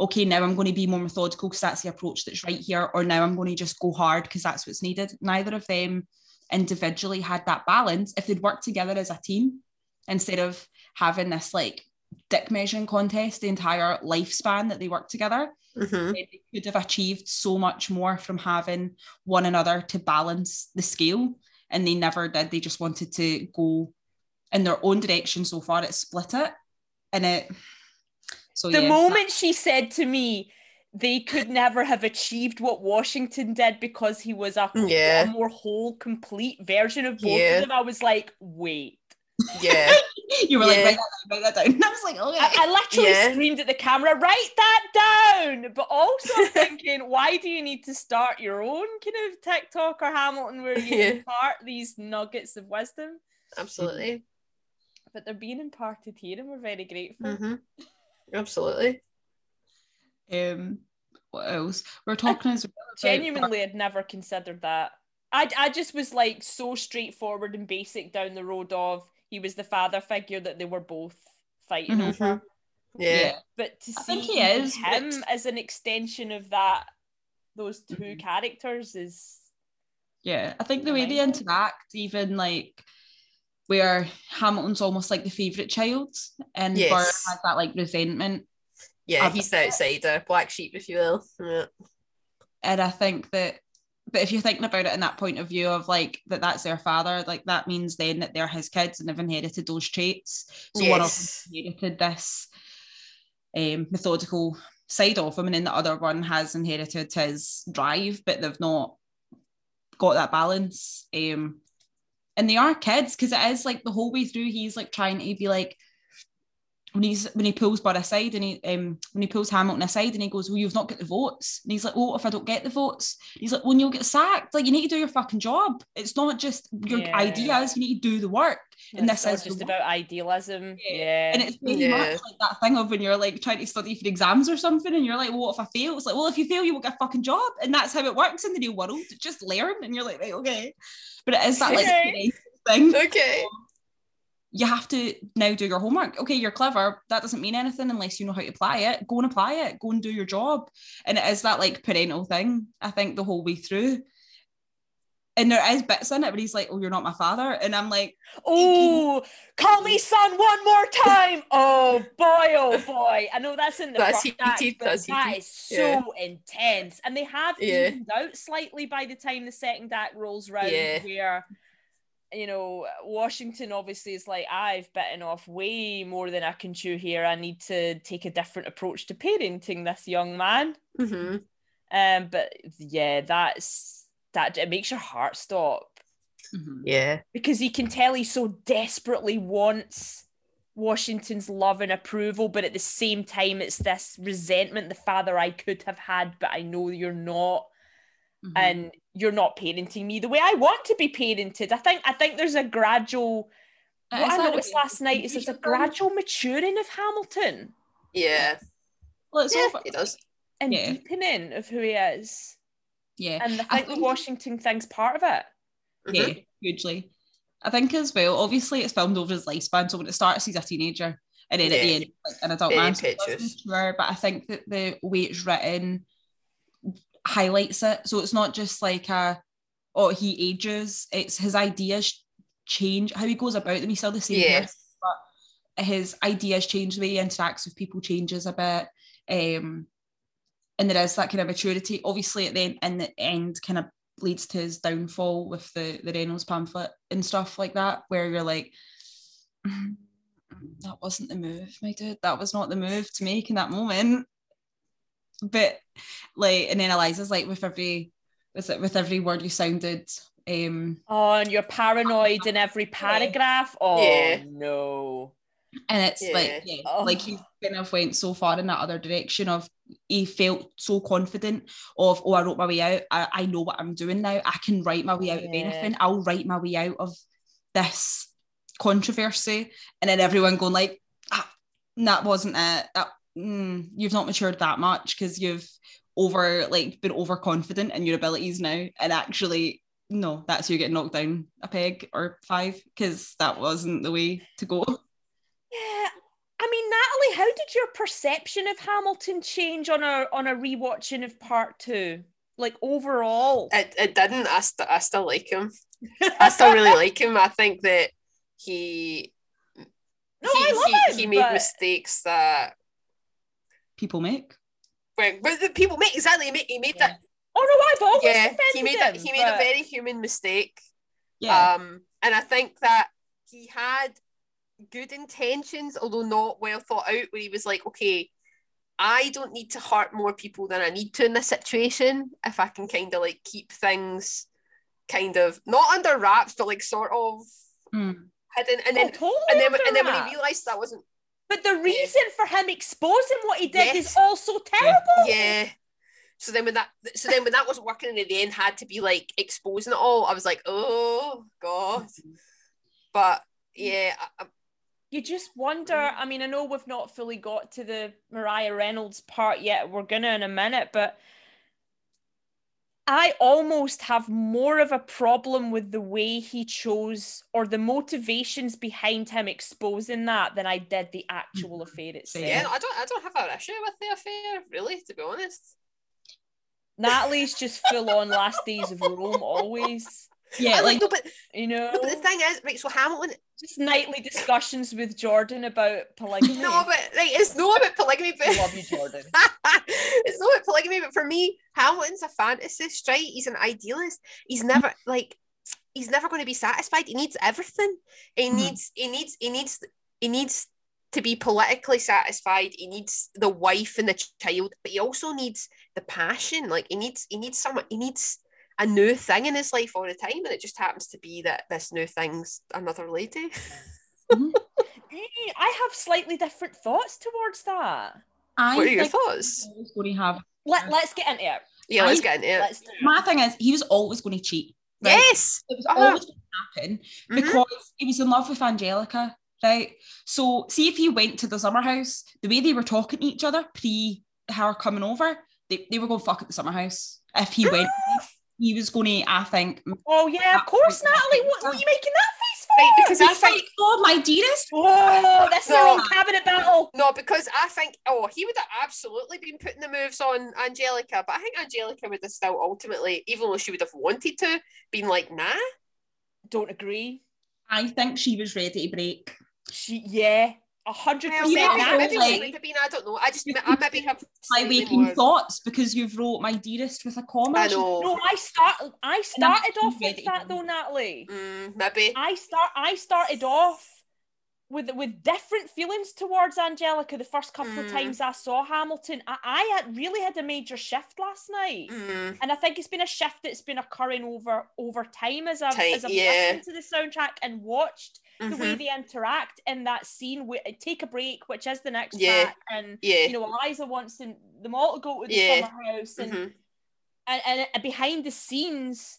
[SPEAKER 3] okay, now I'm going to be more methodical because that's the approach that's right here, or now I'm going to just go hard because that's what's needed. Neither of them individually had that balance. If they'd worked together as a team instead of having this like dick measuring contest the entire lifespan that they worked together,
[SPEAKER 2] Mm-hmm.
[SPEAKER 3] they could have achieved so much more from having one another to balance the scale and they never did they just wanted to go in their own direction so far it split it and it so
[SPEAKER 1] the
[SPEAKER 3] yeah,
[SPEAKER 1] moment she said to me, they could never have achieved what Washington did because he was a,
[SPEAKER 2] Yeah.
[SPEAKER 1] more whole, complete version of both
[SPEAKER 2] Yeah.
[SPEAKER 1] of them. I was like, wait.
[SPEAKER 2] Yeah. (laughs)
[SPEAKER 3] you were like write that down, write that down and (laughs) I was like okay
[SPEAKER 1] I, I literally
[SPEAKER 2] Yeah.
[SPEAKER 1] screamed at the camera, write that down. But also (laughs) thinking, why do you need to start your own kind of TikTok or Hamilton where you
[SPEAKER 2] Yeah.
[SPEAKER 1] impart these nuggets of wisdom?
[SPEAKER 2] Absolutely.
[SPEAKER 1] But they're being imparted here and we're very grateful.
[SPEAKER 2] Mm-hmm. Absolutely.
[SPEAKER 3] um what else we're talking as well about-
[SPEAKER 1] Genuinely, I'd never considered that. I, I just was like so straightforward and basic down the road of he was the father figure that they were both fighting
[SPEAKER 3] Mhm.
[SPEAKER 1] over.
[SPEAKER 2] Yeah.
[SPEAKER 3] yeah
[SPEAKER 1] But to
[SPEAKER 3] I
[SPEAKER 1] see
[SPEAKER 3] think he is,
[SPEAKER 1] him
[SPEAKER 3] but-
[SPEAKER 1] as an extension of that, those 2
[SPEAKER 3] Mhm.
[SPEAKER 1] characters is
[SPEAKER 3] Yeah, I think the way they interact, even like where Hamilton's almost like the favourite child, and Burr has that like resentment.
[SPEAKER 2] Yeah, he's the outsider, black sheep, if you will. Yeah.
[SPEAKER 3] And I think that, but if you're thinking about it in that point of view of like that, that's their father, like that means then that they're his kids and they've inherited those traits. So one of them
[SPEAKER 2] Yes.
[SPEAKER 3] inherited this um, methodical side of him, and then the other one has inherited his drive, but they've not got that balance. Um, and they are kids because it is like the whole way through he's like trying to be like when he's when he pulls Burr aside and he um when he pulls Hamilton aside and he goes, Well, you've not got the votes. And he's like, Oh, if I don't get the votes, he's like, Well, you'll get sacked. Like you need to do your fucking job. It's not just your
[SPEAKER 1] Yeah.
[SPEAKER 3] ideas, you need to do the work. And
[SPEAKER 1] it's
[SPEAKER 3] this is the
[SPEAKER 1] just
[SPEAKER 3] work.
[SPEAKER 1] about idealism.
[SPEAKER 3] Yeah.
[SPEAKER 1] Yeah.
[SPEAKER 3] And it's very
[SPEAKER 2] Yeah.
[SPEAKER 3] much like that thing of when you're like trying to study for exams or something, and you're like, well, what if I fail? It's like, well, if you fail, you won't get a fucking job. And that's how it works in the real world. Just learn, and you're like, right, okay. But it is that like
[SPEAKER 1] Okay.
[SPEAKER 3] thing.
[SPEAKER 2] Okay.
[SPEAKER 3] You have to now do your homework. Okay, you're clever. That doesn't mean anything unless you know how to apply it. Go and apply it. Go and do your job. And it is that like parental thing, I think, the whole way through. And there is bits in it, but he's like, "Oh, you're not my father," and I'm like,
[SPEAKER 1] Oh, call me son one more time. Oh boy, oh boy. I know that's in the
[SPEAKER 2] That's
[SPEAKER 1] first act,
[SPEAKER 2] heated,
[SPEAKER 1] but
[SPEAKER 2] that's
[SPEAKER 1] that
[SPEAKER 2] heated.
[SPEAKER 1] is so intense. And they have
[SPEAKER 2] Yeah.
[SPEAKER 1] evened out slightly by the time the second act rolls round,
[SPEAKER 2] Yeah.
[SPEAKER 1] where you know, Washington obviously is like, I've bitten off way more than I can chew here. I need to take a different approach to parenting this young man.
[SPEAKER 2] hmm
[SPEAKER 1] Um, but yeah, that's that it makes your heart stop
[SPEAKER 3] Mhm.
[SPEAKER 2] Yeah.
[SPEAKER 1] because he can tell he so desperately wants Washington's love and approval, but at the same time, it's this resentment the father I could have had, but I know you're not,
[SPEAKER 3] Mhm.
[SPEAKER 1] and you're not parenting me the way I want to be parented. I think I think there's a gradual.
[SPEAKER 3] It
[SPEAKER 1] What
[SPEAKER 3] is
[SPEAKER 1] I noticed
[SPEAKER 3] way.
[SPEAKER 1] last night is there's a gradual maturing of Hamilton
[SPEAKER 2] Yeah.
[SPEAKER 3] Well, it's
[SPEAKER 2] Yeah,
[SPEAKER 3] all,
[SPEAKER 2] he does.
[SPEAKER 1] and
[SPEAKER 3] Yeah.
[SPEAKER 1] deepening of who he is,
[SPEAKER 3] yeah,
[SPEAKER 1] and I
[SPEAKER 3] I
[SPEAKER 1] think the Washington thing's part of it.
[SPEAKER 3] yeah,
[SPEAKER 2] Mhm.
[SPEAKER 3] hugely. I think as well. Obviously, it's filmed over his lifespan, so when it starts, he's a teenager, and then at the end, like an adult
[SPEAKER 2] Very
[SPEAKER 3] man. so it does
[SPEAKER 2] impetuous.
[SPEAKER 3] mature, but I think that the way it's written highlights it. So it's not just like a, oh, he ages. It's his ideas change. How he goes about them. He's still the same
[SPEAKER 2] Yeah.
[SPEAKER 3] person, but his ideas change. The way he interacts with people changes a bit. Um, and there is that kind of maturity. Obviously, at the end, in the end, kind of leads to his downfall with the the Reynolds pamphlet and stuff like that, where you're like, "Mm, that wasn't the move, my dude. That was not the move to make in that moment. But like, and then Eliza's like, with every with it with every word you sounded, um,
[SPEAKER 1] Oh, and you're paranoid in every paragraph. Oh
[SPEAKER 2] Yeah.
[SPEAKER 1] no.
[SPEAKER 3] And it's
[SPEAKER 2] Yeah.
[SPEAKER 3] like yeah,
[SPEAKER 1] Oh.
[SPEAKER 3] like he kind of went so far in that other direction of he felt so confident of oh I wrote my way out. I, I know what I'm doing now. I can write my way out of anything. I'll write my way out of this controversy. And then everyone going like ah, that wasn't it. That, mm, you've not matured that much because you've over like been overconfident in your abilities now. And actually no that's you getting knocked down a peg or five because that wasn't the way to go
[SPEAKER 1] Yeah. I mean, Natalie, how did your perception of Hamilton change on a on a rewatching of part two? Like overall.
[SPEAKER 2] It, it didn't. I, st- I still like him. I still really like him. I think that he (laughs)
[SPEAKER 1] No,
[SPEAKER 2] he,
[SPEAKER 1] I love
[SPEAKER 2] he,
[SPEAKER 1] him,
[SPEAKER 2] he made
[SPEAKER 1] but-
[SPEAKER 2] mistakes that
[SPEAKER 3] people make
[SPEAKER 2] when but the people make exactly he made, he made that
[SPEAKER 1] Oh no, I've always
[SPEAKER 2] yeah
[SPEAKER 1] defended
[SPEAKER 2] he made
[SPEAKER 1] him,
[SPEAKER 2] that he made a very human mistake
[SPEAKER 3] yeah
[SPEAKER 2] um and I think that he had good intentions although not well thought out where he was like okay I don't need to hurt more people than I need to in this situation if I can kind of like keep things kind of not under wraps but like sort of
[SPEAKER 3] Mm.
[SPEAKER 2] hidden and
[SPEAKER 1] Oh,
[SPEAKER 2] then
[SPEAKER 1] totally
[SPEAKER 2] and then and then when he realized that wasn't
[SPEAKER 1] But the reason for him exposing what he did is
[SPEAKER 2] Yes.
[SPEAKER 1] also terrible.
[SPEAKER 2] yeah so then when that so then when that wasn't working and at the end had to be like exposing it all I was like oh god but yeah I, I-
[SPEAKER 1] You just wonder.
[SPEAKER 2] Mm.
[SPEAKER 1] I mean, I know we've not fully got to the Maria Reynolds part yet. We're gonna in a minute, but I almost have more of a problem with the way he chose or the motivations behind him exposing that than I did the actual
[SPEAKER 3] Mhm.
[SPEAKER 1] affair itself.
[SPEAKER 2] yeah I don't I don't have an issue with the affair really to be honest
[SPEAKER 1] Natalie's just full on last days of Rome always.
[SPEAKER 3] Yeah
[SPEAKER 2] I
[SPEAKER 3] like
[SPEAKER 2] no, but,
[SPEAKER 1] You know,
[SPEAKER 2] no, but the thing is right so Hamilton
[SPEAKER 1] just nightly discussions with Jordan about polygamy. (laughs)
[SPEAKER 2] no but right it's not about polygamy but
[SPEAKER 1] I love you, Jordan. (laughs)
[SPEAKER 2] it's not about polygamy but for me Hamilton's a fantasist right? He's an idealist. He's never like he's never going to be satisfied. He needs everything. He
[SPEAKER 3] Mhm.
[SPEAKER 2] needs he needs he needs he needs to be politically satisfied. He needs the wife and the child but he also needs the passion. Like he needs he needs someone he needs a new thing in his life all the time and it just happens to be that this new thing's another lady (laughs)
[SPEAKER 1] Hey, I have slightly different thoughts towards that.
[SPEAKER 3] I
[SPEAKER 2] what are your thoughts
[SPEAKER 3] he was going to have
[SPEAKER 1] Let, let's get into it.
[SPEAKER 2] yeah let's
[SPEAKER 3] I-
[SPEAKER 2] get into it
[SPEAKER 1] Let's do it.
[SPEAKER 3] my thing is he was always going to cheat right?
[SPEAKER 2] yes
[SPEAKER 3] it was
[SPEAKER 2] Uh-huh.
[SPEAKER 3] always going to happen
[SPEAKER 2] Mhm.
[SPEAKER 3] because he was in love with Angelica right so see if he went to the summer house the way they were talking to each other pre her coming over they, they were going to fuck at the summer house if he (gasps) went he was going to I think
[SPEAKER 1] Oh yeah, of course, Natalie. What, what are you making that face
[SPEAKER 2] Right, because I think
[SPEAKER 3] oh my dearest.
[SPEAKER 1] Whoa, this is our own cabinet battle.
[SPEAKER 2] no, because I think oh he would have absolutely been putting the moves on Angelica, but I think Angelica would have still ultimately, even though she would have wanted to, been like nah.
[SPEAKER 1] Don't agree.
[SPEAKER 3] I think she was ready to break.
[SPEAKER 1] She, yeah, a hundred
[SPEAKER 2] Well,
[SPEAKER 1] percent.
[SPEAKER 2] maybe,
[SPEAKER 3] that
[SPEAKER 2] maybe
[SPEAKER 3] was
[SPEAKER 2] she
[SPEAKER 3] like-
[SPEAKER 2] would have been. I don't know. I just I maybe (laughs) have
[SPEAKER 3] My waking
[SPEAKER 2] more-
[SPEAKER 3] thoughts because you've wrote my dearest with a comma.
[SPEAKER 2] I know.
[SPEAKER 1] No, I start. I started off with
[SPEAKER 3] ready.
[SPEAKER 1] that though, Natalie.
[SPEAKER 2] Mm, maybe.
[SPEAKER 1] I start. I started off with with different feelings towards Angelica the first couple of
[SPEAKER 2] Mm.
[SPEAKER 1] times I saw Hamilton. I, I had really had a major shift last night.
[SPEAKER 2] Mm,
[SPEAKER 1] And I think it's been a shift that's been occurring over over time as I've
[SPEAKER 2] Time,
[SPEAKER 1] as I've
[SPEAKER 2] yeah.
[SPEAKER 1] listened to the soundtrack and watched the way
[SPEAKER 2] mhm.
[SPEAKER 1] they interact in that scene. With take a break, which is the next
[SPEAKER 2] Yeah.
[SPEAKER 1] track, and
[SPEAKER 2] Yeah.
[SPEAKER 1] you know Eliza wants them, them all to go to the
[SPEAKER 2] Yeah.
[SPEAKER 1] summer house, and,
[SPEAKER 2] mhm.
[SPEAKER 1] and and and behind the scenes,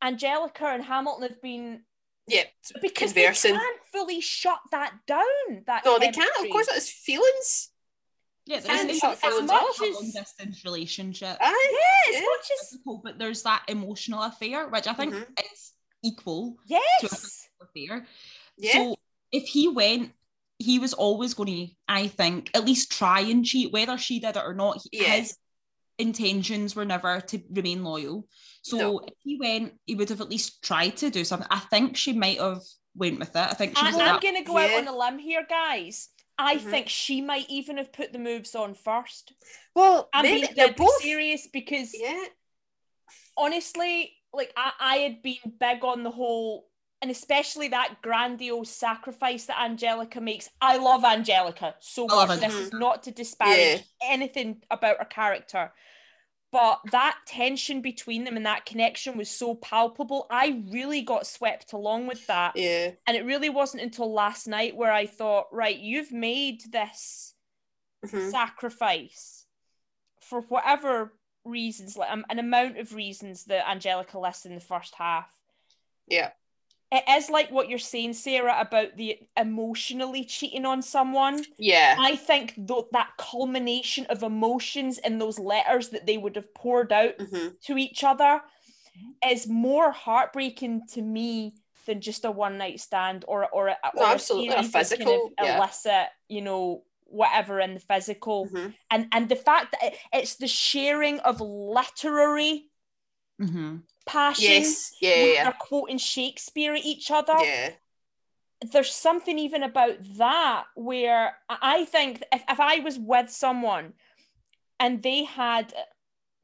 [SPEAKER 1] Angelica and Hamilton have been
[SPEAKER 2] Yeah.
[SPEAKER 1] because
[SPEAKER 2] Conversing.
[SPEAKER 1] they can't fully shut that down. That
[SPEAKER 2] No, they can't. Of course, it's feelings.
[SPEAKER 3] Yeah,
[SPEAKER 2] Can't
[SPEAKER 3] there's
[SPEAKER 2] shut
[SPEAKER 3] it's
[SPEAKER 2] feelings
[SPEAKER 3] not
[SPEAKER 1] off.
[SPEAKER 3] a long distance relationship.
[SPEAKER 2] Aye.
[SPEAKER 1] Yeah, it's
[SPEAKER 2] Yeah.
[SPEAKER 1] not just
[SPEAKER 3] but there's that emotional affair, which I think
[SPEAKER 2] Mhm.
[SPEAKER 3] is equal to a
[SPEAKER 1] yes.
[SPEAKER 3] Physical affair.
[SPEAKER 2] Yeah.
[SPEAKER 3] So if he went, he was always going to, I think, at least try and cheat, whether she did it or not. he-
[SPEAKER 2] Yeah.
[SPEAKER 3] His intentions were never to remain loyal. So
[SPEAKER 2] No.
[SPEAKER 3] if he went, he would have at least tried to do something. I think she might have went with it. I think she
[SPEAKER 1] I,
[SPEAKER 3] was
[SPEAKER 1] I'm gonna go out on a limb here, guys. I
[SPEAKER 2] Mhm.
[SPEAKER 1] think she might even have put the moves on first.
[SPEAKER 2] Well,
[SPEAKER 1] I'm
[SPEAKER 2] maybe
[SPEAKER 1] being
[SPEAKER 2] they're
[SPEAKER 1] deadly
[SPEAKER 2] both.
[SPEAKER 1] serious because
[SPEAKER 2] Yeah.
[SPEAKER 1] honestly, like I, I had been big on the whole, and especially that grandiose sacrifice that Angelica makes. I love Angelica so
[SPEAKER 3] I love
[SPEAKER 1] much. This is not to disparage anything about her character. But that tension between them and that connection was so palpable. I really got swept along with that.
[SPEAKER 2] Yeah.
[SPEAKER 1] And it really wasn't until last night where I thought, right, you've made this
[SPEAKER 2] mhm.
[SPEAKER 1] sacrifice for whatever reasons, like um, an amount of reasons that Angelica lists in the first half.
[SPEAKER 2] Yeah.
[SPEAKER 1] It is like what you're saying, Sarah, about the emotionally cheating on someone.
[SPEAKER 2] Yeah.
[SPEAKER 1] I think though that culmination of emotions in those letters that they would have poured out
[SPEAKER 2] hmm
[SPEAKER 1] to each other is more heartbreaking to me than just a one night stand or or a,
[SPEAKER 2] No,
[SPEAKER 1] or
[SPEAKER 2] absolutely, a
[SPEAKER 1] that's kind of
[SPEAKER 2] physical, yeah.
[SPEAKER 1] illicit, you know, whatever in the physical,
[SPEAKER 2] hmm
[SPEAKER 1] and and the fact that it, it's the sharing of literary
[SPEAKER 3] Mhm.
[SPEAKER 1] passion.
[SPEAKER 2] Yes. Yeah.
[SPEAKER 1] where
[SPEAKER 2] Yeah.
[SPEAKER 1] They're quoting Shakespeare at each other
[SPEAKER 2] Yeah.
[SPEAKER 1] there's something even about that where I I think if, if I was with someone and they had,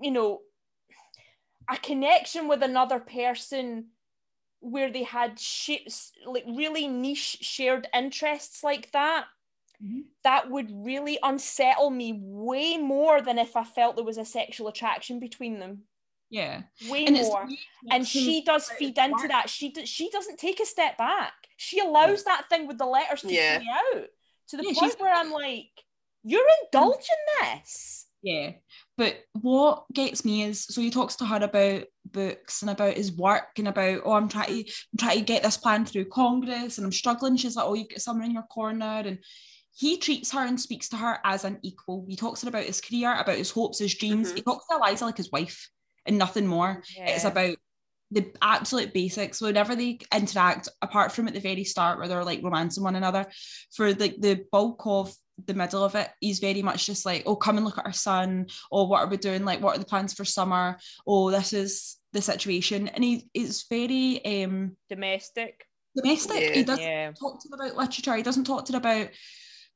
[SPEAKER 1] you know, a connection with another person where they had sh- like really niche shared interests like that,
[SPEAKER 3] Mhm.
[SPEAKER 1] that would really unsettle me way more than if I felt there was a sexual attraction between them.
[SPEAKER 3] Yeah.
[SPEAKER 1] Way
[SPEAKER 3] And
[SPEAKER 1] more and she does feed into
[SPEAKER 3] work.
[SPEAKER 1] that. She do, she doesn't take a step back. She allows that thing with the letters to
[SPEAKER 2] Yeah.
[SPEAKER 1] play out to the
[SPEAKER 3] Yeah,
[SPEAKER 1] point where I'm like, you're indulging this.
[SPEAKER 3] Yeah. But what gets me is so he talks to her about books and about his work and about, oh, I'm trying to I'm trying to get this plan through Congress and I'm struggling. She's like, oh, you've got someone in your corner. And he treats her and speaks to her as an equal. He talks to about his career, about his hopes, his dreams.
[SPEAKER 2] Mhm.
[SPEAKER 3] He talks to Eliza like his wife and nothing more. It's about the absolute basics. Whenever they interact, apart from at the very start where they're like romancing one another, for like the bulk of the middle of it, he's very much just like, oh, come and look at our son. Oh, what are we doing? Like, what are the plans for summer? Oh, this is the situation. And he is very um
[SPEAKER 1] domestic.
[SPEAKER 3] domestic.
[SPEAKER 2] Yeah.
[SPEAKER 3] He doesn't
[SPEAKER 1] Yeah.
[SPEAKER 3] talk to them about literature. He doesn't talk to them about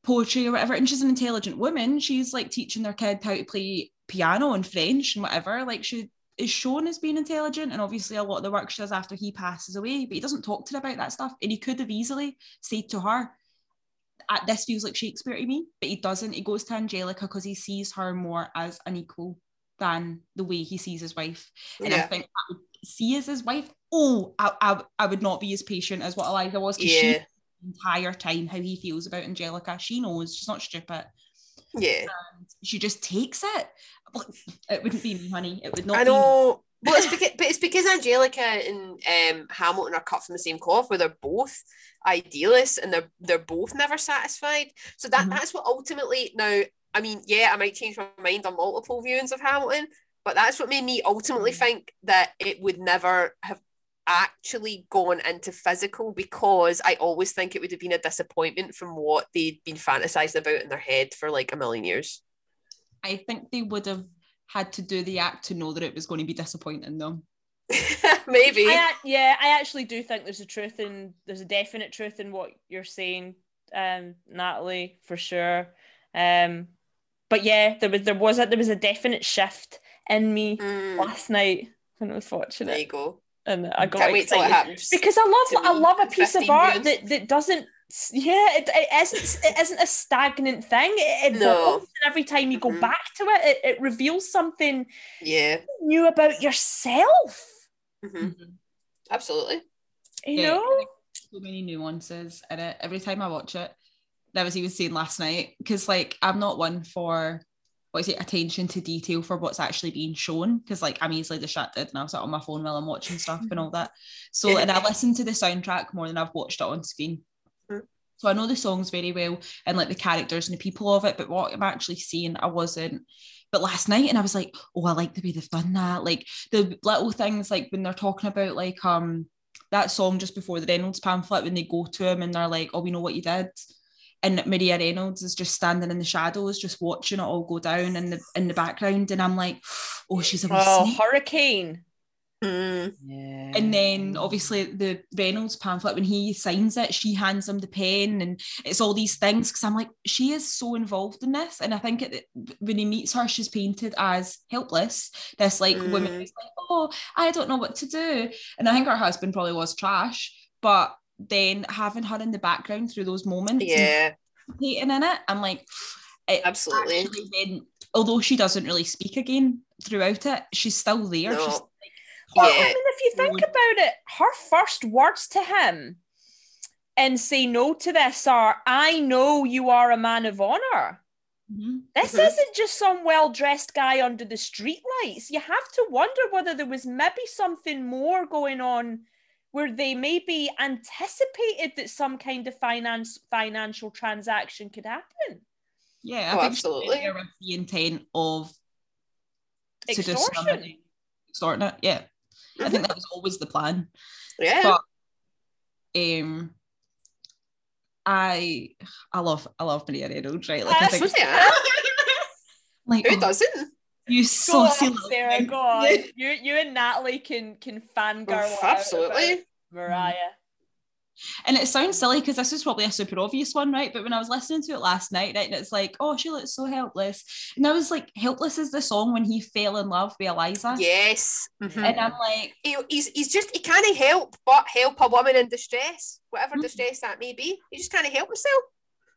[SPEAKER 3] poetry or whatever. And she's an intelligent woman. She's like teaching their kid how to play piano and French and whatever. Like she is shown as being intelligent. And obviously a lot of the work she does after he passes away, but he doesn't talk to her about that stuff. And he could have easily said to her, "Ah, this feels like Shakespeare to me, but he doesn't. He goes to Angelica because he sees her more as an equal than the way he sees his wife. And I think I would see as his wife, oh, I, I, I would not be as patient as what Eliza was because she
[SPEAKER 2] Yeah.
[SPEAKER 3] the entire time how he feels about Angelica. She knows she's not stupid.
[SPEAKER 2] Yeah.
[SPEAKER 3] She just takes it. It wouldn't be me, honey. It would not
[SPEAKER 2] I know. Well, it's (laughs) because, but it's because Angelica and um, Hamilton are cut from the same cloth, where they're both idealists and they're they're both never satisfied. So that
[SPEAKER 3] Mhm.
[SPEAKER 2] that's what ultimately. Now, I mean, yeah, I might change my mind on multiple viewings of Hamilton, but that's what made me ultimately
[SPEAKER 3] Mhm.
[SPEAKER 2] think that it would never have actually gone into physical because I always think it would have been a disappointment from what they'd been fantasizing about in their head for like a million years.
[SPEAKER 3] I think they would have had to do the act to know that it was going to be disappointing them. (laughs)
[SPEAKER 2] Maybe.
[SPEAKER 1] I, yeah, I actually do think there's a truth in there's a definite truth in what you're saying, um, Natalie, for sure. Um, but yeah, there was there was a there was a definite shift in me
[SPEAKER 2] Mm,
[SPEAKER 1] last night when I was watching
[SPEAKER 2] there
[SPEAKER 1] it,
[SPEAKER 2] you go.
[SPEAKER 1] and I got
[SPEAKER 2] Can't wait till it
[SPEAKER 1] excited
[SPEAKER 2] happens.
[SPEAKER 1] because I love I love a piece of art
[SPEAKER 2] views.
[SPEAKER 1] that, that doesn't yeah it, it isn't it isn't a stagnant thing it
[SPEAKER 2] No.
[SPEAKER 1] evolves and every time you go
[SPEAKER 2] Mhm.
[SPEAKER 1] back to it, it it reveals something
[SPEAKER 2] yeah.
[SPEAKER 1] new about yourself
[SPEAKER 2] hmm Absolutely.
[SPEAKER 1] you
[SPEAKER 3] Yeah,
[SPEAKER 1] know
[SPEAKER 3] so many nuances in it every time I watch it. That was even saying last night because like I'm not one for what is it attention to detail for what's actually being shown because like I'm easily distracted and I'll sit on my phone while I'm watching stuff and all that. So and I (laughs) listen to the soundtrack more than I've watched it on screen. So I know the songs very well and like the characters and the people of it, but what I'm actually seeing, I wasn't. But last night, and I was like, oh, I like the way they've done that. Like the little things, like when they're talking about like um that song just before the Reynolds pamphlet when they go to him and they're like, "Oh, we know what you did," and Maria Reynolds is just standing in the shadows, just watching it all go down in the in the background, and I'm like, "Oh, she's a
[SPEAKER 1] oh
[SPEAKER 3] snake."
[SPEAKER 1] hurricane
[SPEAKER 2] Mm.
[SPEAKER 1] yeah
[SPEAKER 3] And then obviously the Reynolds pamphlet when he signs it, she hands him the pen, and it's all these things. Because I'm like, she is so involved in this, and I think it, when he meets her, she's painted as helpless. This like woman
[SPEAKER 2] Mm.
[SPEAKER 3] who's like, oh, I don't know what to do, and I think her husband probably was trash, but then having her in the background through those moments,
[SPEAKER 2] Yeah.
[SPEAKER 3] participating in it, I'm like, it
[SPEAKER 2] Absolutely.
[SPEAKER 3] then, although she doesn't really speak again throughout it, she's still there.
[SPEAKER 2] No.
[SPEAKER 3] She's
[SPEAKER 1] Well, I mean, if you think about it, her first words to him and say no to this are, I know you are a man of honor.
[SPEAKER 3] Mhm.
[SPEAKER 1] This
[SPEAKER 2] Mhm.
[SPEAKER 1] isn't just some well dressed guy under the streetlights. You have to wonder whether there was maybe something more going on where they maybe anticipated that some kind of finance financial transaction could happen.
[SPEAKER 3] Yeah, I
[SPEAKER 2] Oh,
[SPEAKER 3] think
[SPEAKER 2] absolutely.
[SPEAKER 3] there the intent of seducing him
[SPEAKER 1] Extortion.
[SPEAKER 3] extorting it. Yeah, I think that was always the plan.
[SPEAKER 2] Yeah.
[SPEAKER 3] But um, I I love I love Maria Reynolds, right? Like I think,
[SPEAKER 2] yeah. (laughs)
[SPEAKER 3] like
[SPEAKER 2] Who
[SPEAKER 3] oh,
[SPEAKER 2] doesn't?
[SPEAKER 3] you
[SPEAKER 1] Go
[SPEAKER 3] saucy
[SPEAKER 1] on, Sarah, go on. You, you and Natalie can can fangirl
[SPEAKER 2] Oof,
[SPEAKER 1] out
[SPEAKER 2] absolutely.
[SPEAKER 1] Maria.
[SPEAKER 3] And it sounds silly because this is probably a super obvious one, right? But when I was listening to it last night, right, and it's like, oh, she looks so helpless. And I was like, Helpless is the song when he fell in love with Eliza.
[SPEAKER 2] Yes. Mhm.
[SPEAKER 3] And I'm like,
[SPEAKER 2] He, he's, he's just, he can't help but help a woman in distress, whatever
[SPEAKER 3] Mhm.
[SPEAKER 2] distress that may be. He just can't help himself.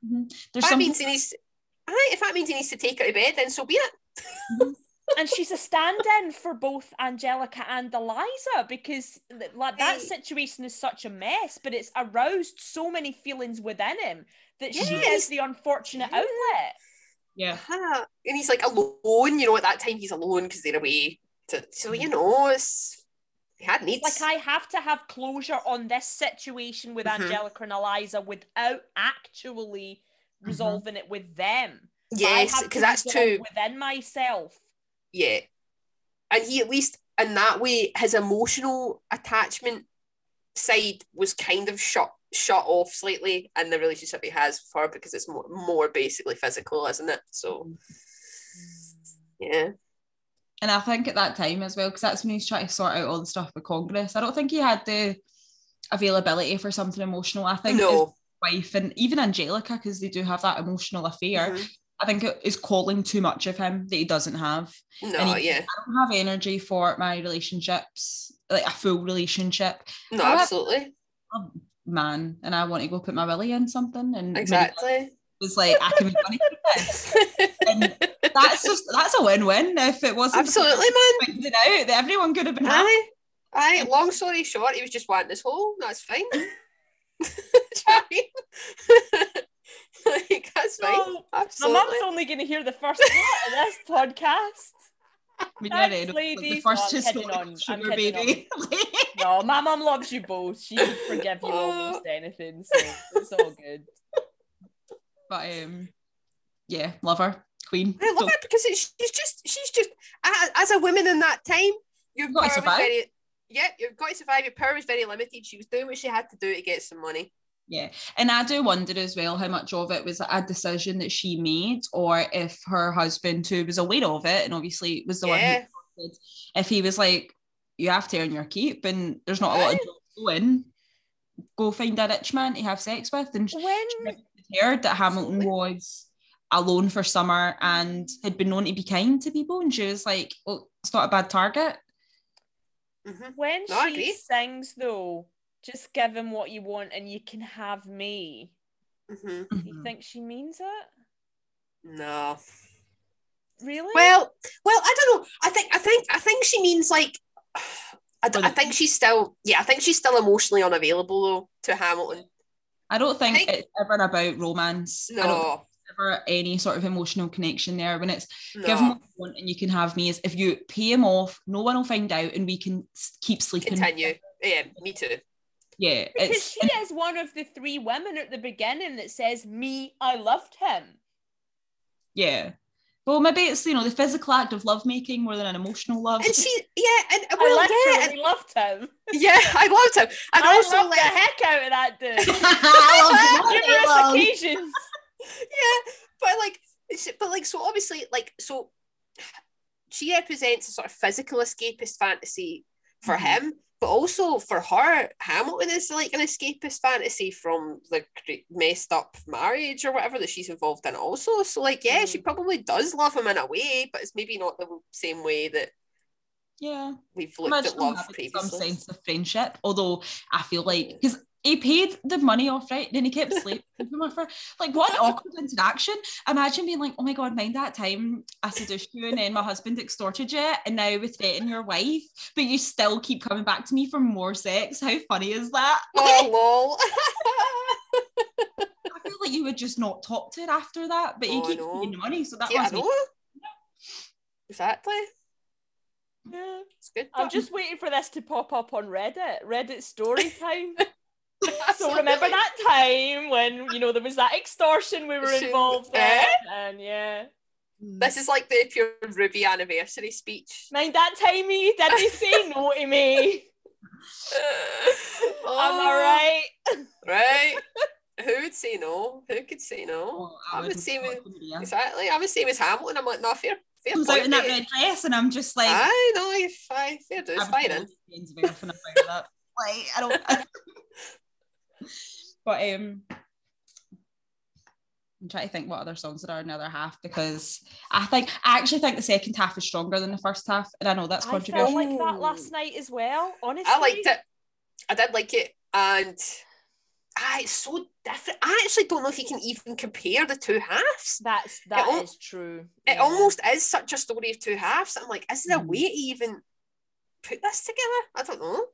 [SPEAKER 3] there's
[SPEAKER 2] If that
[SPEAKER 3] something
[SPEAKER 2] means he needs, if that means he needs to take her to bed, then so be it.
[SPEAKER 1] And she's a stand-in for both Angelica and Eliza because like that
[SPEAKER 2] Hey.
[SPEAKER 1] situation is such a mess, but it's aroused so many feelings within him that she is the unfortunate
[SPEAKER 2] Yeah.
[SPEAKER 1] outlet.
[SPEAKER 3] yeah.
[SPEAKER 2] Ah, and he's like alone, you know, at that time he's alone because they're away. To, so, you know, it's, he had needs.
[SPEAKER 1] Like I have to have closure on this situation with
[SPEAKER 2] Mhm.
[SPEAKER 1] Angelica and Eliza without actually resolving it with them. But
[SPEAKER 2] yes, because that's
[SPEAKER 1] resolve
[SPEAKER 2] too,
[SPEAKER 1] within myself.
[SPEAKER 2] Yeah. And he, at least in that way, his emotional attachment side was kind of shut shut off slightly in the relationship he has with her because it's more, more basically physical, isn't it? So, yeah.
[SPEAKER 3] And I think at that time as well, because that's when he's trying to sort out all the stuff with Congress. I don't think he had the availability for something emotional. I think his wife and even Angelica, because they do have that emotional affair,
[SPEAKER 2] Mhm.
[SPEAKER 3] I think it is calling too much of him that he doesn't have.
[SPEAKER 2] No,
[SPEAKER 3] he-
[SPEAKER 2] yeah.
[SPEAKER 3] I don't have energy for my relationships, like a full relationship.
[SPEAKER 2] No,
[SPEAKER 3] However-
[SPEAKER 2] absolutely.
[SPEAKER 3] I'm a man, and I want to go put my willy in something. And
[SPEAKER 2] Exactly.
[SPEAKER 3] was like, I can make money from this. And (laughs) that's just that's a win-win. If it wasn't
[SPEAKER 2] Absolutely, man.
[SPEAKER 3] it out, that everyone could have been happy.
[SPEAKER 2] Aye. Aye. Long story short, he was just wanting his hole. That's fine. (laughs) (laughs) Do you know what I mean? like, that's fine.
[SPEAKER 1] So, my
[SPEAKER 2] Absolutely.
[SPEAKER 1] mum's only going to hear the first part of this (laughs) podcast.
[SPEAKER 3] Maria
[SPEAKER 1] Thanks,
[SPEAKER 3] Reynolds, like, the
[SPEAKER 1] ladies.
[SPEAKER 3] first
[SPEAKER 1] No, I'm kidding
[SPEAKER 3] historical
[SPEAKER 1] I'm
[SPEAKER 3] sugar
[SPEAKER 1] kidding
[SPEAKER 3] baby.
[SPEAKER 1] No, my mum loves you both. She would forgive you (laughs) almost anything, so it's all good.
[SPEAKER 3] but um, yeah, love her, queen.
[SPEAKER 2] I love
[SPEAKER 3] So-
[SPEAKER 2] it because it's, she's just she's just as, as a woman in that time, your
[SPEAKER 3] Gotta survive.
[SPEAKER 2] very yeah, you've got to survive. Your power was very limited. She was doing what she had to do to get some money.
[SPEAKER 3] Yeah. And I do wonder as well how much of it was a decision that she made or if her husband too was aware of it and obviously was the
[SPEAKER 2] Yeah.
[SPEAKER 3] one who started, if he was like, you have to earn your keep and there's not a lot of
[SPEAKER 2] Right.
[SPEAKER 3] jobs going, go find a rich man to have sex with. And she
[SPEAKER 1] When
[SPEAKER 3] heard that Hamilton was alone for summer and had been known to be kind to people. And she was like, well, it's not a bad target.
[SPEAKER 2] hmm
[SPEAKER 1] when
[SPEAKER 2] No,
[SPEAKER 1] she sings though, just give him what you want and you can have me.
[SPEAKER 2] hmm
[SPEAKER 1] You
[SPEAKER 3] Mhm.
[SPEAKER 1] think she means it?
[SPEAKER 2] No.
[SPEAKER 1] Really?
[SPEAKER 2] Well, well, I don't know. I think, I think, I think she means like. I, d- I
[SPEAKER 3] Well-
[SPEAKER 2] think she's still, yeah, I think she's still emotionally unavailable though to Hamilton.
[SPEAKER 3] I don't think
[SPEAKER 2] think-
[SPEAKER 3] it's ever about romance. I don't think
[SPEAKER 2] No,
[SPEAKER 3] ever any sort of emotional connection there. When it's
[SPEAKER 2] no,
[SPEAKER 3] give him what you want and you can have me, is if you pay him off, no one will find out and we can keep sleeping.
[SPEAKER 2] continue. Yeah, me too.
[SPEAKER 3] Yeah,
[SPEAKER 1] because she is one of the three women at the beginning that says, Me, I loved him.
[SPEAKER 3] yeah. Well, maybe it's you know the physical act of lovemaking more than an emotional love.
[SPEAKER 2] And she, yeah, and
[SPEAKER 1] I
[SPEAKER 2] well, yeah, and,
[SPEAKER 1] loved him.
[SPEAKER 2] yeah, (laughs) I loved him. And
[SPEAKER 1] I
[SPEAKER 2] also,
[SPEAKER 1] loved
[SPEAKER 2] like,
[SPEAKER 1] the heck out of that dude. (laughs) (laughs)
[SPEAKER 3] I love it.
[SPEAKER 1] Numerous occasions.
[SPEAKER 2] yeah, but like, but like, so obviously, like, so she represents a sort of physical escapist fantasy for
[SPEAKER 3] Mhm.
[SPEAKER 2] him, but also for her, Hamilton is like an escapist fantasy from the messed up marriage or whatever that she's involved in. Also, so like, yeah, she mm. probably does love him in a way, but it's maybe not the same way that
[SPEAKER 3] Yeah.
[SPEAKER 2] we've looked
[SPEAKER 3] Imagine
[SPEAKER 2] at love
[SPEAKER 3] having some
[SPEAKER 2] previously.
[SPEAKER 3] sense of friendship. Although I feel like mm. because he paid the money off, right? Then he kept (laughs) sleeping with her. Like what an awkward interaction. Imagine being like, oh my god, mind that time I seduced you and then my husband extorted you and now we're dating your wife, but you still keep coming back to me for more sex. How funny is that? (laughs)
[SPEAKER 2] Oh lol. (laughs)
[SPEAKER 3] I feel like you would just not talk to her after that, but he
[SPEAKER 2] Oh, I
[SPEAKER 3] keeps paying the money, so that
[SPEAKER 2] yeah, I
[SPEAKER 3] must be.
[SPEAKER 2] Exactly.
[SPEAKER 1] Yeah.
[SPEAKER 2] It's good.
[SPEAKER 1] I'm just waiting for this to pop up on Reddit. Reddit story time. So remember that time when you know there was that extortion we were
[SPEAKER 2] Should-
[SPEAKER 1] involved in,
[SPEAKER 2] eh?
[SPEAKER 1] and yeah.
[SPEAKER 2] This is like the pure Ruby anniversary speech.
[SPEAKER 1] Mind that time you didn't say (laughs) no to me. (laughs) Am I right? (laughs)
[SPEAKER 2] Right. Who would say no? Who could say no?
[SPEAKER 3] Oh,
[SPEAKER 2] I would
[SPEAKER 3] wouldn't
[SPEAKER 2] say
[SPEAKER 3] talk
[SPEAKER 2] with-
[SPEAKER 3] to Maria.
[SPEAKER 2] Exactly. I'm the same as Hamilton. I'm like, no, fair, fair
[SPEAKER 3] Comes out in that red dress, and I'm just like,
[SPEAKER 2] Aye, no, you're fine. Fair dues,
[SPEAKER 3] I'm
[SPEAKER 2] fine.
[SPEAKER 3] full
[SPEAKER 2] in.
[SPEAKER 3] of everything about that. Like I don't. (laughs) but um, I'm trying to think what other songs there are in the other half because I think I actually think the second half is stronger than the first half, and I know that's controversial.
[SPEAKER 1] I felt like that last night as well. Honestly,
[SPEAKER 2] I liked it. I did like it. And ah, it's so different. I actually don't know if you can even compare the two halves.
[SPEAKER 1] That's that
[SPEAKER 2] al-
[SPEAKER 1] is true.
[SPEAKER 2] It
[SPEAKER 1] Yeah.
[SPEAKER 2] almost is such a story of two halves. I'm like, is there a
[SPEAKER 3] Mhm.
[SPEAKER 2] way to even put this together? I don't know.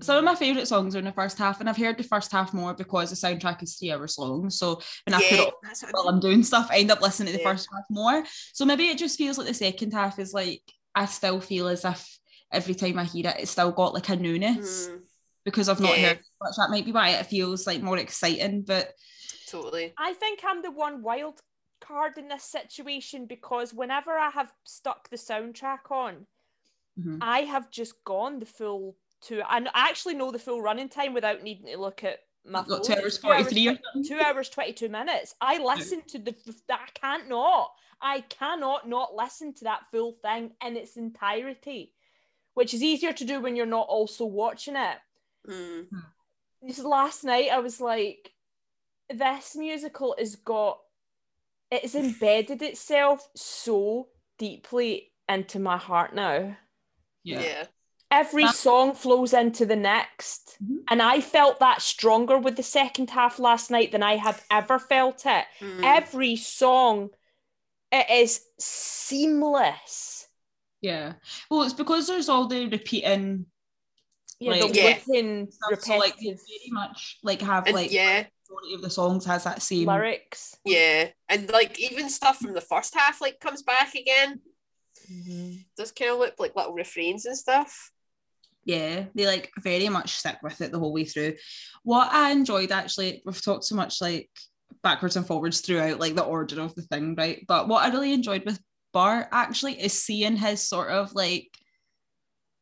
[SPEAKER 3] Some of my favourite songs are in the first half, and I've heard the first half more because the soundtrack is three hours long. So when I put it
[SPEAKER 2] yeah,
[SPEAKER 3] on
[SPEAKER 2] that's what I
[SPEAKER 3] while
[SPEAKER 2] mean.
[SPEAKER 3] I'm doing stuff, I end up listening to the
[SPEAKER 2] Yeah.
[SPEAKER 3] first half more. So maybe it just feels like the second half is like I still feel as if every time I hear it, it's still got like a newness
[SPEAKER 2] Mm,
[SPEAKER 3] because I've not
[SPEAKER 2] Yeah.
[SPEAKER 3] heard much. That might be why it feels like more exciting. But
[SPEAKER 2] totally.
[SPEAKER 1] I think I'm the one wild card in this situation because whenever I have stuck the soundtrack on,
[SPEAKER 3] Mhm.
[SPEAKER 1] I have just gone the full two. I actually know the full running time without needing to look at my
[SPEAKER 3] got
[SPEAKER 1] phone.
[SPEAKER 3] two hours
[SPEAKER 1] It's two hours
[SPEAKER 3] 43 or
[SPEAKER 1] twen-
[SPEAKER 3] something.
[SPEAKER 1] two hours 22 minutes. I listen to the, I can't not. I cannot not listen to that full thing in its entirety, which is easier to do when you're not also watching it.
[SPEAKER 2] Mm.
[SPEAKER 1] Just last night, I was like, this musical has got, it's embedded itself so deeply into my heart now
[SPEAKER 2] Yeah.
[SPEAKER 3] yeah.
[SPEAKER 1] Every
[SPEAKER 3] That-
[SPEAKER 1] song flows into the next
[SPEAKER 3] Mhm.
[SPEAKER 1] and i felt that stronger with the second half last night than i have ever felt it
[SPEAKER 2] Mm.
[SPEAKER 1] every song it is seamless
[SPEAKER 3] Yeah. Well, it's because there's all the repeating
[SPEAKER 1] yeah
[SPEAKER 3] Like-
[SPEAKER 1] the
[SPEAKER 2] Yeah.
[SPEAKER 1] looping
[SPEAKER 3] stuff. So like they very much like have
[SPEAKER 2] And
[SPEAKER 3] like
[SPEAKER 2] yeah,
[SPEAKER 3] majority of the songs has that same
[SPEAKER 1] lyrics
[SPEAKER 2] yeah. And like even stuff from the first half like comes back again. Does kind of look like little refrains and stuff.
[SPEAKER 3] Yeah, they like very much stick with it the whole way through. What I enjoyed actually, we've talked so much like backwards and forwards throughout like the order of the thing, right? But what I really enjoyed with Burr actually is seeing his sort of like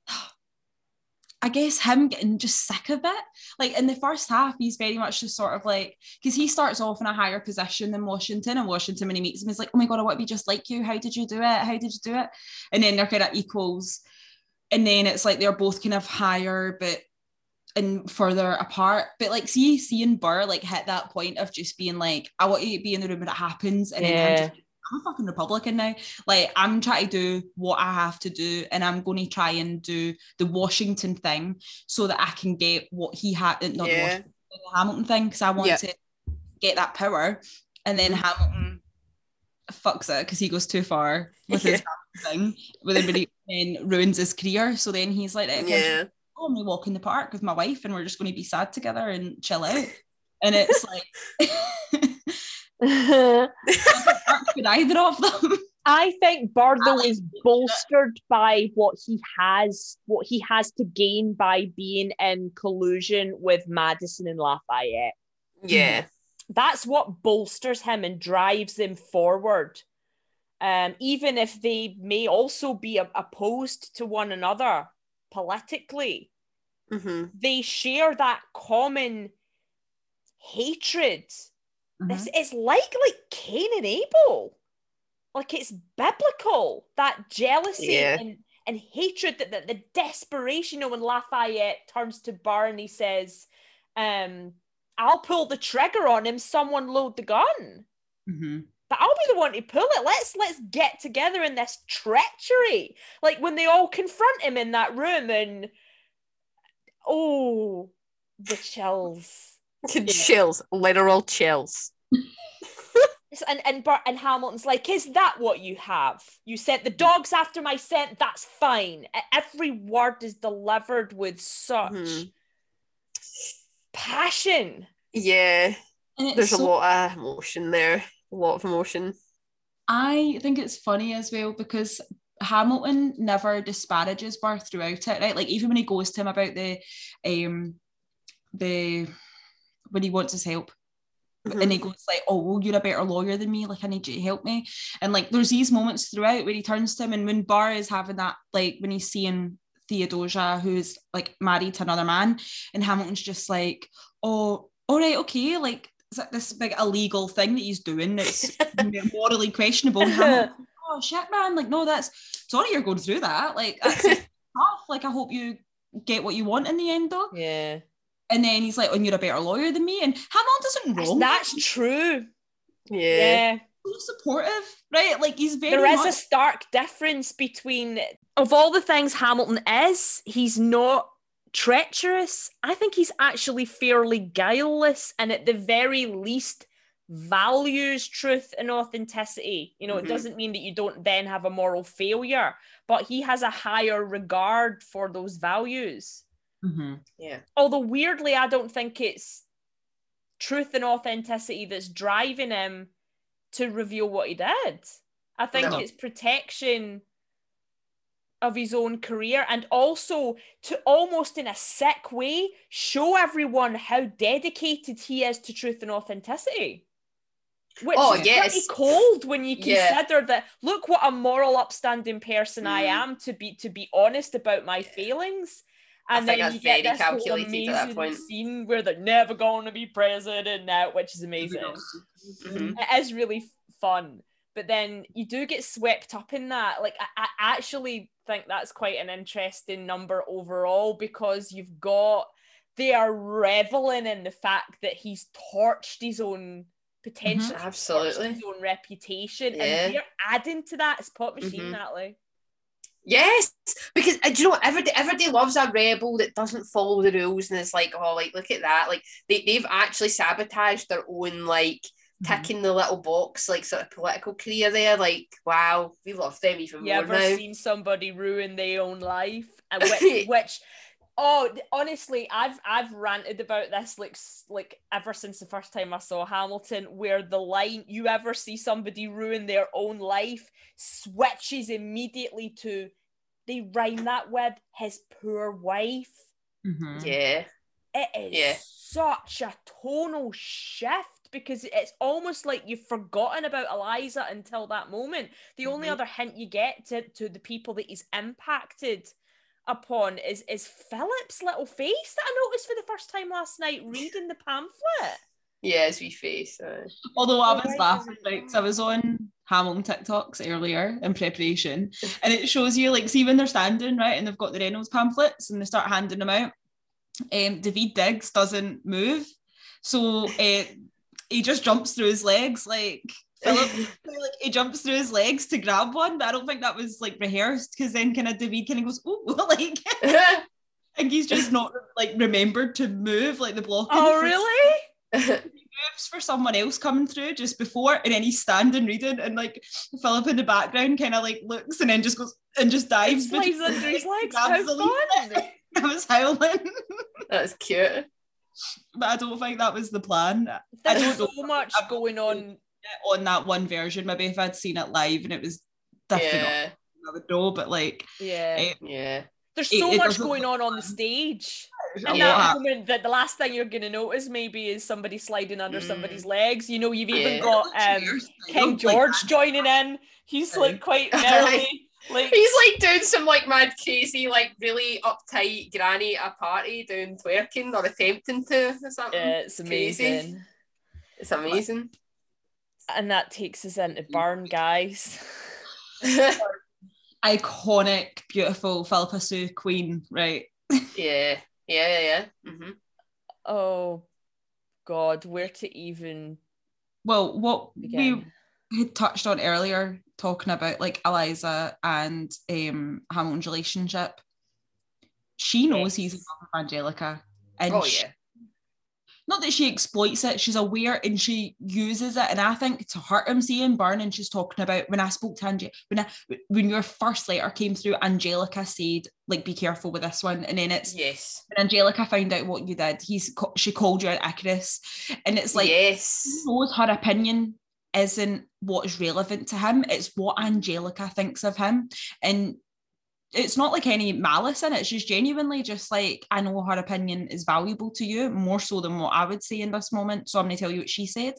[SPEAKER 3] (sighs) I guess him getting just sick of it. Like in the first half, he's very much just sort of like because he starts off in a higher position than Washington, and Washington when he meets him is like, "Oh my god, I want to be just like you. How did you do it? How did you do it?" And then they're kind of equals, and then it's like they're both kind of higher, but and further apart. But like, see, seeing Burr like hit that point of just being like, "I want you to be in the room when it happens," and then him
[SPEAKER 6] Yeah.
[SPEAKER 3] just I'm a fucking Republican now. Like I'm trying to do what I have to do, and I'm going to try and do the Washington thing so that I can get what he had, uh, not the,
[SPEAKER 2] Yeah.
[SPEAKER 3] Washington, the Hamilton thing, because I want
[SPEAKER 2] Yeah.
[SPEAKER 3] to get that power. And then mm-hmm. Hamilton fucks it because he goes too far with his thing, with everybody (laughs) and ruins his career. So then he's like, okay,
[SPEAKER 2] Yeah.
[SPEAKER 3] oh, I'm gonna walk in the park with my wife, and we're just going to be sad together and chill out. (laughs) And it's like. with either of them.
[SPEAKER 1] I think Bardo
[SPEAKER 3] I
[SPEAKER 1] is bolstered by what he has, what he has to gain by being in collusion with Madison and Lafayette.
[SPEAKER 2] Yeah.
[SPEAKER 1] That's what bolsters him and drives him forward. Um, even if they may also be a- opposed to one another politically,
[SPEAKER 2] hmm
[SPEAKER 1] they share that common hatred. This it's like like Cain and Abel. Like it's biblical that jealousy
[SPEAKER 2] Yeah.
[SPEAKER 1] and, and hatred that, that the desperation you know when Lafayette turns to Burr and he says, um, I'll pull the trigger on him, someone load the gun.
[SPEAKER 3] Mm-hmm.
[SPEAKER 1] But I'll be the one to pull it. Let's let's get together in this treachery. Like when they all confront him in that room and oh the chills.
[SPEAKER 2] Chills, literal chills.
[SPEAKER 1] And and Burr and Hamilton's like, is that what you have? You sent the dogs after my scent. That's fine. Every word is delivered with such
[SPEAKER 2] Mhm.
[SPEAKER 1] passion.
[SPEAKER 2] Yeah,
[SPEAKER 3] And it's
[SPEAKER 2] there's a lot of emotion there. A lot of emotion.
[SPEAKER 3] I think it's funny as well because Hamilton never disparages Burr throughout it, right? Like even when he goes to him about the um the when he wants his help.
[SPEAKER 2] Mhm.
[SPEAKER 3] And he goes like, "Oh, well, you're a better lawyer than me. Like, I need you to help me." And like, there's these moments throughout where he turns to him, and when Burr is having that, like, when he's seeing Theodosia, who's like married to another man, and Hamilton's just like, "Oh, all right, okay, like, is that this big illegal thing that he's doing that's (laughs) morally questionable?" And Hamilton's oh shit, man, like, no, that's sorry you're going through that. Like, that's (laughs) tough. Like, I hope you get what you want in the end, though.
[SPEAKER 1] Yeah.
[SPEAKER 3] And then he's like, "Oh, you're a better lawyer than me," and Hamilton doesn't
[SPEAKER 1] That's,
[SPEAKER 3] wrong.
[SPEAKER 1] that's true.
[SPEAKER 2] Yeah.
[SPEAKER 1] Yeah.
[SPEAKER 3] so supportive, right? Like he's very
[SPEAKER 1] There is
[SPEAKER 3] much
[SPEAKER 1] a stark difference between of all the things Hamilton is, he's not treacherous. I think he's actually fairly guileless and at the very least values truth and authenticity. You know,
[SPEAKER 2] Mhm.
[SPEAKER 1] it doesn't mean that you don't then have a moral failure, but he has a higher regard for those values.
[SPEAKER 3] Mhm.
[SPEAKER 2] Yeah.
[SPEAKER 1] Although weirdly, I don't think it's truth and authenticity that's driving him to reveal what he did. I think
[SPEAKER 2] No.
[SPEAKER 1] it's protection of his own career and also to almost in a sick way show everyone how dedicated he is to truth and authenticity. Which
[SPEAKER 2] Oh,
[SPEAKER 1] is
[SPEAKER 2] yes.
[SPEAKER 1] pretty cold when you
[SPEAKER 2] Yeah.
[SPEAKER 1] consider that look what a moral upstanding person I
[SPEAKER 2] Mhm.
[SPEAKER 1] am to be to be honest about my feelings.
[SPEAKER 2] I
[SPEAKER 1] And
[SPEAKER 2] think
[SPEAKER 1] then you get this whole
[SPEAKER 2] calculated at that
[SPEAKER 1] amazing
[SPEAKER 2] point.
[SPEAKER 1] scene where they're never going to be president now, which is amazing.
[SPEAKER 2] Mhm.
[SPEAKER 1] It is really fun. But then you do get swept up in that. Like, I, I actually think that's quite an interesting number overall because you've got, they are reveling in the fact that he's torched his own potential,
[SPEAKER 2] Mm-hmm. Absolutely.
[SPEAKER 1] his own reputation.
[SPEAKER 2] Yeah.
[SPEAKER 1] And they're adding to that. It's Pop Machine,
[SPEAKER 2] Mhm.
[SPEAKER 1] Natalie.
[SPEAKER 2] Yes, because uh, do you know what? Everybody, everybody loves a rebel that doesn't follow the rules, and it's like, oh, like look at that! Like they they've actually sabotaged their own like
[SPEAKER 3] Mm-hmm.
[SPEAKER 2] Ticking the little box, like sort of political career there. Like, wow, we love them even
[SPEAKER 1] You
[SPEAKER 2] more
[SPEAKER 1] ever
[SPEAKER 2] now.
[SPEAKER 1] seen somebody ruin their own life? And (laughs) which, which oh, honestly, I've I've ranted about this like like ever since the first time I saw Hamilton, where the line "you ever see somebody ruin their own life" switches immediately to they rhyme that with his poor wife.
[SPEAKER 3] Mhm.
[SPEAKER 2] Yeah,
[SPEAKER 1] It is
[SPEAKER 2] Yeah.
[SPEAKER 1] such a tonal shift because it's almost like you've forgotten about Eliza until that moment. The only
[SPEAKER 2] Mhm.
[SPEAKER 1] other hint you get to, to the people that he's impacted upon is is Philip's little face that I noticed for the first time last night (laughs) reading the pamphlet.
[SPEAKER 2] Yeah, his wee face. Uh,
[SPEAKER 3] Although I was
[SPEAKER 1] right,
[SPEAKER 3] laughing,
[SPEAKER 1] right.
[SPEAKER 3] right? So I was on Hamilton TikToks earlier in preparation, and it shows you like see when they're standing right, and they've got the Reynolds pamphlets, and they start handing them out. Um, Daveed Diggs doesn't move, so uh, he just jumps through his legs like. Philip, (laughs) like he jumps through his legs to grab one, but I don't think that was like rehearsed because then kind of Daveed kind of goes, oh, (laughs) like, (laughs) and he's just not like remembered to move like the block.
[SPEAKER 1] Oh really?
[SPEAKER 3] moves for someone else coming through just before, and then he's standing reading, and like Philip in the background kind of like looks and then just goes and just dives.
[SPEAKER 1] Slides under his legs. How
[SPEAKER 3] grabs the leaf.
[SPEAKER 1] fun!
[SPEAKER 3] I was howling,
[SPEAKER 2] That's cute.
[SPEAKER 3] But I don't think that was the plan. I
[SPEAKER 1] There's
[SPEAKER 3] don't
[SPEAKER 1] so much going on.
[SPEAKER 3] On that one version, maybe if I'd seen it live and it was different,
[SPEAKER 2] Yeah,
[SPEAKER 3] I would know. But like,
[SPEAKER 1] Yeah,
[SPEAKER 2] yeah.
[SPEAKER 1] there's so
[SPEAKER 3] it
[SPEAKER 1] much
[SPEAKER 3] doesn't
[SPEAKER 1] going on on the stage.
[SPEAKER 3] a
[SPEAKER 1] In that
[SPEAKER 3] lot.
[SPEAKER 1] moment, that the last thing you're gonna notice maybe is somebody sliding under
[SPEAKER 2] Mm.
[SPEAKER 1] somebody's legs. You know, you've even
[SPEAKER 2] Yeah.
[SPEAKER 1] got um, King George joining in. He's like quite (laughs) merrily. Like
[SPEAKER 2] He's like doing some like mad crazy, like really uptight granny at a party doing twerking or attempting to or something.
[SPEAKER 1] yeah, it's
[SPEAKER 2] Crazy.
[SPEAKER 1] amazing.
[SPEAKER 2] It's amazing.
[SPEAKER 1] And that takes us into Burn, guys. (laughs)
[SPEAKER 3] iconic, beautiful Phillipa Soo Queen, right? (laughs)
[SPEAKER 2] yeah, yeah, yeah, yeah. hmm
[SPEAKER 1] Oh God, where to even
[SPEAKER 3] Well, what
[SPEAKER 1] begin?
[SPEAKER 3] we had touched on earlier, talking about like Eliza and um Hamilton's relationship. She knows he's in love with Angelica, and
[SPEAKER 2] Oh
[SPEAKER 3] she-
[SPEAKER 2] yeah.
[SPEAKER 3] not that she exploits it, she's aware and she uses it. And I think to hurt him, seeing Burn, and she's talking about when I spoke to Ange, when I, when your first letter came through, Angelica said like be careful with this one, and then it's
[SPEAKER 2] Yes.
[SPEAKER 3] when Angelica found out what you did, he's she called you an Icarus, and it's like
[SPEAKER 2] yes.
[SPEAKER 3] knows her opinion isn't what is relevant to him. It's what Angelica thinks of him. And it's not like any malice in it. She's genuinely just like, I know her opinion is valuable to you more so than what I would say in this moment. So I'm going to tell you what she said.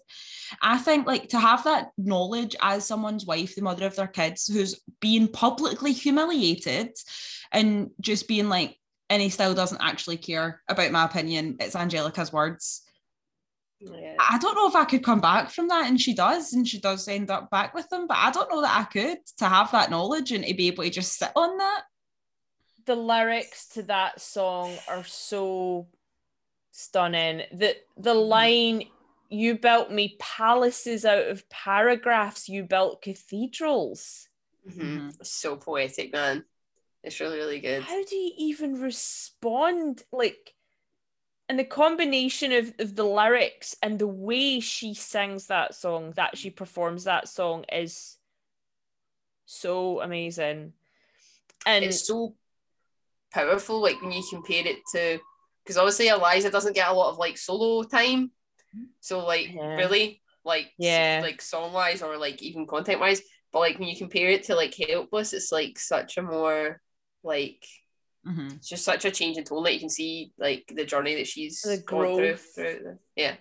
[SPEAKER 3] I think like to have that knowledge as someone's wife, the mother of their kids, who's being publicly humiliated and just being like, and he still doesn't actually care about my opinion. It's Angelica's words.
[SPEAKER 2] Yeah.
[SPEAKER 3] I don't know if I could come back from that, and she does, and she does end up back with them. But I don't know that I could to have that knowledge and to be able to just sit on that.
[SPEAKER 1] the lyrics to that song are so stunning. The the line you built me palaces out of paragraphs, you built cathedrals.
[SPEAKER 2] hmm So poetic, man. It's really, really good.
[SPEAKER 1] How do you even respond? Like and the combination of, of the lyrics and the way she sings that song, that she performs that song is so amazing. And
[SPEAKER 2] it's so powerful like when you compare it to because obviously eliza doesn't get a lot of like solo time so like
[SPEAKER 1] Yeah.
[SPEAKER 2] really like
[SPEAKER 1] Yeah.
[SPEAKER 2] like song wise or like even content wise but like when you compare it to like helpless it's like such a more like
[SPEAKER 3] Mhm.
[SPEAKER 2] it's just such a change in tone that you can see like the journey that she's
[SPEAKER 1] The
[SPEAKER 2] through,
[SPEAKER 1] growth.
[SPEAKER 2] through the, yeah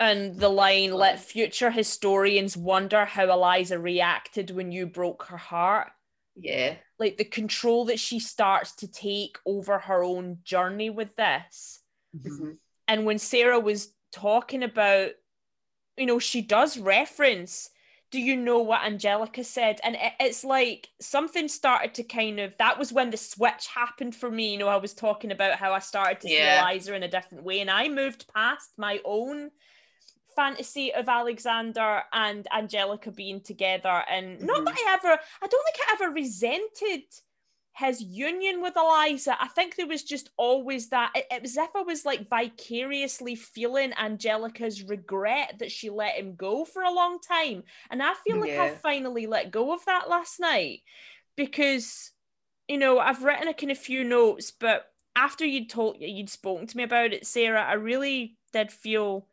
[SPEAKER 1] And the line, let future historians wonder how Eliza reacted when you broke her heart.
[SPEAKER 2] yeah
[SPEAKER 1] Like the control that she starts to take over her own journey with this.
[SPEAKER 3] Mhm.
[SPEAKER 2] Mhm.
[SPEAKER 1] And when Sarah was talking about, you know, she does reference, do you know what Angelica said? And it- it's like something started to kind of, that was when the switch happened for me. You know, I was talking about how I started to
[SPEAKER 2] Yeah.
[SPEAKER 1] see Eliza in a different way. And I moved past my own fantasy of Alexander and Angelica being together. And not
[SPEAKER 2] Mhm.
[SPEAKER 1] that I ever, I don't think I ever resented his union with Eliza. I think there was just always that. It, it was if I was like vicariously feeling Angelica's regret that she let him go for a long time. And I feel like I
[SPEAKER 2] Yeah.
[SPEAKER 1] finally let go of that last night because, you know, I've written a kind of few notes, but after you'd told you'd spoken to me about it, Sarah, I really did feel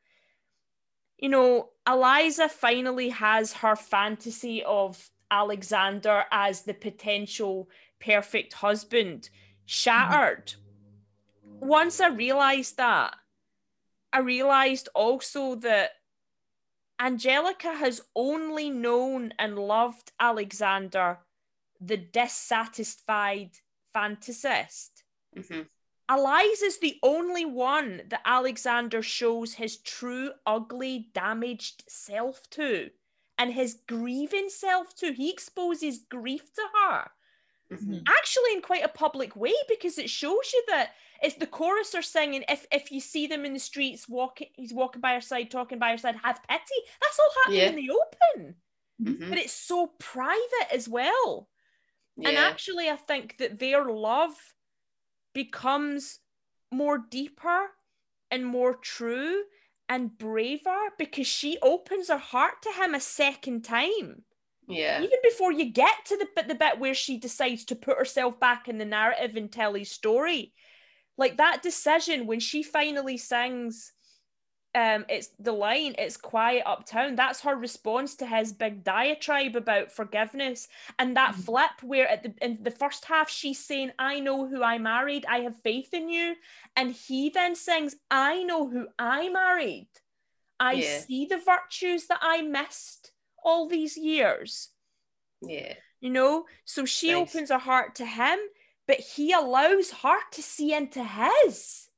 [SPEAKER 1] you know, Eliza finally has her fantasy of Alexander as the potential perfect husband shattered. Once I realized that, I realized also that Angelica has only known and loved Alexander, the dissatisfied fantasist.
[SPEAKER 2] hmm
[SPEAKER 1] Eliza's the only one that Alexander shows his true, ugly, damaged self to and his grieving self to. He exposes grief to her,
[SPEAKER 2] hmm
[SPEAKER 1] actually, in quite a public way, because it shows you that it's the chorus are singing. If if you see them in the streets walking, he's walking by her side, talking by her side, have pity. That's all happening
[SPEAKER 2] Yeah.
[SPEAKER 1] in the open,
[SPEAKER 2] hmm
[SPEAKER 1] but it's so private as well. And actually, I think that their love becomes more deeper and more true and braver because she opens her heart to him a second time.
[SPEAKER 2] Yeah.
[SPEAKER 1] Even before you get to the bit, the bit where she decides to put herself back in the narrative and tell his story, like that decision when she finally sings, um, it's the line, "It's quiet uptown." That's her response to his big diatribe about forgiveness, and that
[SPEAKER 2] Mhm.
[SPEAKER 1] flip where at the in the first half she's saying, "I know who I married. I have faith in you," and he then sings, "I know who I married. I
[SPEAKER 2] Yeah.
[SPEAKER 1] see the virtues that I missed all these years."
[SPEAKER 2] Yeah.
[SPEAKER 1] you know so she
[SPEAKER 2] Nice.
[SPEAKER 1] opens her heart to him but he allows her to see into his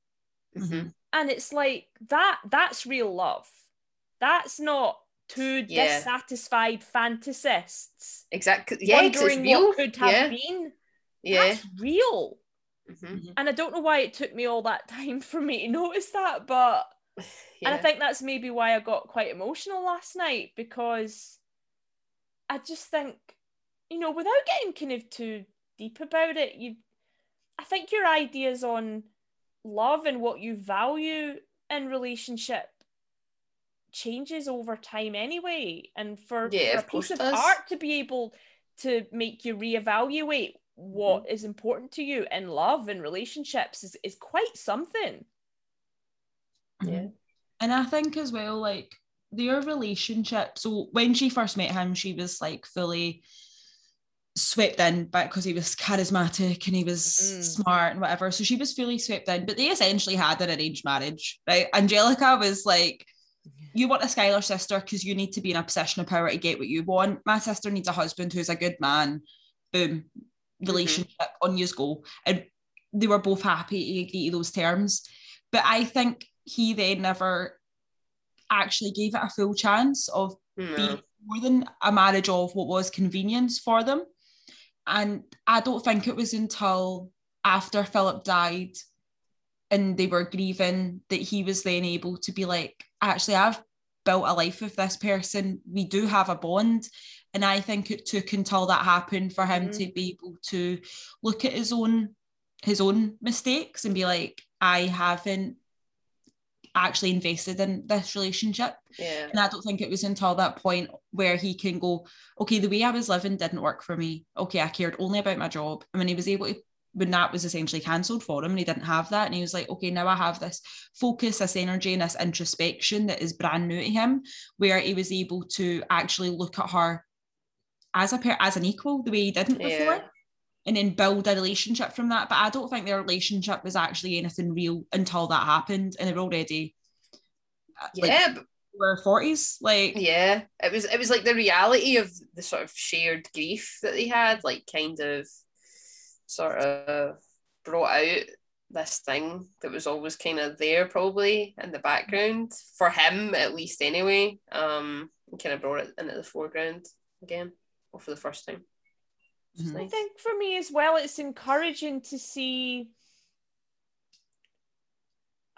[SPEAKER 2] hmm
[SPEAKER 1] and it's like that that's real love that's not two
[SPEAKER 2] Yeah.
[SPEAKER 1] dissatisfied fantasists
[SPEAKER 2] Exactly. Yeah,
[SPEAKER 1] wondering
[SPEAKER 2] real.
[SPEAKER 1] what could have
[SPEAKER 2] yeah.
[SPEAKER 1] been
[SPEAKER 2] Yeah.
[SPEAKER 1] that's real
[SPEAKER 2] hmm
[SPEAKER 1] and i don't know why it took me all that (laughs) time for me to notice that but (laughs)
[SPEAKER 2] yeah.
[SPEAKER 1] and I think that's maybe why I got quite emotional last night because I just think, you know, without getting kind of too deep about it, you, I think your ideas on love and what you value in relationship changes over time anyway. And for,
[SPEAKER 2] Yeah,
[SPEAKER 1] for a piece of art to be able to make you reevaluate what
[SPEAKER 2] Mm-hmm.
[SPEAKER 1] is important to you in love and relationships is, is quite something.
[SPEAKER 2] Yeah.
[SPEAKER 3] And I think as well, like their relationship. So when she first met him, she was like fully swept in, but because he was charismatic and he was
[SPEAKER 1] Mm.
[SPEAKER 3] smart and whatever. So she was fully swept in. But they essentially had an arranged marriage, right? Angelica was like, "You want a Schuyler sister because you need to be in a position of power to get what you want. My sister needs a husband who's a good man. Boom, relationship on you go." And they were both happy to agree to those terms. But I think he then never actually gave it a full chance of
[SPEAKER 2] No.
[SPEAKER 3] being more than a marriage of what was convenience for them. And I don't think it was until after Philip died and they were grieving that he was then able to be like, actually, I've built a life with this person. We do have a bond. And I think it took until that happened for him
[SPEAKER 1] Mhm.
[SPEAKER 3] to be able to look at his own his own mistakes and be like, I haven't actually invested in this relationship.
[SPEAKER 2] Yeah.
[SPEAKER 3] And I don't think it was until that point where he can go, okay, the way I was living didn't work for me. Okay, I cared only about my job. And when he was able to, when that was essentially cancelled for him and he didn't have that, and he was like, okay, now I have this focus, this energy, and this introspection that is brand new to him, where he was able to actually look at her as a pair, as an equal, the way he didn't before
[SPEAKER 2] Yeah.
[SPEAKER 3] And then build a relationship from that. But I don't think their relationship was actually anything real until that happened, and they're already uh, like
[SPEAKER 2] Yeah. but-
[SPEAKER 3] we're forties. Like
[SPEAKER 2] yeah. It was it was like the reality of the sort of shared grief that they had, like kind of sort of brought out this thing that was always kind of there probably in the background for him at least anyway. Um and kind of brought it into the foreground again or for the first time. Which is
[SPEAKER 3] Mhm.
[SPEAKER 1] I think for me as well, it's encouraging to see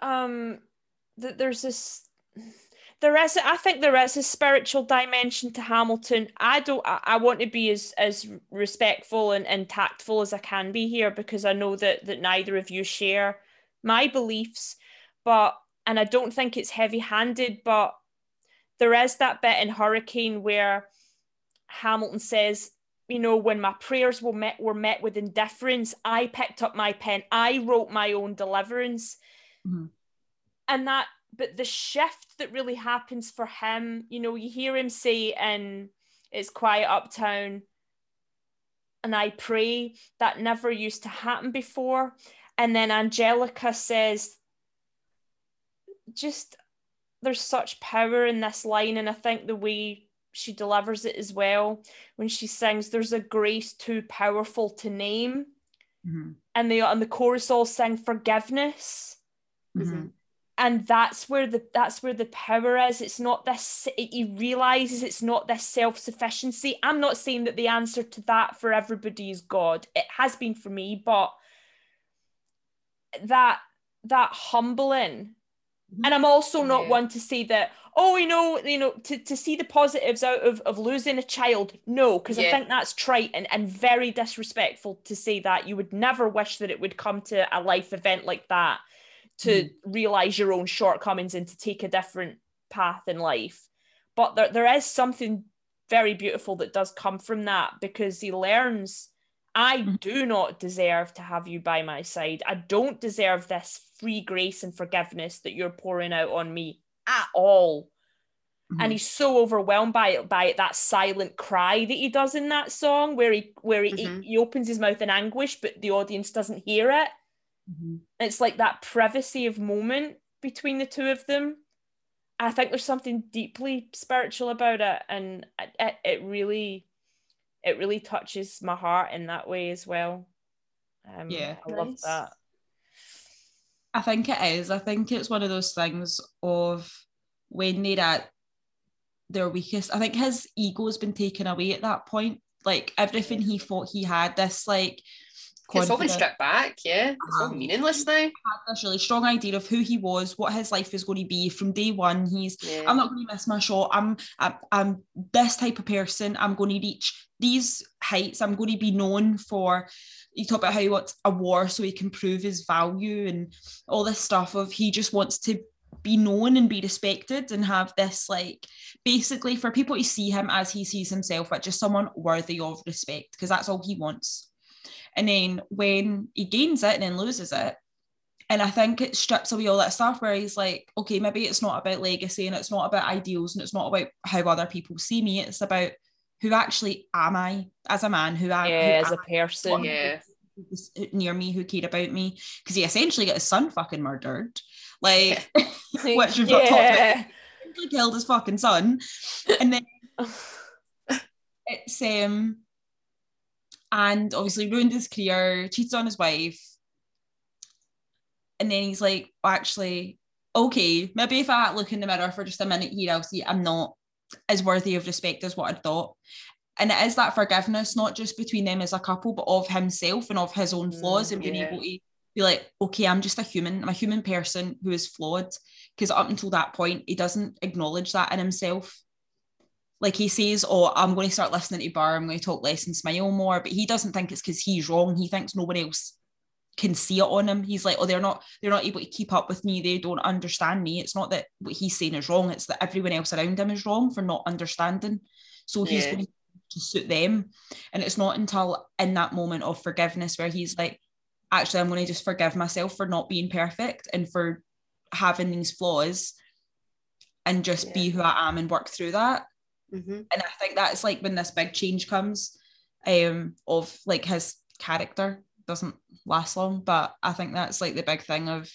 [SPEAKER 1] um that there's this there is I think there is a spiritual dimension to Hamilton. I don't I, I want to be as as respectful and, and tactful as I can be here because I know that that neither of you share my beliefs, but and I don't think it's heavy-handed, but there is that bit in Hurricane where Hamilton says, you know, when my prayers were met were met with indifference, I picked up my pen, I wrote my own deliverance.
[SPEAKER 3] Mhm.
[SPEAKER 1] And that, but the shift that really happens for him, you know, you hear him say in It's Quiet Uptown, and I pray that never used to happen before. And then Angelica says, just there's such power in this line, and I think the way she delivers it as well when she sings, There's a grace too powerful to name.
[SPEAKER 3] Mhm.
[SPEAKER 1] and they and the chorus all sing forgiveness
[SPEAKER 3] Mhm.
[SPEAKER 1] and that's where the that's where the power is it's not this he realizes it's not this self-sufficiency i'm not saying that the answer to that for everybody is god it has been for me but that that humbling and i'm also not
[SPEAKER 2] Yeah.
[SPEAKER 1] one to say that oh you know you know to, to see the positives out of, of losing a child. No because i think that's trite and, and very disrespectful to say that. You would never wish that it would come to a life event like that to realize your own shortcomings and to take a different path in life. But there, there is something very beautiful that does come from that because he learns I
[SPEAKER 3] Mhm.
[SPEAKER 1] do not deserve to have you by my side. I don't deserve this free grace and forgiveness that you're pouring out on me at all. And he's so overwhelmed by it, by it, that silent cry that he does in that song, where he where he,
[SPEAKER 2] Mhm.
[SPEAKER 1] he opens his mouth in anguish, but the audience doesn't hear it.
[SPEAKER 3] Mhm.
[SPEAKER 1] It's like that privacy of moment between the two of them. I think there's something deeply spiritual about it, and it, it, it really, it really touches my heart in that way as well. Um,
[SPEAKER 3] Yeah.
[SPEAKER 1] I love that.
[SPEAKER 3] I think it is. I think it's one of those things of when they're at their weakest. I think his ego's been taken away at that point. Like everything he thought he had, this like
[SPEAKER 2] It's all been stripped back, yeah. It's all
[SPEAKER 3] Um,
[SPEAKER 2] meaningless now.
[SPEAKER 3] had this really strong idea of who he was, what his life was going to be from day one. He's
[SPEAKER 2] Yeah.
[SPEAKER 3] I'm not going to miss my shot. I'm, I'm I'm this type of person. I'm going to reach these heights. I'm going to be known for. You talk about how he wants a war so he can prove his value and all this stuff of he just wants to be known and be respected and have this like basically for people to see him as he sees himself, but just someone worthy of respect because that's all he wants. And then when he gains it and then loses it, and I think it strips away all that stuff where he's like, okay, maybe it's not about legacy and it's not about ideals and it's not about how other people see me. It's about who actually am I as a man, who am I
[SPEAKER 1] Yeah,
[SPEAKER 3] who
[SPEAKER 1] as a person.
[SPEAKER 2] Yeah.
[SPEAKER 3] Near me, who cared about me. Because he essentially got his son fucking murdered. Like (laughs) (laughs) Which we've not talked about.
[SPEAKER 1] yeah.
[SPEAKER 3] he killed his fucking son. And then (laughs) it's um and obviously ruined his career, cheated on his wife. And then he's like, actually, okay, maybe if I look in the mirror for just a minute here, I'll see I'm not as worthy of respect as what I thought. And it is that forgiveness, not just between them as a couple, but of himself and of his own mm, flaws and being
[SPEAKER 2] yeah.
[SPEAKER 3] able to be like, okay, I'm just a human, I'm a human person who is flawed. Because up until that point, he doesn't acknowledge that in himself like he says, "Oh, I'm going to start listening to Burr. I'm going to talk less and smile more." But he doesn't think it's because he's wrong. He thinks no one else can see it on him. He's like, "Oh, they're not. They're not able to keep up with me. They don't understand me." It's not that what he's saying is wrong. It's that everyone else around him is wrong for not understanding. So he's
[SPEAKER 2] Yeah.
[SPEAKER 3] going to suit them. And it's not until in that moment of forgiveness where he's like, "Actually, I'm going to just forgive myself for not being perfect and for having these flaws." And just be who I am and work through that
[SPEAKER 2] hmm
[SPEAKER 3] and I think that's like when this big change comes um of like his character doesn't last long but I think that's like the big thing of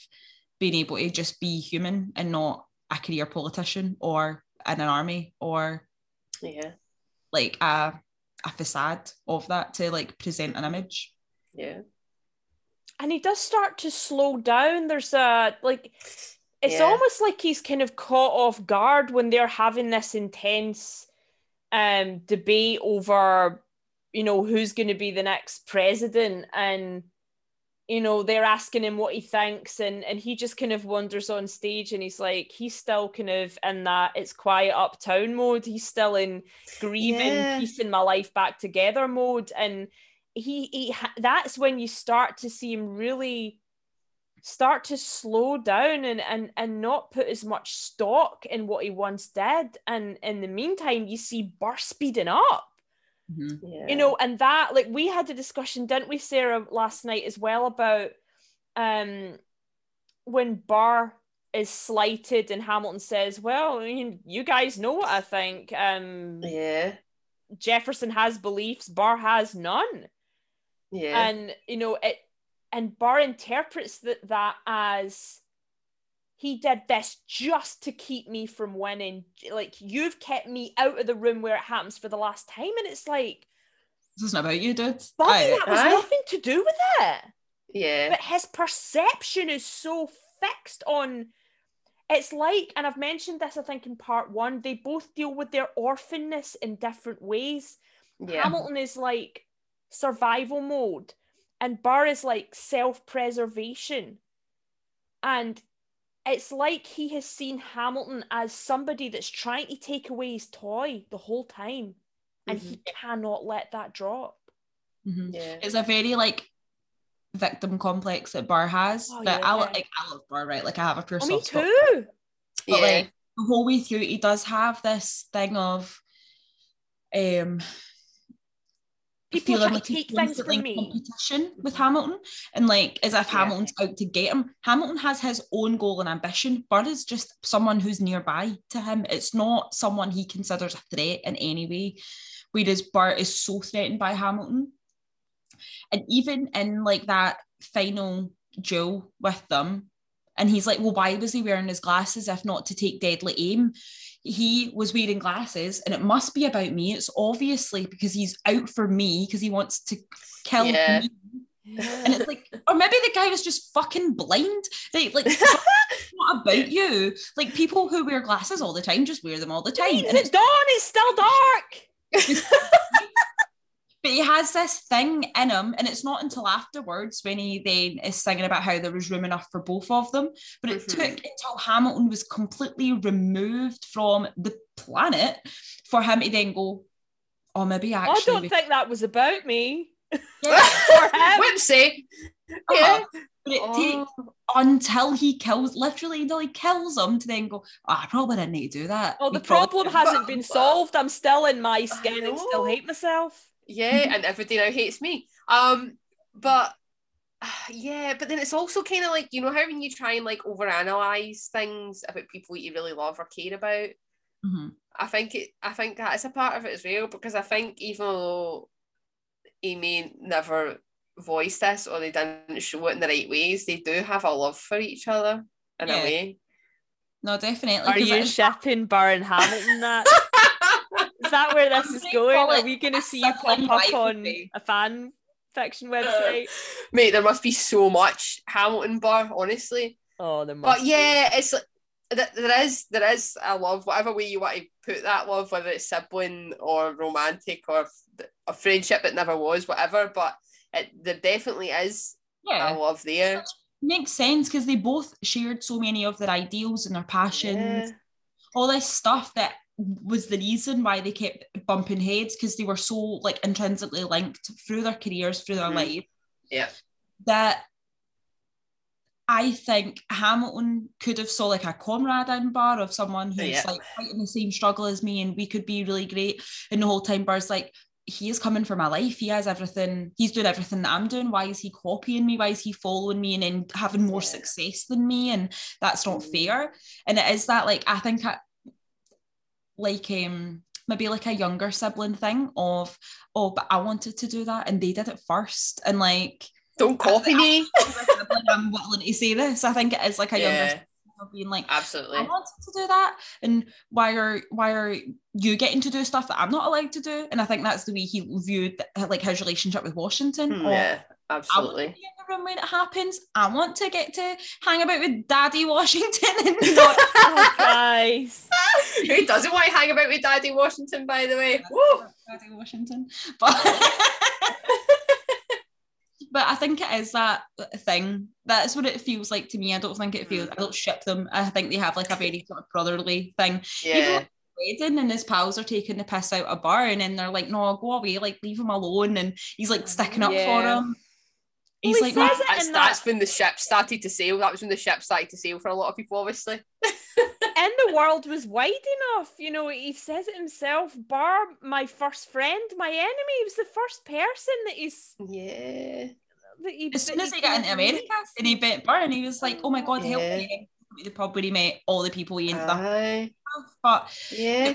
[SPEAKER 3] being able to just be human and not a career politician or in an army or
[SPEAKER 2] Yeah.
[SPEAKER 3] like a a facade of that to like present an image
[SPEAKER 2] Yeah.
[SPEAKER 1] and he does start to slow down there's a like it's
[SPEAKER 2] Yeah.
[SPEAKER 1] almost like he's kind of caught off guard when they're having this intense um debate over you know who's going to be the next president and you know they're asking him what he thinks and and he just kind of wanders on stage and he's like he's still kind of in that it's quiet uptown mode. He's still in grieving
[SPEAKER 2] Yeah.
[SPEAKER 1] piecing my life back together mode. And he, he that's when you start to see him really start to slow down and and and not put as much stock in what he once did. And in the meantime you see Burr speeding up
[SPEAKER 2] Yeah.
[SPEAKER 1] you know and that like we had a discussion didn't we sarah last night as well about um when Burr is slighted and hamilton says well I mean, you guys know what i think um
[SPEAKER 2] Yeah.
[SPEAKER 1] jefferson has beliefs Burr has none
[SPEAKER 2] Yeah.
[SPEAKER 1] and you know it and Burr interprets that that as he did this just to keep me from winning like you've kept me out of the room where it happens for the last time and it's like
[SPEAKER 3] This isn't about you, dude.
[SPEAKER 1] Buddy,
[SPEAKER 3] Aye.
[SPEAKER 1] that was
[SPEAKER 2] Aye.
[SPEAKER 1] nothing to do with it.
[SPEAKER 2] Yeah.
[SPEAKER 1] But his perception is so fixed on. It's like, and I've mentioned this, I think, in part one, they both deal with their orphanness in different ways.
[SPEAKER 2] Yeah.
[SPEAKER 1] Hamilton is like survival mode, and Burr is like self preservation. And it's like he has seen Hamilton as somebody that's trying to take away his toy the whole time, and he cannot let that drop.
[SPEAKER 3] Mhm.
[SPEAKER 2] Yeah.
[SPEAKER 3] It's a very like victim complex that Burr has.
[SPEAKER 1] Oh,
[SPEAKER 3] that I
[SPEAKER 1] yeah.
[SPEAKER 3] lo- like. I love Burr, right? Like I have a pure
[SPEAKER 1] Oh, me
[SPEAKER 3] soft spot
[SPEAKER 1] too.
[SPEAKER 3] But
[SPEAKER 2] Yeah.
[SPEAKER 3] like the whole way through, he does have this thing of um
[SPEAKER 1] People
[SPEAKER 3] feeling
[SPEAKER 1] try
[SPEAKER 3] like
[SPEAKER 1] to take things from me.
[SPEAKER 3] competition with Hamilton, and like as if
[SPEAKER 2] Yeah.
[SPEAKER 3] Hamilton's out to get him. Hamilton has his own goal and ambition. Burr is just someone who's nearby to him. It's not someone he considers a threat in any way. Whereas Burr is so threatened by Hamilton, and even in like that final duel with them, and he's like, "Well, why was he wearing his glasses if not to take deadly aim?" He was wearing glasses, and it must be about me. It's obviously because he's out for me because he wants to kill
[SPEAKER 2] Yeah.
[SPEAKER 3] me. And it's like, or maybe the guy was just fucking blind. Like, (laughs) like it's not about you. Like people who wear glasses all the time just wear them all the time.
[SPEAKER 1] Means
[SPEAKER 3] And
[SPEAKER 1] it's
[SPEAKER 3] it's,
[SPEAKER 1] dawn, it's still dark. (laughs)
[SPEAKER 3] but he has this thing in him, and it's not until afterwards when he then is singing about how there was room enough for both of them. But it
[SPEAKER 2] Mhm.
[SPEAKER 3] took until Hamilton was completely removed from the planet for him to then go, oh, maybe actually."
[SPEAKER 1] I don't
[SPEAKER 3] we-
[SPEAKER 1] think that was about me.
[SPEAKER 3] Yeah. (laughs)
[SPEAKER 1] For him.
[SPEAKER 2] Whipsy.
[SPEAKER 3] Uh-huh.
[SPEAKER 2] Yeah.
[SPEAKER 3] But it takes
[SPEAKER 2] Oh.
[SPEAKER 3] until he kills, literally until he kills him to then go, oh, I probably didn't need to do that.
[SPEAKER 1] Oh, the
[SPEAKER 3] probably
[SPEAKER 1] problem
[SPEAKER 3] didn't."
[SPEAKER 1] hasn't been solved. I'm still in my skin and still hate myself.
[SPEAKER 2] Yeah, and everybody now hates me. Um, but (sighs) yeah, but then it's also kind of like you know how when you try and like overanalyze things about people that you really love or care about.
[SPEAKER 3] Mhm.
[SPEAKER 2] I think it. I think that is a part of it as well because I think even though he may never voice this or they didn't show it in the right ways, they do have a love for each other in
[SPEAKER 3] Yeah.
[SPEAKER 2] a way.
[SPEAKER 3] No, definitely.
[SPEAKER 1] Are you
[SPEAKER 3] it-
[SPEAKER 1] shipping Burr and Hamilton that? (laughs) Is that where this is going? Are we going to see you pop up on a fan fiction website?
[SPEAKER 2] Mate, there must be so much Hamilton Burr, honestly.
[SPEAKER 1] Oh, there must
[SPEAKER 2] But yeah, it's like there is there is a love, whatever way you want to put that love, whether it's sibling or romantic or a friendship that never was, whatever. But it there definitely is
[SPEAKER 3] yeah,
[SPEAKER 2] a love there.
[SPEAKER 3] makes sense because they both shared so many of their ideals and their passions,
[SPEAKER 1] Yeah.
[SPEAKER 3] all this stuff that was the reason why they kept bumping heads because they were so like intrinsically linked through their careers, through their
[SPEAKER 2] Mhm.
[SPEAKER 3] life.
[SPEAKER 2] Yeah.
[SPEAKER 3] That I think Hamilton could have saw like a comrade in Burr of someone who's
[SPEAKER 2] Yeah.
[SPEAKER 3] like fighting the same struggle as me and we could be really great. And the whole time Burr's like, he is coming for my life. He has everything. He's doing everything that I'm doing. Why is he copying me? Why is he following me and then having more
[SPEAKER 2] Yeah.
[SPEAKER 3] success than me? And that's not
[SPEAKER 2] Mm.
[SPEAKER 3] fair. And it is that like I think I, like um maybe like a younger sibling thing of oh but I wanted to do that and they did it first and like
[SPEAKER 2] Don't copy me.
[SPEAKER 3] I'm willing to say this. I think it is like a younger
[SPEAKER 2] Yeah,
[SPEAKER 3] of being like
[SPEAKER 2] absolutely.
[SPEAKER 3] I wanted to do that, and why are why are you getting to do stuff that I'm not allowed to do? And I think that's the way he viewed like his relationship with Washington.
[SPEAKER 2] Hmm,
[SPEAKER 3] or,
[SPEAKER 2] Yeah, absolutely.
[SPEAKER 3] Be in room when it happens. I want to get to hang about with Daddy Washington and not.
[SPEAKER 1] Oh, (laughs) guys. (laughs)
[SPEAKER 2] Who doesn't want to hang about with Daddy Washington, by the way?
[SPEAKER 3] Daddy Washington, but (laughs) but I think it is that thing. That's what it feels like to me. I don't think it feels. I don't ship them. I think they have like a very sort of brotherly thing.
[SPEAKER 2] Yeah,
[SPEAKER 3] wedding and his pals are taking the piss out of Burr and they're like, no, go away, like leave him alone. And he's like sticking up for him. He's
[SPEAKER 1] he
[SPEAKER 3] like,
[SPEAKER 1] says
[SPEAKER 3] "No."
[SPEAKER 1] it
[SPEAKER 2] that's,
[SPEAKER 1] in
[SPEAKER 2] that's
[SPEAKER 1] that-
[SPEAKER 2] when the ship started to sail. That was when the ship started to sail for a lot of people, obviously. (laughs)
[SPEAKER 1] and the world was wide enough. You know, he says it himself. Burr, my first friend, my enemy. He was the first person that he's
[SPEAKER 2] Yeah.
[SPEAKER 1] that he.
[SPEAKER 3] as soon as he got into
[SPEAKER 1] came to.
[SPEAKER 3] America and he met Burr and he was like, oh my God, help me. The pub where he met all the people he ended up
[SPEAKER 2] Aye.
[SPEAKER 3] But
[SPEAKER 2] Yeah.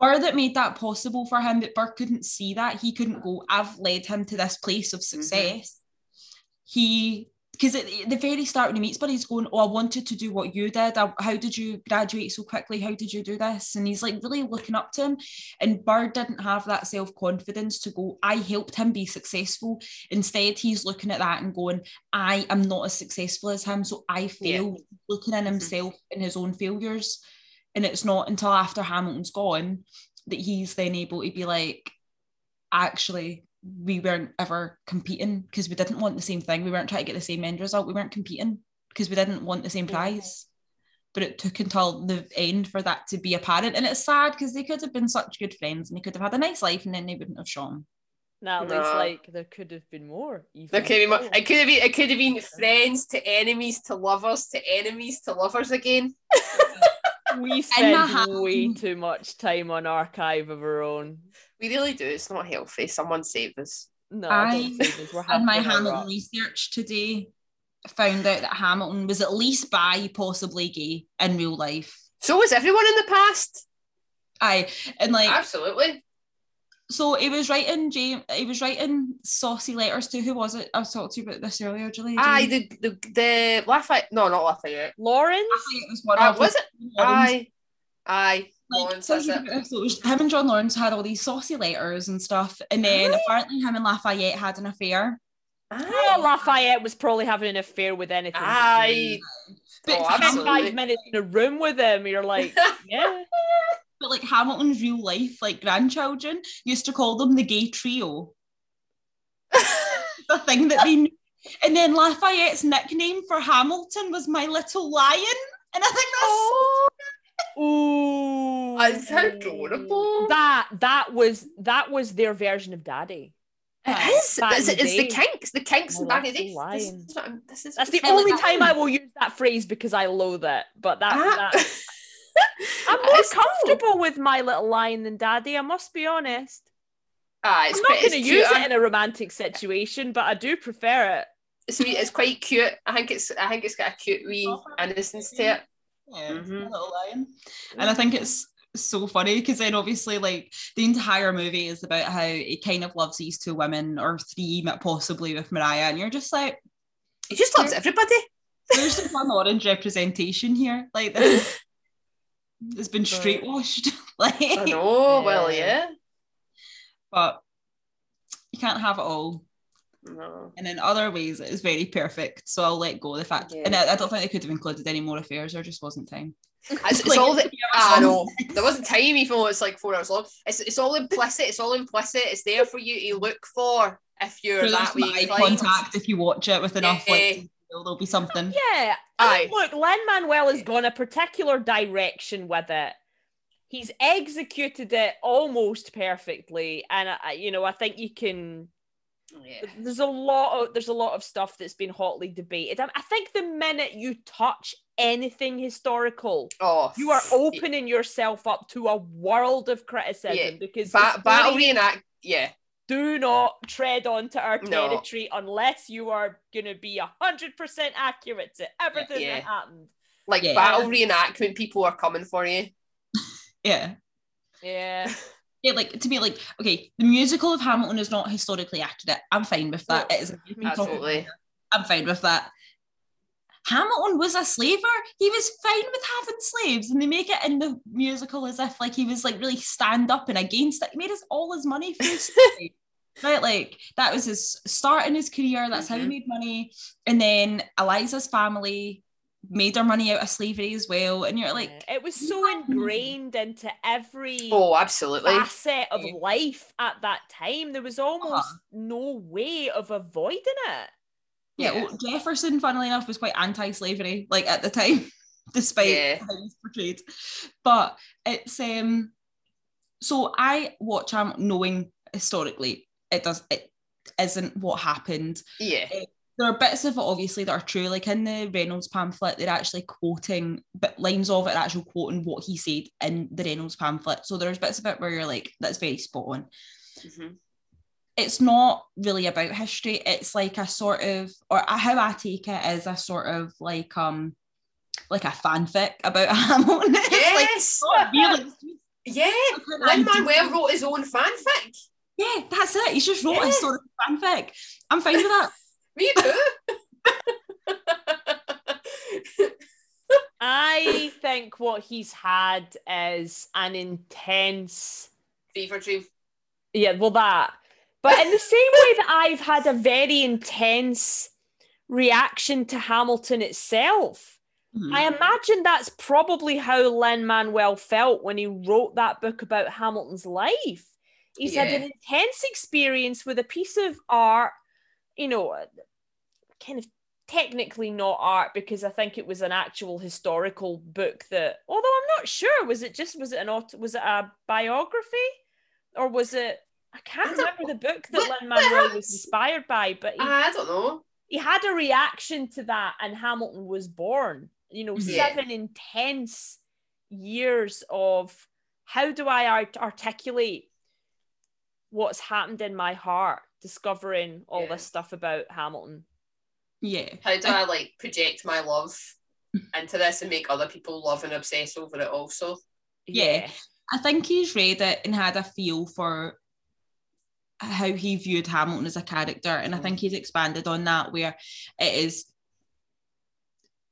[SPEAKER 3] Burr that made that possible for him, but Burr couldn't see that. He couldn't go, I've led him to this place of mm-hmm. success. He because at the very start when he meets Buddy, he's going, "Oh, I wanted to do what you did. How did you graduate so quickly? How did you do this?" And he's like really looking up to him. And Burr didn't have that self confidence to go. I helped him be successful. Instead, he's looking at that and going, "I am not as successful as him, so I failed." Looking in
[SPEAKER 2] Mhm.
[SPEAKER 3] himself and his own failures, and it's not until after Hamilton's gone that he's then able to be like, actually we weren't ever competing because we didn't want the same thing. We weren't trying to get the same end result. We weren't competing because we didn't want the same prize. But it took until the end for that to be apparent. And it's sad because they could have been such good friends and they could have had a nice life and then they wouldn't have shone.
[SPEAKER 1] Natalie's
[SPEAKER 2] Nah.
[SPEAKER 1] like, there could have been more. Even.
[SPEAKER 2] There could be more. It could have been. It could have been friends to enemies to lovers to enemies to lovers again. (laughs)
[SPEAKER 1] We spend way too much time on archive of our own.
[SPEAKER 2] We really do. It's not healthy. Someone save us.
[SPEAKER 1] No,
[SPEAKER 3] I
[SPEAKER 1] don't say this. We're
[SPEAKER 3] And my Hamilton
[SPEAKER 1] rock.
[SPEAKER 3] research today found out that Hamilton was at least bi, possibly gay in real life.
[SPEAKER 2] So was everyone in the past.
[SPEAKER 3] Aye, and like
[SPEAKER 2] Absolutely.
[SPEAKER 3] so he was writing James he was writing saucy letters to who was it? I was talking to you about this earlier, Julie.
[SPEAKER 2] Aye, the the the Lafayette. No, not Lafayette.
[SPEAKER 1] Laurens?
[SPEAKER 3] it was one
[SPEAKER 2] Uh,
[SPEAKER 3] of
[SPEAKER 2] was it?
[SPEAKER 3] Laurens.
[SPEAKER 2] Aye, aye.
[SPEAKER 3] Like,
[SPEAKER 2] Laurens,
[SPEAKER 3] so
[SPEAKER 2] that's it.
[SPEAKER 3] think about so him and John Laurens had all these saucy letters and stuff, and then apparently him and Lafayette had an affair.
[SPEAKER 2] Aye.
[SPEAKER 1] Oh, Lafayette was probably having an affair with anything. but
[SPEAKER 2] Aye.
[SPEAKER 1] gay.
[SPEAKER 3] But,
[SPEAKER 2] Oh,
[SPEAKER 1] Spend
[SPEAKER 3] Hamilton,
[SPEAKER 2] absolutely.
[SPEAKER 1] five minutes in a room with him, you're like, (laughs) yeah.
[SPEAKER 3] but like Hamilton's real life, like grandchildren used to call them the gay trio. (laughs) the thing that they knew. And then Lafayette's nickname for Hamilton was my little lion. And I think that's oh.
[SPEAKER 1] Ooh,
[SPEAKER 2] That's adorable.
[SPEAKER 1] That that was that was their version of Daddy.
[SPEAKER 2] It is.
[SPEAKER 1] Back
[SPEAKER 2] It's,
[SPEAKER 1] the
[SPEAKER 2] it's the kinks. The kinks
[SPEAKER 1] My
[SPEAKER 2] and back in the
[SPEAKER 1] little
[SPEAKER 2] day. This, is what I'm- this is
[SPEAKER 1] That's the only
[SPEAKER 2] it
[SPEAKER 1] time
[SPEAKER 2] down.
[SPEAKER 1] I will use that phrase because I loathe it. But that,
[SPEAKER 2] Ah.
[SPEAKER 1] that (laughs) I'm
[SPEAKER 2] It
[SPEAKER 1] more
[SPEAKER 2] is cool.
[SPEAKER 1] comfortable with my little lion than Daddy. I must be honest.
[SPEAKER 2] Aye, it's
[SPEAKER 1] I'm not going to use it in a romantic situation, but I do prefer it.
[SPEAKER 2] It's, it's quite cute. I think it's. I think it's got a cute wee
[SPEAKER 3] Oh,
[SPEAKER 2] innocence to it.
[SPEAKER 3] Yeah,
[SPEAKER 2] Mhm.
[SPEAKER 3] little lion. And I think it's so funny because then obviously like the entire movie is about how he kind of loves these two women or three possibly with Maria, and you're just like,
[SPEAKER 2] He just loves everybody. (laughs)
[SPEAKER 3] there's some fun orange representation here. Like this has (laughs) been straight washed. (laughs) like
[SPEAKER 2] know. Well,
[SPEAKER 1] Yeah.
[SPEAKER 2] yeah.
[SPEAKER 3] but you can't have it all.
[SPEAKER 2] No.
[SPEAKER 3] And in other ways, it is very perfect. So I'll let go of the fact.
[SPEAKER 2] Yeah.
[SPEAKER 3] And I, I don't think they could have included any more affairs. There just wasn't time. (laughs)
[SPEAKER 2] It's, it's
[SPEAKER 3] Like,
[SPEAKER 2] all the.
[SPEAKER 3] to
[SPEAKER 2] I know. (laughs) There wasn't time, even though it's like four hours long. It's, it's all implicit. It's all implicit. It's there for you to look for if you're
[SPEAKER 3] There's
[SPEAKER 2] that way
[SPEAKER 3] eye
[SPEAKER 2] inclined.
[SPEAKER 3] contact if you watch it with enough
[SPEAKER 2] Yeah.
[SPEAKER 3] like there'll be something.
[SPEAKER 1] Yeah. I mean, look, Lin Manuel has gone a particular direction with it. He's executed it almost perfectly, and I, you know, I think you can.
[SPEAKER 2] Yeah.
[SPEAKER 1] There's a lot of there's a lot of stuff that's been hotly debated. I, I think the minute you touch anything historical,
[SPEAKER 2] Oh,
[SPEAKER 1] you are opening yourself up to a world of criticism
[SPEAKER 2] Yeah.
[SPEAKER 1] because
[SPEAKER 2] Ba- battle reenact. Yeah.
[SPEAKER 1] do not tread onto our
[SPEAKER 2] No.
[SPEAKER 1] territory unless you are going to be 100% accurate to everything
[SPEAKER 2] Yeah.
[SPEAKER 1] that happened.
[SPEAKER 2] Like
[SPEAKER 3] Yeah.
[SPEAKER 2] battle reenactment, people are coming for you. (laughs)
[SPEAKER 3] Yeah.
[SPEAKER 1] Yeah. (laughs)
[SPEAKER 3] Yeah, like to me, like, okay, the musical of Hamilton is not historically accurate. I'm fine with that.
[SPEAKER 1] No,
[SPEAKER 3] it is a movie
[SPEAKER 2] Absolutely.
[SPEAKER 3] I'm fine with that. Hamilton was a slaver. He was fine with having slaves, and they make it in the musical as if like he was like really stand up and against it. He made us all his money through. (laughs) Right, like that was his start in his career. That's how he
[SPEAKER 2] Mhm.
[SPEAKER 3] made money. And then Eliza's family made their money out of slavery as well. And you're like,
[SPEAKER 1] it was so ingrained into every
[SPEAKER 2] Oh, absolutely.
[SPEAKER 1] facet of life at that time. There was almost
[SPEAKER 3] Uh-huh.
[SPEAKER 1] no way of avoiding it.
[SPEAKER 3] Yeah,
[SPEAKER 2] Yeah.
[SPEAKER 3] well, Jefferson, funnily enough, was quite anti-slavery, like at the time, (laughs) despite
[SPEAKER 2] Yeah.
[SPEAKER 3] how he's portrayed. But it's um so I watch him knowing historically it does it isn't what happened.
[SPEAKER 2] Yeah.
[SPEAKER 3] There are bits of it obviously that are true. Like in the Reynolds pamphlet, they're actually quoting but lines of it are actually quoting what he said in the Reynolds pamphlet. So there's bits of it where you're like, that's very spot on
[SPEAKER 2] Mhm.
[SPEAKER 3] it's not really about history. It's like a sort of, or how I take it is a sort of like um, like a fanfic about (laughs) Hamilton. It's like,
[SPEAKER 2] Yes.
[SPEAKER 3] not really.
[SPEAKER 2] yeah. Lin. Manuel wrote his own fanfic.
[SPEAKER 3] Yeah, that's it. He's just wrote
[SPEAKER 2] Yeah.
[SPEAKER 3] a sort of fanfic. I'm fine with that.
[SPEAKER 2] Me too.
[SPEAKER 1] I think what he's had is an intense
[SPEAKER 2] fever dream.
[SPEAKER 1] Yeah, well that. But in the same way that I've had a very intense reaction to Hamilton itself,
[SPEAKER 3] mm-hmm.
[SPEAKER 1] I imagine that's probably how Lin Manuel felt when he wrote that book about Hamilton's life. He's yeah. had an intense experience with a piece of art, you know, kind of technically not art because I think it was an actual historical book that, although I'm not sure, was it just was it an aut- was it a biography or was it? I can't
[SPEAKER 2] I
[SPEAKER 1] remember the book that Lin Manuel was inspired by, but he,
[SPEAKER 2] I don't know.
[SPEAKER 1] he had a reaction to that and Hamilton was born. You know,
[SPEAKER 2] Yeah.
[SPEAKER 1] seven intense years of how do I art- articulate what's happened in my heart, discovering all
[SPEAKER 2] Yeah.
[SPEAKER 1] this stuff about Hamilton.
[SPEAKER 3] Yeah.
[SPEAKER 2] How do I like project my love into this and make other people love and obsess over it also?
[SPEAKER 3] Yeah. I think he's read it and had a feel for how he viewed Hamilton as a character, and I think he's expanded on that where it is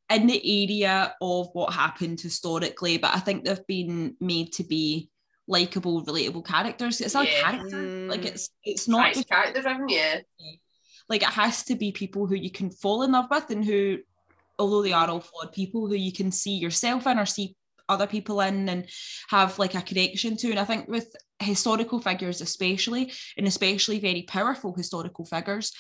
[SPEAKER 3] in the area of what happened historically, but I think they've been made to be likable, relatable characters. It's a
[SPEAKER 2] Yeah.
[SPEAKER 3] character, like
[SPEAKER 1] Mm.
[SPEAKER 3] it's it's not
[SPEAKER 2] It's character driven, yeah.
[SPEAKER 3] Like it has to be people who you can fall in love with and who although they are all flawed people who you can see yourself in or see other people in and have like a connection to. And i think with historical figures especially and especially very powerful historical figures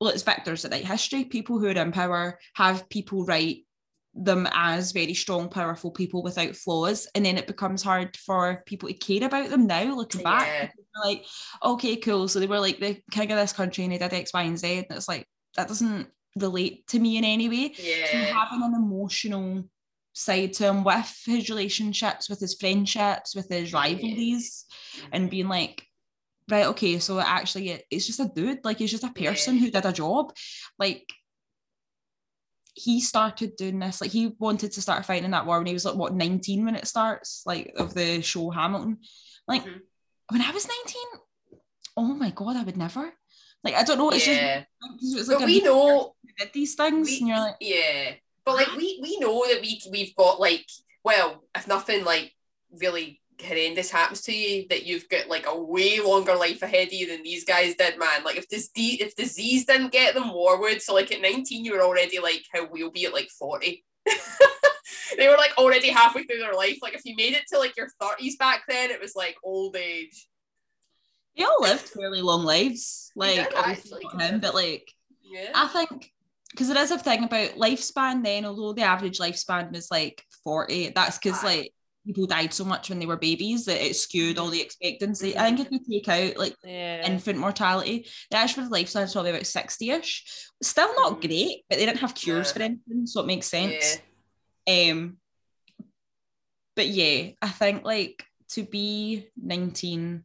[SPEAKER 3] well it's victors that write history. People who are in power have people write them as very strong powerful people without flaws and then it becomes hard for people to care about them now looking back.
[SPEAKER 2] Yeah.
[SPEAKER 3] They're like okay cool. So they were like the king of this country and they did x y and z and it's like that doesn't relate to me in any way. So having an emotional side to him with his relationships with his friendships with his rivalries and mm-hmm. being like right okay so actually it- it's just a dude like he's just a person who did a job. Like he started doing this like he wanted to start fighting in that war when he was like what 19 when it starts like of the show hamilton like
[SPEAKER 2] Mhm.
[SPEAKER 3] when i was 19 oh my god i would never like i don't know it's
[SPEAKER 2] yeah.
[SPEAKER 3] just it's like
[SPEAKER 2] But we know
[SPEAKER 3] who did these things
[SPEAKER 2] we-
[SPEAKER 3] and you're like
[SPEAKER 2] Yeah, but like we we know that we we've got like well, if nothing like really horrendous happens to you, that you've got like a way longer life ahead of you than these guys did, man. Like if this de- if disease didn't get them, war would. So like at nineteen, you were already like how we'll be at like forty. (laughs) they were like already halfway through their life. Like if you made it to like your thirties back then, it was like old age.
[SPEAKER 3] they all lived fairly long lives like
[SPEAKER 2] actually.
[SPEAKER 3] him but like
[SPEAKER 2] Yeah.
[SPEAKER 3] I think because there is a thing about lifespan then, although the average lifespan was like 40, that's because like people died so much when they were babies that it skewed all the expectancy. I think if you take out like
[SPEAKER 1] Yeah.
[SPEAKER 3] infant mortality, the average lifespan is probably about 60-ish. Still not
[SPEAKER 2] Mm.
[SPEAKER 3] great, but they didn't have cures
[SPEAKER 2] Yeah.
[SPEAKER 3] for anything, so it makes sense.
[SPEAKER 2] Yeah.
[SPEAKER 3] Um but yeah, I think like to be 19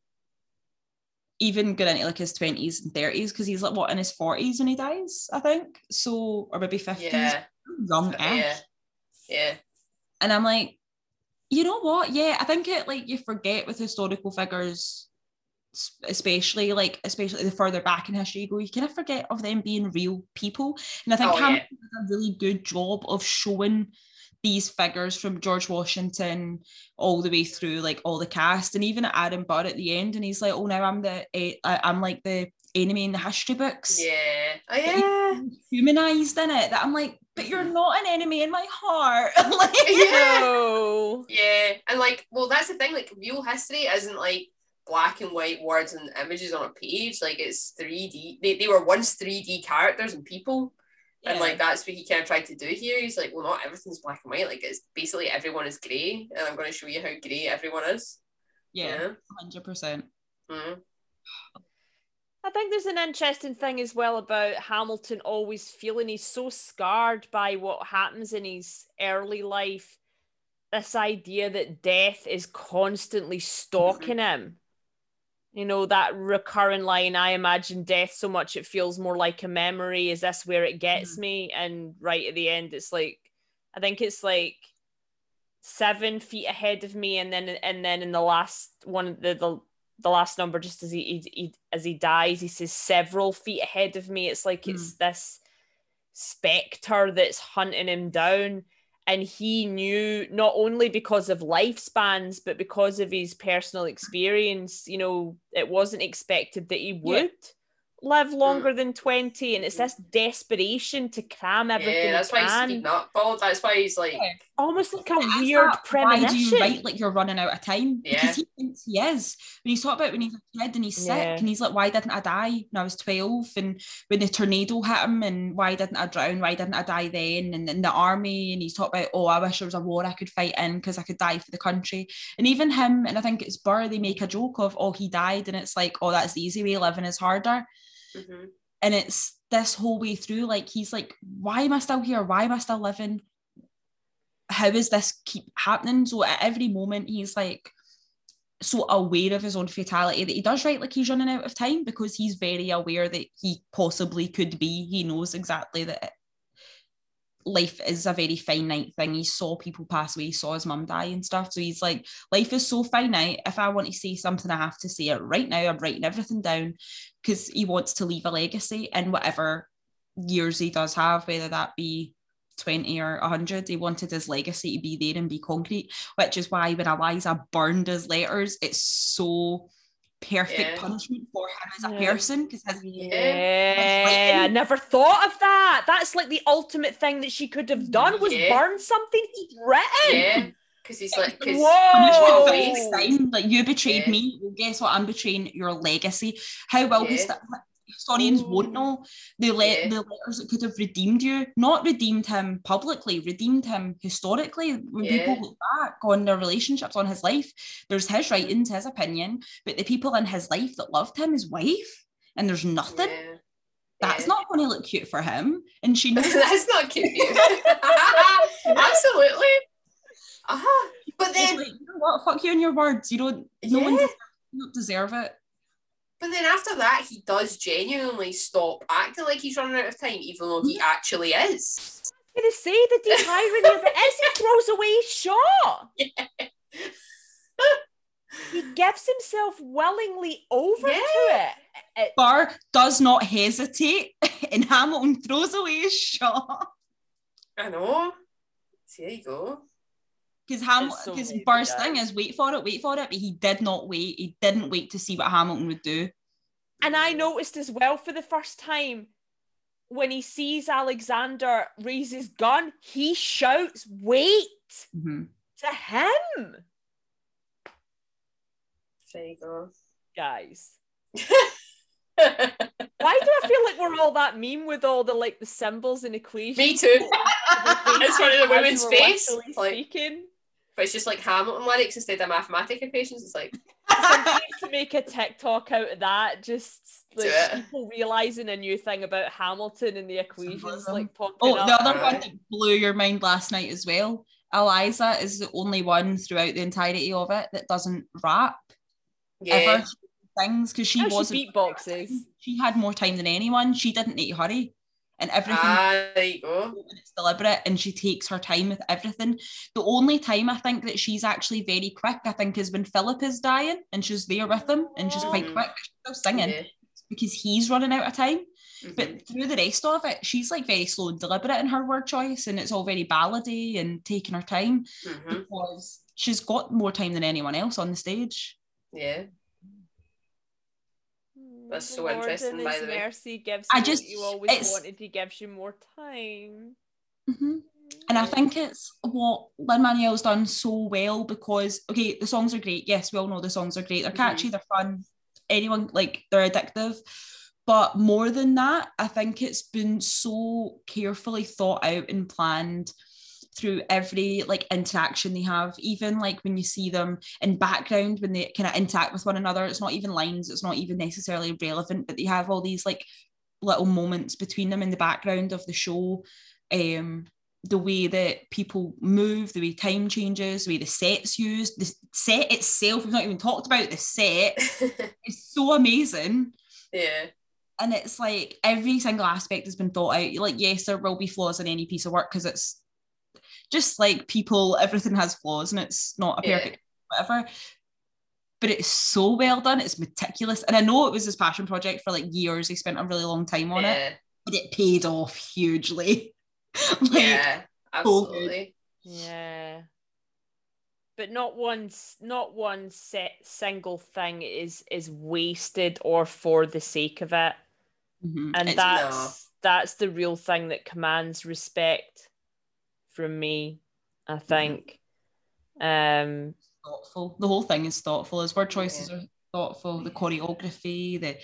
[SPEAKER 3] even going into like his 20s and 30s because he's like what in his 40s when he dies I think so or maybe 50s
[SPEAKER 2] Yeah.
[SPEAKER 3] young
[SPEAKER 2] Yeah. Yeah.
[SPEAKER 3] and I'm like you know what yeah I think it like you forget with historical figures especially like especially the further back in history you go you kind of forget of them being real people and I think
[SPEAKER 2] Oh,
[SPEAKER 3] Hamilton
[SPEAKER 2] yeah.
[SPEAKER 3] did a really good job of showing these figures from George Washington all the way through like all the cast and even Aaron Burr at the end and he's like oh now I'm the I'm like the enemy in the history books
[SPEAKER 2] Yeah. Oh, yeah.
[SPEAKER 3] humanized in it that I'm like but you're not an enemy in my heart like (laughs) (laughs)
[SPEAKER 2] Yeah.
[SPEAKER 1] No.
[SPEAKER 2] Yeah, and like, well, that's the thing. Like, real history isn't like black and white words and images on a page. Like, it's three D. They, they were once three D characters and people,
[SPEAKER 3] Yeah.
[SPEAKER 2] and like that's what he kind of tried to do here. He's like, well, not everything's black and white. Like, it's basically everyone is grey, and I'm going to show you how grey everyone is.
[SPEAKER 3] yeah 100%
[SPEAKER 2] Mhm.
[SPEAKER 1] I think there's an interesting thing as well about Hamilton always feeling he's so scarred by what happens in his early life. This idea that death is constantly stalking him. You know, that recurring line, I imagine death so much it feels more like a memory. Is this where it gets mm-hmm. me? And right at the end, it's like, I think it's like seven feet ahead of me. And then, and then in the last one, the, the, the last number just as he, he, he as he dies he says several feet ahead of me. It's like it's hmm. this specter that's hunting him down. And he knew not only because of lifespans but because of his personal experience you know it wasn't expected that he would.
[SPEAKER 2] Yeah.
[SPEAKER 1] Live mm. longer than 20 and it's mm. this desperation to cram everything
[SPEAKER 2] Yeah, that's why he's
[SPEAKER 1] can.
[SPEAKER 2] speeding up, Bald. That's why he's like,
[SPEAKER 3] Yeah.
[SPEAKER 1] almost like a
[SPEAKER 3] Ask
[SPEAKER 1] weird
[SPEAKER 3] that, Why do you write like you're running out of time?
[SPEAKER 2] Yeah.
[SPEAKER 3] Because he thinks he is. When he's talking about when he's a kid and he's sick
[SPEAKER 1] Yeah.
[SPEAKER 3] and he's like, why didn't I die when I was 12? And when the tornado hit him and why didn't I drown? Why didn't I die then? And in the army and he's talking about, oh, I wish there was a war I could fight in because I could die for the country. And even him, and I think it's Burr, they make a joke of, oh, he died. And it's like, oh, that's the easy way, living is harder.
[SPEAKER 2] Mhm.
[SPEAKER 3] and it's this whole way through like he's like why am i still here? Why am i still living? How is this keep happening? So at every moment he's like so aware of his own fatality that he does write like he's running out of time because he's very aware that he possibly could be. He knows exactly that life is a very finite thing. He saw people pass away he saw his mum die and stuff. So he's like life is so finite. If i want to say something i have to say it right now. I'm writing everything down because he wants to leave a legacy in whatever years he does have, whether that be 20 or 100. He wanted his legacy to be there and be concrete, which is why when Eliza burned his letters, it's so perfect
[SPEAKER 2] Yeah.
[SPEAKER 3] punishment for him as a
[SPEAKER 1] Yeah.
[SPEAKER 3] person because his
[SPEAKER 1] yeah i never thought of that that's like the ultimate thing that she could have done was
[SPEAKER 2] Yeah.
[SPEAKER 1] burn something he'd written
[SPEAKER 2] yeah, because he's like, because
[SPEAKER 1] Whoa.
[SPEAKER 3] punishment for his time. Like you betrayed
[SPEAKER 2] Yeah.
[SPEAKER 3] me. Well, guess what? I'm betraying your legacy. How will he
[SPEAKER 2] Yeah.
[SPEAKER 3] st- historians
[SPEAKER 1] Ooh.
[SPEAKER 3] won't know the le-
[SPEAKER 2] Yeah.
[SPEAKER 3] the letters that could have redeemed you, not redeemed him publicly, redeemed him historically. When
[SPEAKER 2] Yeah.
[SPEAKER 3] people look back on their relationships, on his life, there's his writings, his opinion, but the people in his life that loved him, his wife, and there's nothing.
[SPEAKER 2] Yeah.
[SPEAKER 3] That's not going to look cute for him. And she (laughs) knows
[SPEAKER 2] That's not cute. (laughs) (laughs) Absolutely. Uh-huh. But then,
[SPEAKER 3] like, you know what? Fuck you and your words. You don't. No one you don't deserve it.
[SPEAKER 2] But then after that, he does genuinely stop acting like he's running out of time, even though he mm. actually is.
[SPEAKER 1] I'm gonna say the deep irony of it is he (laughs) throws away his shot. He gives himself willingly over to
[SPEAKER 2] Yeah.
[SPEAKER 1] it. It-
[SPEAKER 3] Burr does not hesitate, (laughs) and Hamilton throws away his shot
[SPEAKER 2] I know. So there you go.
[SPEAKER 3] Because Ham
[SPEAKER 1] It's so
[SPEAKER 3] because
[SPEAKER 1] amazing,
[SPEAKER 3] Burr's
[SPEAKER 1] guys.
[SPEAKER 3] thing is wait for it, wait for it, but he did not wait. He didn't wait to see what Hamilton would do.
[SPEAKER 1] And I noticed as well for the first time when he sees Alexander raise his gun, he shouts, Wait
[SPEAKER 3] Mhm.
[SPEAKER 1] to him.
[SPEAKER 2] There you go.
[SPEAKER 1] Guys. (laughs) Why do I feel like we're all that meme with all the like the symbols and equations?
[SPEAKER 2] Me too. (laughs) It's funny, the
[SPEAKER 1] women's
[SPEAKER 2] woman's face, like-
[SPEAKER 1] speaking.
[SPEAKER 2] But it's just like Hamilton lyrics instead of mathematic equations. It's like, (laughs)
[SPEAKER 1] Somebody needs to make a TikTok out of that. Just like people realizing a new thing about Hamilton and the equations
[SPEAKER 3] Symbolism.
[SPEAKER 1] like popping
[SPEAKER 3] Oh,
[SPEAKER 1] up.
[SPEAKER 3] the other one that blew your mind last night as well. Eliza is the only one throughout the entirety of it that doesn't rap
[SPEAKER 2] yeah.
[SPEAKER 3] ever. Things because she
[SPEAKER 1] How
[SPEAKER 3] was
[SPEAKER 1] she beatboxes.
[SPEAKER 3] She had more time than anyone. She didn't need to hurry, and everything
[SPEAKER 2] Ah, there you go.
[SPEAKER 3] it's deliberate and she takes her time with everything. The only time I think that she's actually very quick, I think, is when Philip is dying and she's there with him and she's quite
[SPEAKER 2] Mm.
[SPEAKER 3] quick. She's still singing
[SPEAKER 2] Yeah.
[SPEAKER 3] because he's running out of time.
[SPEAKER 2] Mhm.
[SPEAKER 3] But through the rest of it, she's like very slow and deliberate in her word choice and it's all very ballady and taking her time
[SPEAKER 2] Mhm.
[SPEAKER 3] because she's got more time than anyone else on the stage.
[SPEAKER 2] Yeah. That's so
[SPEAKER 1] Lord
[SPEAKER 2] interesting, by the way.
[SPEAKER 1] mercy gives
[SPEAKER 3] I just-
[SPEAKER 1] what you always wanted. He gives you more time.
[SPEAKER 3] Mhm. And I think it's what Lin Manuel's done so well because okay, the songs are great. Yes, we all know the songs are great. They're catchy, they're fun. Anyone like they're addictive. But more than that, I think it's been so carefully thought out and planned through every like interaction they have. Even like when you see them in background when they kind of interact with one another, it's not even lines, it's not even necessarily relevant, but they have all these like little moments between them in the background of the show. Um, the way that people move, the way time changes, the way the set's used, the set itself, we've not even talked about the set, (laughs) It's so amazing.
[SPEAKER 2] yeah.
[SPEAKER 3] And it's like every single aspect has been thought out. Like, yes, there will be flaws in any piece of work because it's just like people, everything has flaws and it's not a
[SPEAKER 2] Yeah.
[SPEAKER 3] perfect whatever. But it's so well done, it's meticulous. And I know it was his passion project for like years. He spent a really long time on it,
[SPEAKER 2] Yeah.
[SPEAKER 3] but it paid off hugely. (laughs) like,
[SPEAKER 2] yeah. Absolutely.
[SPEAKER 1] Yeah. But not one, not one set single thing is is wasted or for the sake of it,
[SPEAKER 3] Mhm.
[SPEAKER 1] and
[SPEAKER 3] It's-
[SPEAKER 1] that's that's the real thing that commands respect from me. I think. Um.
[SPEAKER 3] thoughtful. The whole thing is thoughtful. His word choices are thoughtful. The choreography, the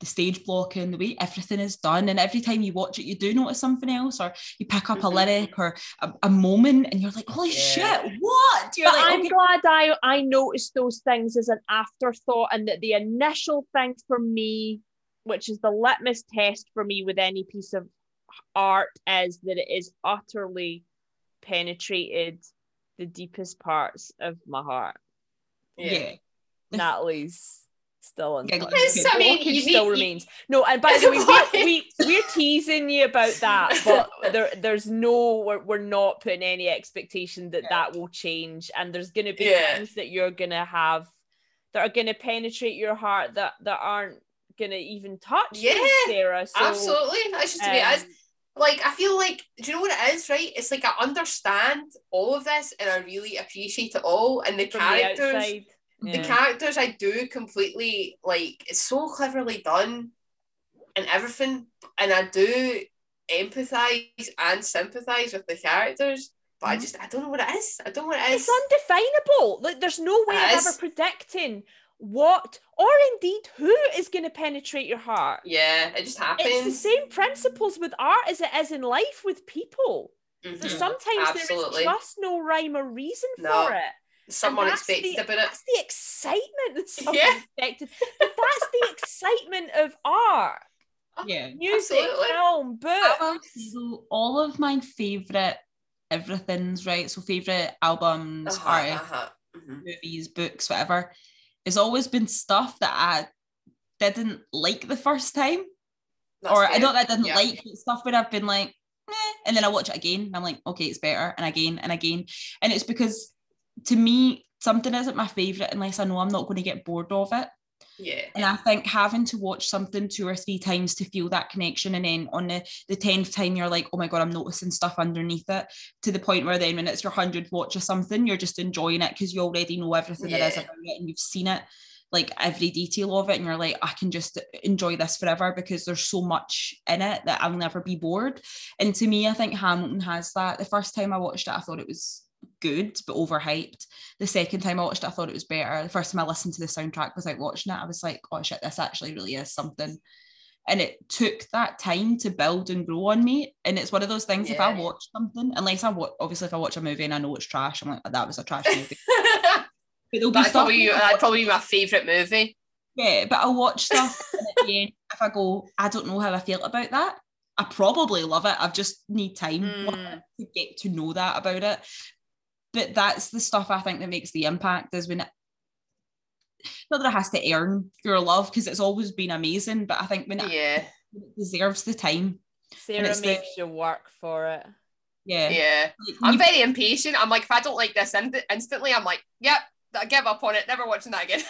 [SPEAKER 3] the stage blocking, the way everything is done, and every time you watch it, you do notice something else, or you pick up a
[SPEAKER 2] Mhm.
[SPEAKER 3] lyric or a, a moment, and you're like, "Holy
[SPEAKER 2] Yeah.
[SPEAKER 3] shit, what?" You're
[SPEAKER 1] But
[SPEAKER 3] like,
[SPEAKER 1] I'm
[SPEAKER 3] "Okay,
[SPEAKER 1] glad I I noticed those things as an afterthought, and that the initial thing for me, which is the litmus test for me with any piece of art, is that it is utterly penetrated the deepest parts of my heart.
[SPEAKER 3] yeah." The- (laughs)
[SPEAKER 1] Natalie's still in
[SPEAKER 3] Yeah,
[SPEAKER 1] touch.
[SPEAKER 3] Yes,
[SPEAKER 2] I mean,
[SPEAKER 1] blockage
[SPEAKER 2] you
[SPEAKER 1] still
[SPEAKER 2] need-
[SPEAKER 1] remains. No, and by the way,
[SPEAKER 2] Why?
[SPEAKER 1] we, (laughs) we we're teasing you about that, (laughs) but there there's no we're, we're not putting any expectation that
[SPEAKER 3] Yeah.
[SPEAKER 1] that will change, and there's going to be
[SPEAKER 2] Yeah.
[SPEAKER 1] things that you're going to have that are going to penetrate your heart that that aren't going to even touch you,
[SPEAKER 2] Yeah,
[SPEAKER 1] Sarah. So,
[SPEAKER 2] Absolutely. That's just the way it is. Like, I feel like, do you know what it is, right? It's like I understand all of this and I really appreciate it all. And the
[SPEAKER 1] from
[SPEAKER 2] characters, the
[SPEAKER 1] yeah.
[SPEAKER 2] characters I do completely like it's so cleverly done and everything and I do empathize and sympathize with the characters but I
[SPEAKER 3] Mhm.
[SPEAKER 2] just I don't know what it is I don't know what it is
[SPEAKER 1] it's undefinable. Like there's no way
[SPEAKER 2] It
[SPEAKER 1] of
[SPEAKER 2] is.
[SPEAKER 1] ever predicting what or indeed who is going to penetrate your heart.
[SPEAKER 2] yeah it just happens
[SPEAKER 1] It's the same principles with art as it is in life with people.
[SPEAKER 2] Mhm.
[SPEAKER 1] There's sometimes
[SPEAKER 2] Absolutely.
[SPEAKER 1] there is just no rhyme or reason
[SPEAKER 2] No.
[SPEAKER 1] for it.
[SPEAKER 2] something
[SPEAKER 1] And that's
[SPEAKER 2] unexpected
[SPEAKER 1] the,
[SPEAKER 2] about it
[SPEAKER 1] That's the excitement that (laughs) something
[SPEAKER 2] Yeah.
[SPEAKER 1] unexpected. But that's the excitement of art.
[SPEAKER 3] yeah.
[SPEAKER 1] Music,
[SPEAKER 2] Absolutely.
[SPEAKER 1] film, books.
[SPEAKER 3] say though, all of my favorite everything's right. So favorite albums,
[SPEAKER 2] uh-huh,
[SPEAKER 3] art,
[SPEAKER 2] uh-huh. Mhm.
[SPEAKER 3] movies, books, whatever, has always been stuff that I didn't like the first time.
[SPEAKER 2] That's
[SPEAKER 3] or I don't that I didn't
[SPEAKER 2] Yeah.
[SPEAKER 3] like stuff but I've been like, eh, and then I watch it again and I'm like, okay, it's better, and again and again. And it's because to me, something isn't my favourite unless I know I'm not going to get bored of it.
[SPEAKER 2] Yeah
[SPEAKER 3] And I think having to watch something two or three times to feel that connection, and then on the the tenth time you're like, oh my god, I'm noticing stuff underneath it, to the point where then when it's your hundredth watch of something, you're just enjoying it because you already know everything there is
[SPEAKER 2] Yeah.
[SPEAKER 3] about it and you've seen it, like every detail of it, and you're like, I can just enjoy this forever because there's so much in it that I'll never be bored. And to me, I think Hamilton has that. The first time I watched it, I thought it was good but overhyped. The second time I watched it, I thought it was better. The first time I listened to the soundtrack without watching it, I was like, oh shit, this actually really is something. And it took that time to build and grow on me. And it's one of those things, if I watch something, unless I watch, obviously, if I watch a movie and I know it's trash, I'm like, "Oh, that was a trash (laughs) movie. But
[SPEAKER 2] that'd probably, that'd probably be my favourite movie
[SPEAKER 3] Yeah, but I'll watch stuff and at the end, if I go, I don't know how I feel about that, I probably love it. I've just need time
[SPEAKER 2] Mm.
[SPEAKER 3] to get to know that about it. But that's the stuff I think that makes the impact is when it, not that it has to earn your love because it's always been amazing, but I think when it,
[SPEAKER 2] yeah
[SPEAKER 3] when it deserves the time.
[SPEAKER 1] Sarah
[SPEAKER 3] it's the-
[SPEAKER 1] makes you work for it.
[SPEAKER 3] Yeah.
[SPEAKER 2] yeah
[SPEAKER 3] Like,
[SPEAKER 2] I'm very impatient I'm like if I don't like this in- instantly I'm like yep I give up on it never watching that again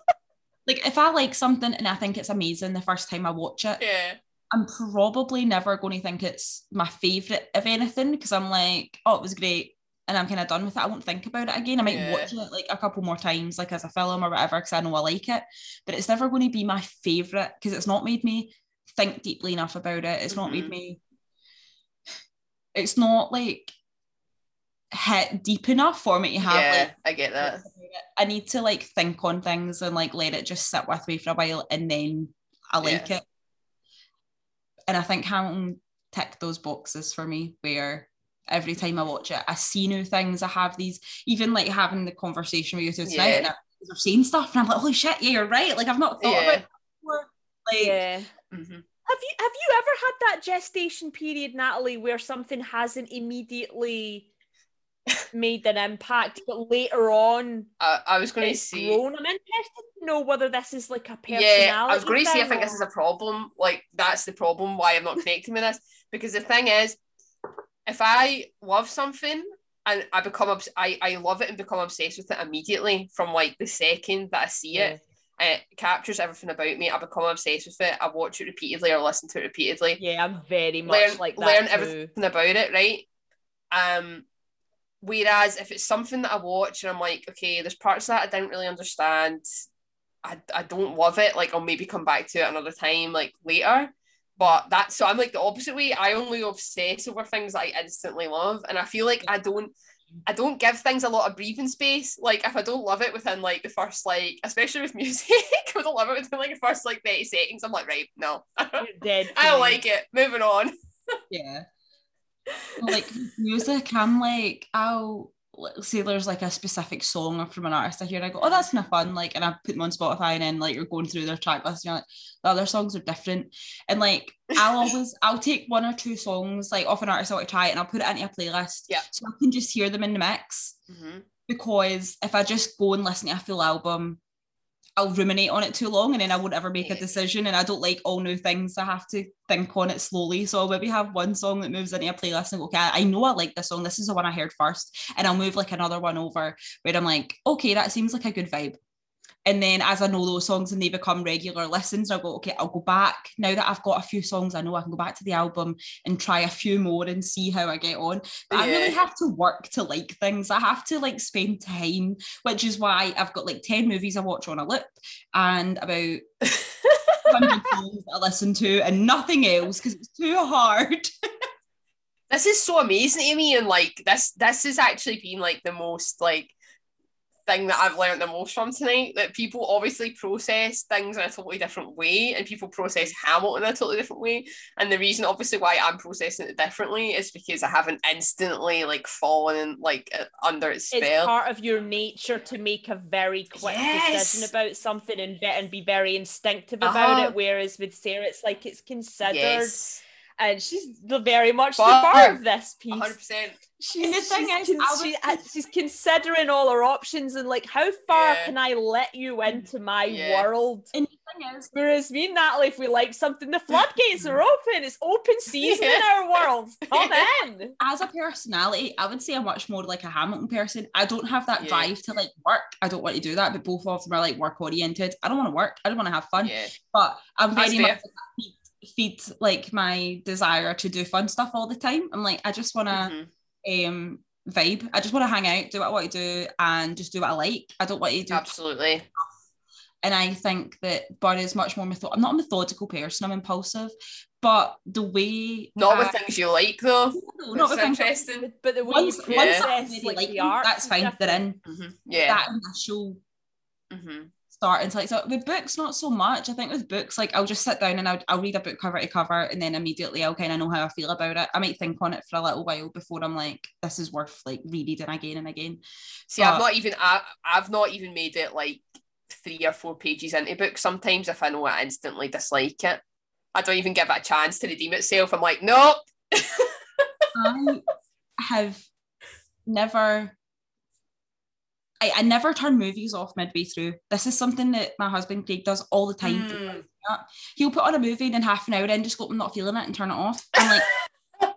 [SPEAKER 2] (laughs)
[SPEAKER 3] like if I like something and I think it's amazing the first time I watch it,
[SPEAKER 2] yeah
[SPEAKER 3] I'm probably never going to think it's my favourite of anything because I'm like, oh, it was great. And I'm kind of done with it. I won't think about it again. I might
[SPEAKER 2] Yeah.
[SPEAKER 3] watch it like a couple more times, like as a film or whatever, because I know I like it. But it's never going to be my favourite because it's not made me think deeply enough about it. It's not made
[SPEAKER 2] Mhm.
[SPEAKER 3] me, it's not like hit deep enough for me to have
[SPEAKER 2] yeah
[SPEAKER 3] like
[SPEAKER 2] I get that
[SPEAKER 3] thoughts about it. I need to like think on things and like let it just sit with me for a while and then I like it. And I think Hamilton ticked those boxes for me where every time I watch it, I see new things. I have these, even like having the conversation with you two tonight,
[SPEAKER 2] Yeah.
[SPEAKER 3] and I- they're saying stuff, and I'm like, holy shit, yeah, you're right. Like I've not thought
[SPEAKER 2] Yeah.
[SPEAKER 3] about it before. Like,
[SPEAKER 1] Yeah.
[SPEAKER 2] Mhm.
[SPEAKER 1] Have you have you ever had that gestation period, Natalie, where something hasn't immediately made an impact, but later on
[SPEAKER 2] I, I was going to
[SPEAKER 1] it's
[SPEAKER 2] say
[SPEAKER 1] grown? I'm interested to know whether this is like a personality.
[SPEAKER 2] Yeah, I was going to say I think this is a problem. Like that's the problem why I'm not connecting with this because the thing is, if I love something and I become obs- I I love it and become obsessed with it immediately from like the second that I see it. It captures everything about me. I become obsessed with it. I watch it repeatedly or listen to it repeatedly.
[SPEAKER 1] Yeah, I'm very much
[SPEAKER 2] Learn
[SPEAKER 1] like that
[SPEAKER 2] learn
[SPEAKER 1] too.
[SPEAKER 2] everything about it, right? Um, Whereas if it's something that I watch and I'm like, okay, there's parts that I didn't really understand, I, I don't love it. Like I'll maybe come back to it another time, like later. But that's so I'm like the opposite way. I only obsess over things I instantly love, and I feel like I don't. I don't give things a lot of breathing space. Like if I don't love it within like the first like, especially with (laughs) music, I don't love it within like the first like 30 seconds, I'm like, right, no.
[SPEAKER 7] Dead. (laughs)
[SPEAKER 2] I don't like it. Moving on.
[SPEAKER 3] Yeah. (laughs) like music, I'm like, I'll say there's like a specific song from an artist I hear, and I go, oh, that's kind of fun. Like, and I put them on Spotify, and then like you're going through their track list, and you're like, the other songs are different. And like, I'll (laughs) always, I'll take one or two songs like off an artist I want to try, and I'll put it into a playlist,
[SPEAKER 2] Yeah.
[SPEAKER 3] so I can just hear them in the mix.
[SPEAKER 2] Mhm.
[SPEAKER 3] Because if I just go and listen to a full album, I'll ruminate on it too long and then I won't ever make a decision. And I don't like all new things. I have to think on it slowly. So I'll maybe have one song that moves into a playlist and go, okay, I know I like this song. This is the one I heard first. And I'll move like another one over where I'm like, okay, that seems like a good vibe. And then as I know those songs and they become regular listens, I'll go, okay, I'll go back. Now that I've got a few songs, I know I can go back to the album and try a few more and see how I get on. But I really have to work to like things. I have to like spend time, which is why I've got like 10 movies I watch on a loop and about (laughs) 100 songs that I listen to and nothing else because it's too hard. (laughs)
[SPEAKER 2] this is so amazing to me and like this this has actually been like the most like thing that I've learned the most from tonight that people obviously process things in a totally different way and people process Hamilton in a totally different way and the reason obviously why I'm processing it differently is because I haven't instantly like fallen like uh, under its spell.
[SPEAKER 7] It's part of your nature to make a very quick
[SPEAKER 2] Yes.
[SPEAKER 7] decision about something and be, and be very instinctive about
[SPEAKER 2] Uh-huh.
[SPEAKER 7] it. Whereas with Sarah, it's like it's considered,
[SPEAKER 2] yes
[SPEAKER 7] and she's the very much the
[SPEAKER 2] But-
[SPEAKER 7] part of this piece.
[SPEAKER 2] 100%
[SPEAKER 3] And the thing
[SPEAKER 7] she's,
[SPEAKER 3] is,
[SPEAKER 7] con- she- uh, she's considering all her options and like how far
[SPEAKER 2] Yeah.
[SPEAKER 7] can I let you into my
[SPEAKER 2] Yeah.
[SPEAKER 7] world?
[SPEAKER 3] and the thing is,
[SPEAKER 7] Whereas me and Natalie, if we like something, the floodgates are (laughs) open. It's open season in our world. Come (laughs) in.
[SPEAKER 3] as a personality, I would say I'm much more like a Hamilton person. I don't have that
[SPEAKER 2] Yeah.
[SPEAKER 3] drive to like work. I don't want to do that, but both of them are like work oriented. I don't want to work. I don't want to have fun.
[SPEAKER 2] yeah
[SPEAKER 3] But I'm very much
[SPEAKER 2] fair.
[SPEAKER 3] like that feed, feed like my desire to do fun stuff all the time. I'm like, I just want to
[SPEAKER 2] Mhm.
[SPEAKER 3] um vibe. I just want to hang out, do what I want to do, and just do what I like. I don't want to do
[SPEAKER 2] absolutely
[SPEAKER 3] and I think that Bud is much more method. I'm not a methodical person. I'm impulsive, but the way
[SPEAKER 2] not with
[SPEAKER 3] I-
[SPEAKER 2] things you like though
[SPEAKER 3] no, not
[SPEAKER 2] That's
[SPEAKER 3] with things.
[SPEAKER 2] interesting
[SPEAKER 7] But, but the way
[SPEAKER 3] Once,
[SPEAKER 7] you
[SPEAKER 3] once
[SPEAKER 2] Yeah.
[SPEAKER 7] Process
[SPEAKER 3] really
[SPEAKER 7] like,
[SPEAKER 3] like
[SPEAKER 7] the art,
[SPEAKER 3] that's fine. They're in
[SPEAKER 2] Mhm. yeah
[SPEAKER 3] that initial
[SPEAKER 2] hmm
[SPEAKER 3] start and like so with books not so much i think with books like i'll just sit down and I'll, I'll read a book cover to cover and then immediately i'll kind of know how i feel about it i might think on it for a little while before i'm like this is worth like rereading again and again
[SPEAKER 2] See, I've not even I, I've not even made it like three or four pages into books Sometimes if I know I instantly dislike it, I don't even give it a chance to redeem itself. I'm like, nope. (laughs)
[SPEAKER 3] i have never I, I never turn movies off midway through. This is something that my husband Craig does all the time.
[SPEAKER 2] Mm.
[SPEAKER 3] He'll put on a movie and then half an hour in, just go, I'm not feeling it and turn it off. I'm like, (laughs)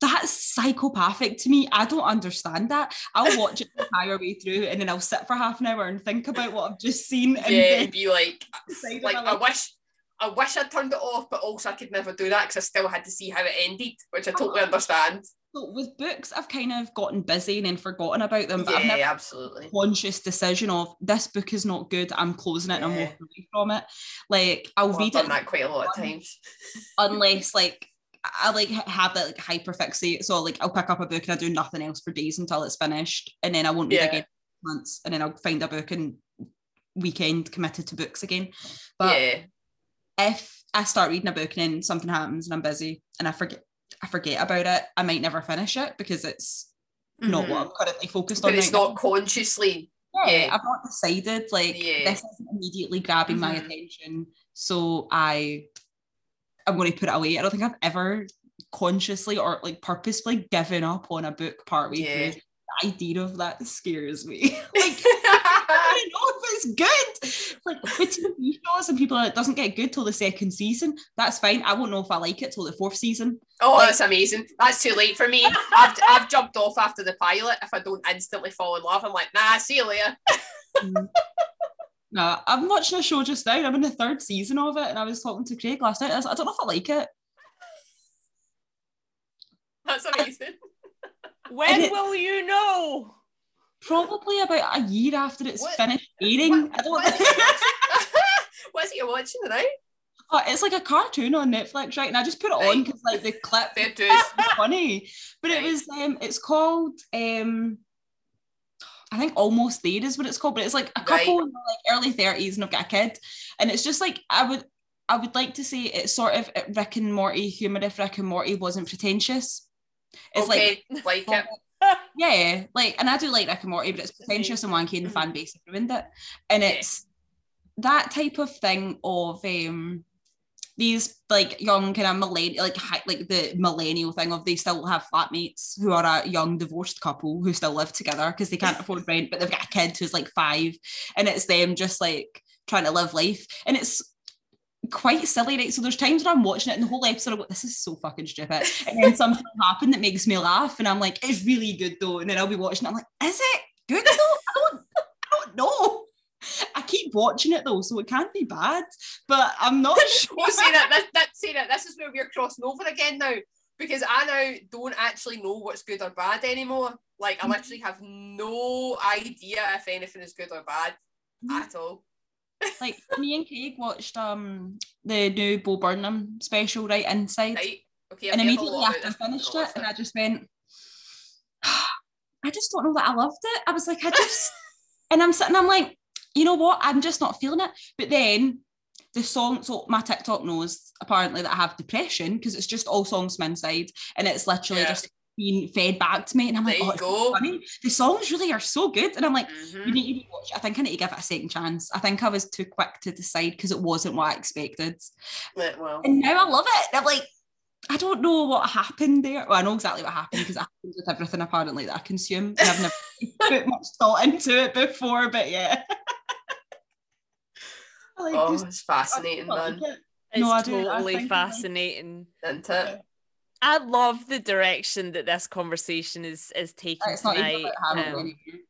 [SPEAKER 3] that's psychopathic to me. I don't understand that. I'll watch it the entire way through and then I'll sit for half an hour and think about what I've just seen. And
[SPEAKER 2] yeah, be like, like
[SPEAKER 3] I
[SPEAKER 2] I wish. I wish I'd turned it off, but also I could never do that because I still had to see how it ended, which I totally understand.
[SPEAKER 3] So with books, I've kind of gotten busy and then forgotten about them, but I've never
[SPEAKER 2] Yeah, absolutely.
[SPEAKER 3] conscious decision of this book is not good. I'm closing it and I'm walking away from it. Like I'll
[SPEAKER 2] I've
[SPEAKER 3] read
[SPEAKER 2] done
[SPEAKER 3] it
[SPEAKER 2] that quite a lot of times. (laughs)
[SPEAKER 3] unless like I like have that like hyperfixate. So like I'll pick up a book and I do nothing else for days until it's finished, and then I won't read
[SPEAKER 2] Yeah.
[SPEAKER 3] again for months, and then I'll find a book and weekend committed to books again. But
[SPEAKER 2] yeah,
[SPEAKER 3] if I start reading a book and then something happens and I'm busy and I forget I forget about it, I might never finish it because it's not what I'm currently focused
[SPEAKER 2] Mm-hmm. but
[SPEAKER 3] on.
[SPEAKER 2] it's
[SPEAKER 3] right now.
[SPEAKER 2] not consciously.
[SPEAKER 3] yeah,
[SPEAKER 2] yeah.
[SPEAKER 3] I've not decided like
[SPEAKER 2] Yeah.
[SPEAKER 3] this isn't immediately grabbing my
[SPEAKER 2] Mhm.
[SPEAKER 3] attention, so I I'm going to put it away. I don't think I've ever consciously or like purposefully given up on a book partway
[SPEAKER 2] Yeah.
[SPEAKER 3] through. The idea of that scares me. (laughs) like (laughs) (laughs) I don't know if it's good. Like with TV shows and people are, it doesn't get good till the second season. That's fine. I won't know if I like it till the fourth season.
[SPEAKER 2] Oh,
[SPEAKER 3] Like-
[SPEAKER 2] that's amazing. That's too late for me. (laughs) I've, I've jumped off after the pilot. If I don't instantly fall in love, I'm like, nah, see you later. (laughs) Mm.
[SPEAKER 3] No, I'm watching a show just now. I'm in the third season of it, and I was talking to Craig last night. I, was I don't know if I like it.
[SPEAKER 2] That's amazing.
[SPEAKER 1] When
[SPEAKER 3] it-
[SPEAKER 1] will you know?
[SPEAKER 3] Probably about a year after it's
[SPEAKER 2] What-
[SPEAKER 3] finished airing.
[SPEAKER 2] What,
[SPEAKER 3] I don't
[SPEAKER 2] what, is
[SPEAKER 3] know.
[SPEAKER 2] it (laughs) watching? what is it you're watching tonight?
[SPEAKER 3] Oh, it's like a cartoon on Netflix, right? And I just put it on because like the clip (laughs) was funny. But
[SPEAKER 2] Right.
[SPEAKER 3] it was um it's called um I think almost there is what it's called, but it's like a
[SPEAKER 2] Right.
[SPEAKER 3] couple in their, like early 30s and I've got a kid. And it's just like I would I would like to say it's sort of Rick and Morty humor if Rick and Morty wasn't pretentious. It's like
[SPEAKER 2] okay, like, it. (laughs)
[SPEAKER 3] yeah, like, and I do like Rick and Morty, but it's pretentious and wanky, and the fan base ruined it. And it's that type of thing of um these like young kind of millennial, like hi- like the millennial thing of they still have flatmates who are a young divorced couple who still live together because they can't afford rent, but they've got a kid who's like five, and it's them just like trying to live life, and it's quite silly, right? So there's times when I'm watching it and the whole episode I'm like, this is so fucking stupid. And then something (laughs) will happen that makes me laugh and I'm like, it's really good though. And then I'll be watching it, I'm like, is it good though? I don't I don't know. I keep watching it though, so it can't be bad, but I'm not (laughs) sure.
[SPEAKER 2] Well, see that, that, that, see that, this is where we're crossing over again now because I now don't actually know what's good or bad anymore. Like, I mm. literally have no idea if anything is good or bad mm. at all.
[SPEAKER 3] Like me and Craig watched um the new Bo Burnham special, right? Inside.
[SPEAKER 2] Right? Okay,
[SPEAKER 3] and
[SPEAKER 2] I've heard a
[SPEAKER 3] immediately after I finished it, and I just went, I just don't know that I loved it. I was like, I just, (laughs) and I'm sitting, I'm like, you know what? I'm just not feeling it. But then the song, so my TikTok knows apparently that I have depression because it's just all songs from inside, and it's literally
[SPEAKER 2] Yeah.
[SPEAKER 3] just being fed back to me, and I'm like,
[SPEAKER 2] There you
[SPEAKER 3] oh, it's so
[SPEAKER 2] go.
[SPEAKER 3] funny. The songs really are so good, and I'm like. You
[SPEAKER 2] Mhm.
[SPEAKER 3] need to watch. I think I need to give it a second chance. I think I was too quick to decide because it wasn't what I expected.
[SPEAKER 2] Right, Well,
[SPEAKER 3] And now I love it. I'm like, I don't know what happened there. Well, I know exactly what happened because it happens with everything apparently that I consume. I've never (laughs) put much thought into it before, but yeah. (laughs) I like
[SPEAKER 2] oh,
[SPEAKER 3] this-
[SPEAKER 2] it's
[SPEAKER 3] I
[SPEAKER 2] fascinating,
[SPEAKER 3] like
[SPEAKER 2] man.
[SPEAKER 3] it.
[SPEAKER 1] It's
[SPEAKER 3] No, I do. I
[SPEAKER 1] totally
[SPEAKER 3] think I
[SPEAKER 1] fascinating.
[SPEAKER 2] Isn't it?
[SPEAKER 1] I love the direction that this conversation is is taking
[SPEAKER 3] It's not even
[SPEAKER 1] tonight.
[SPEAKER 3] about Hamilton
[SPEAKER 1] Um,
[SPEAKER 3] anymore.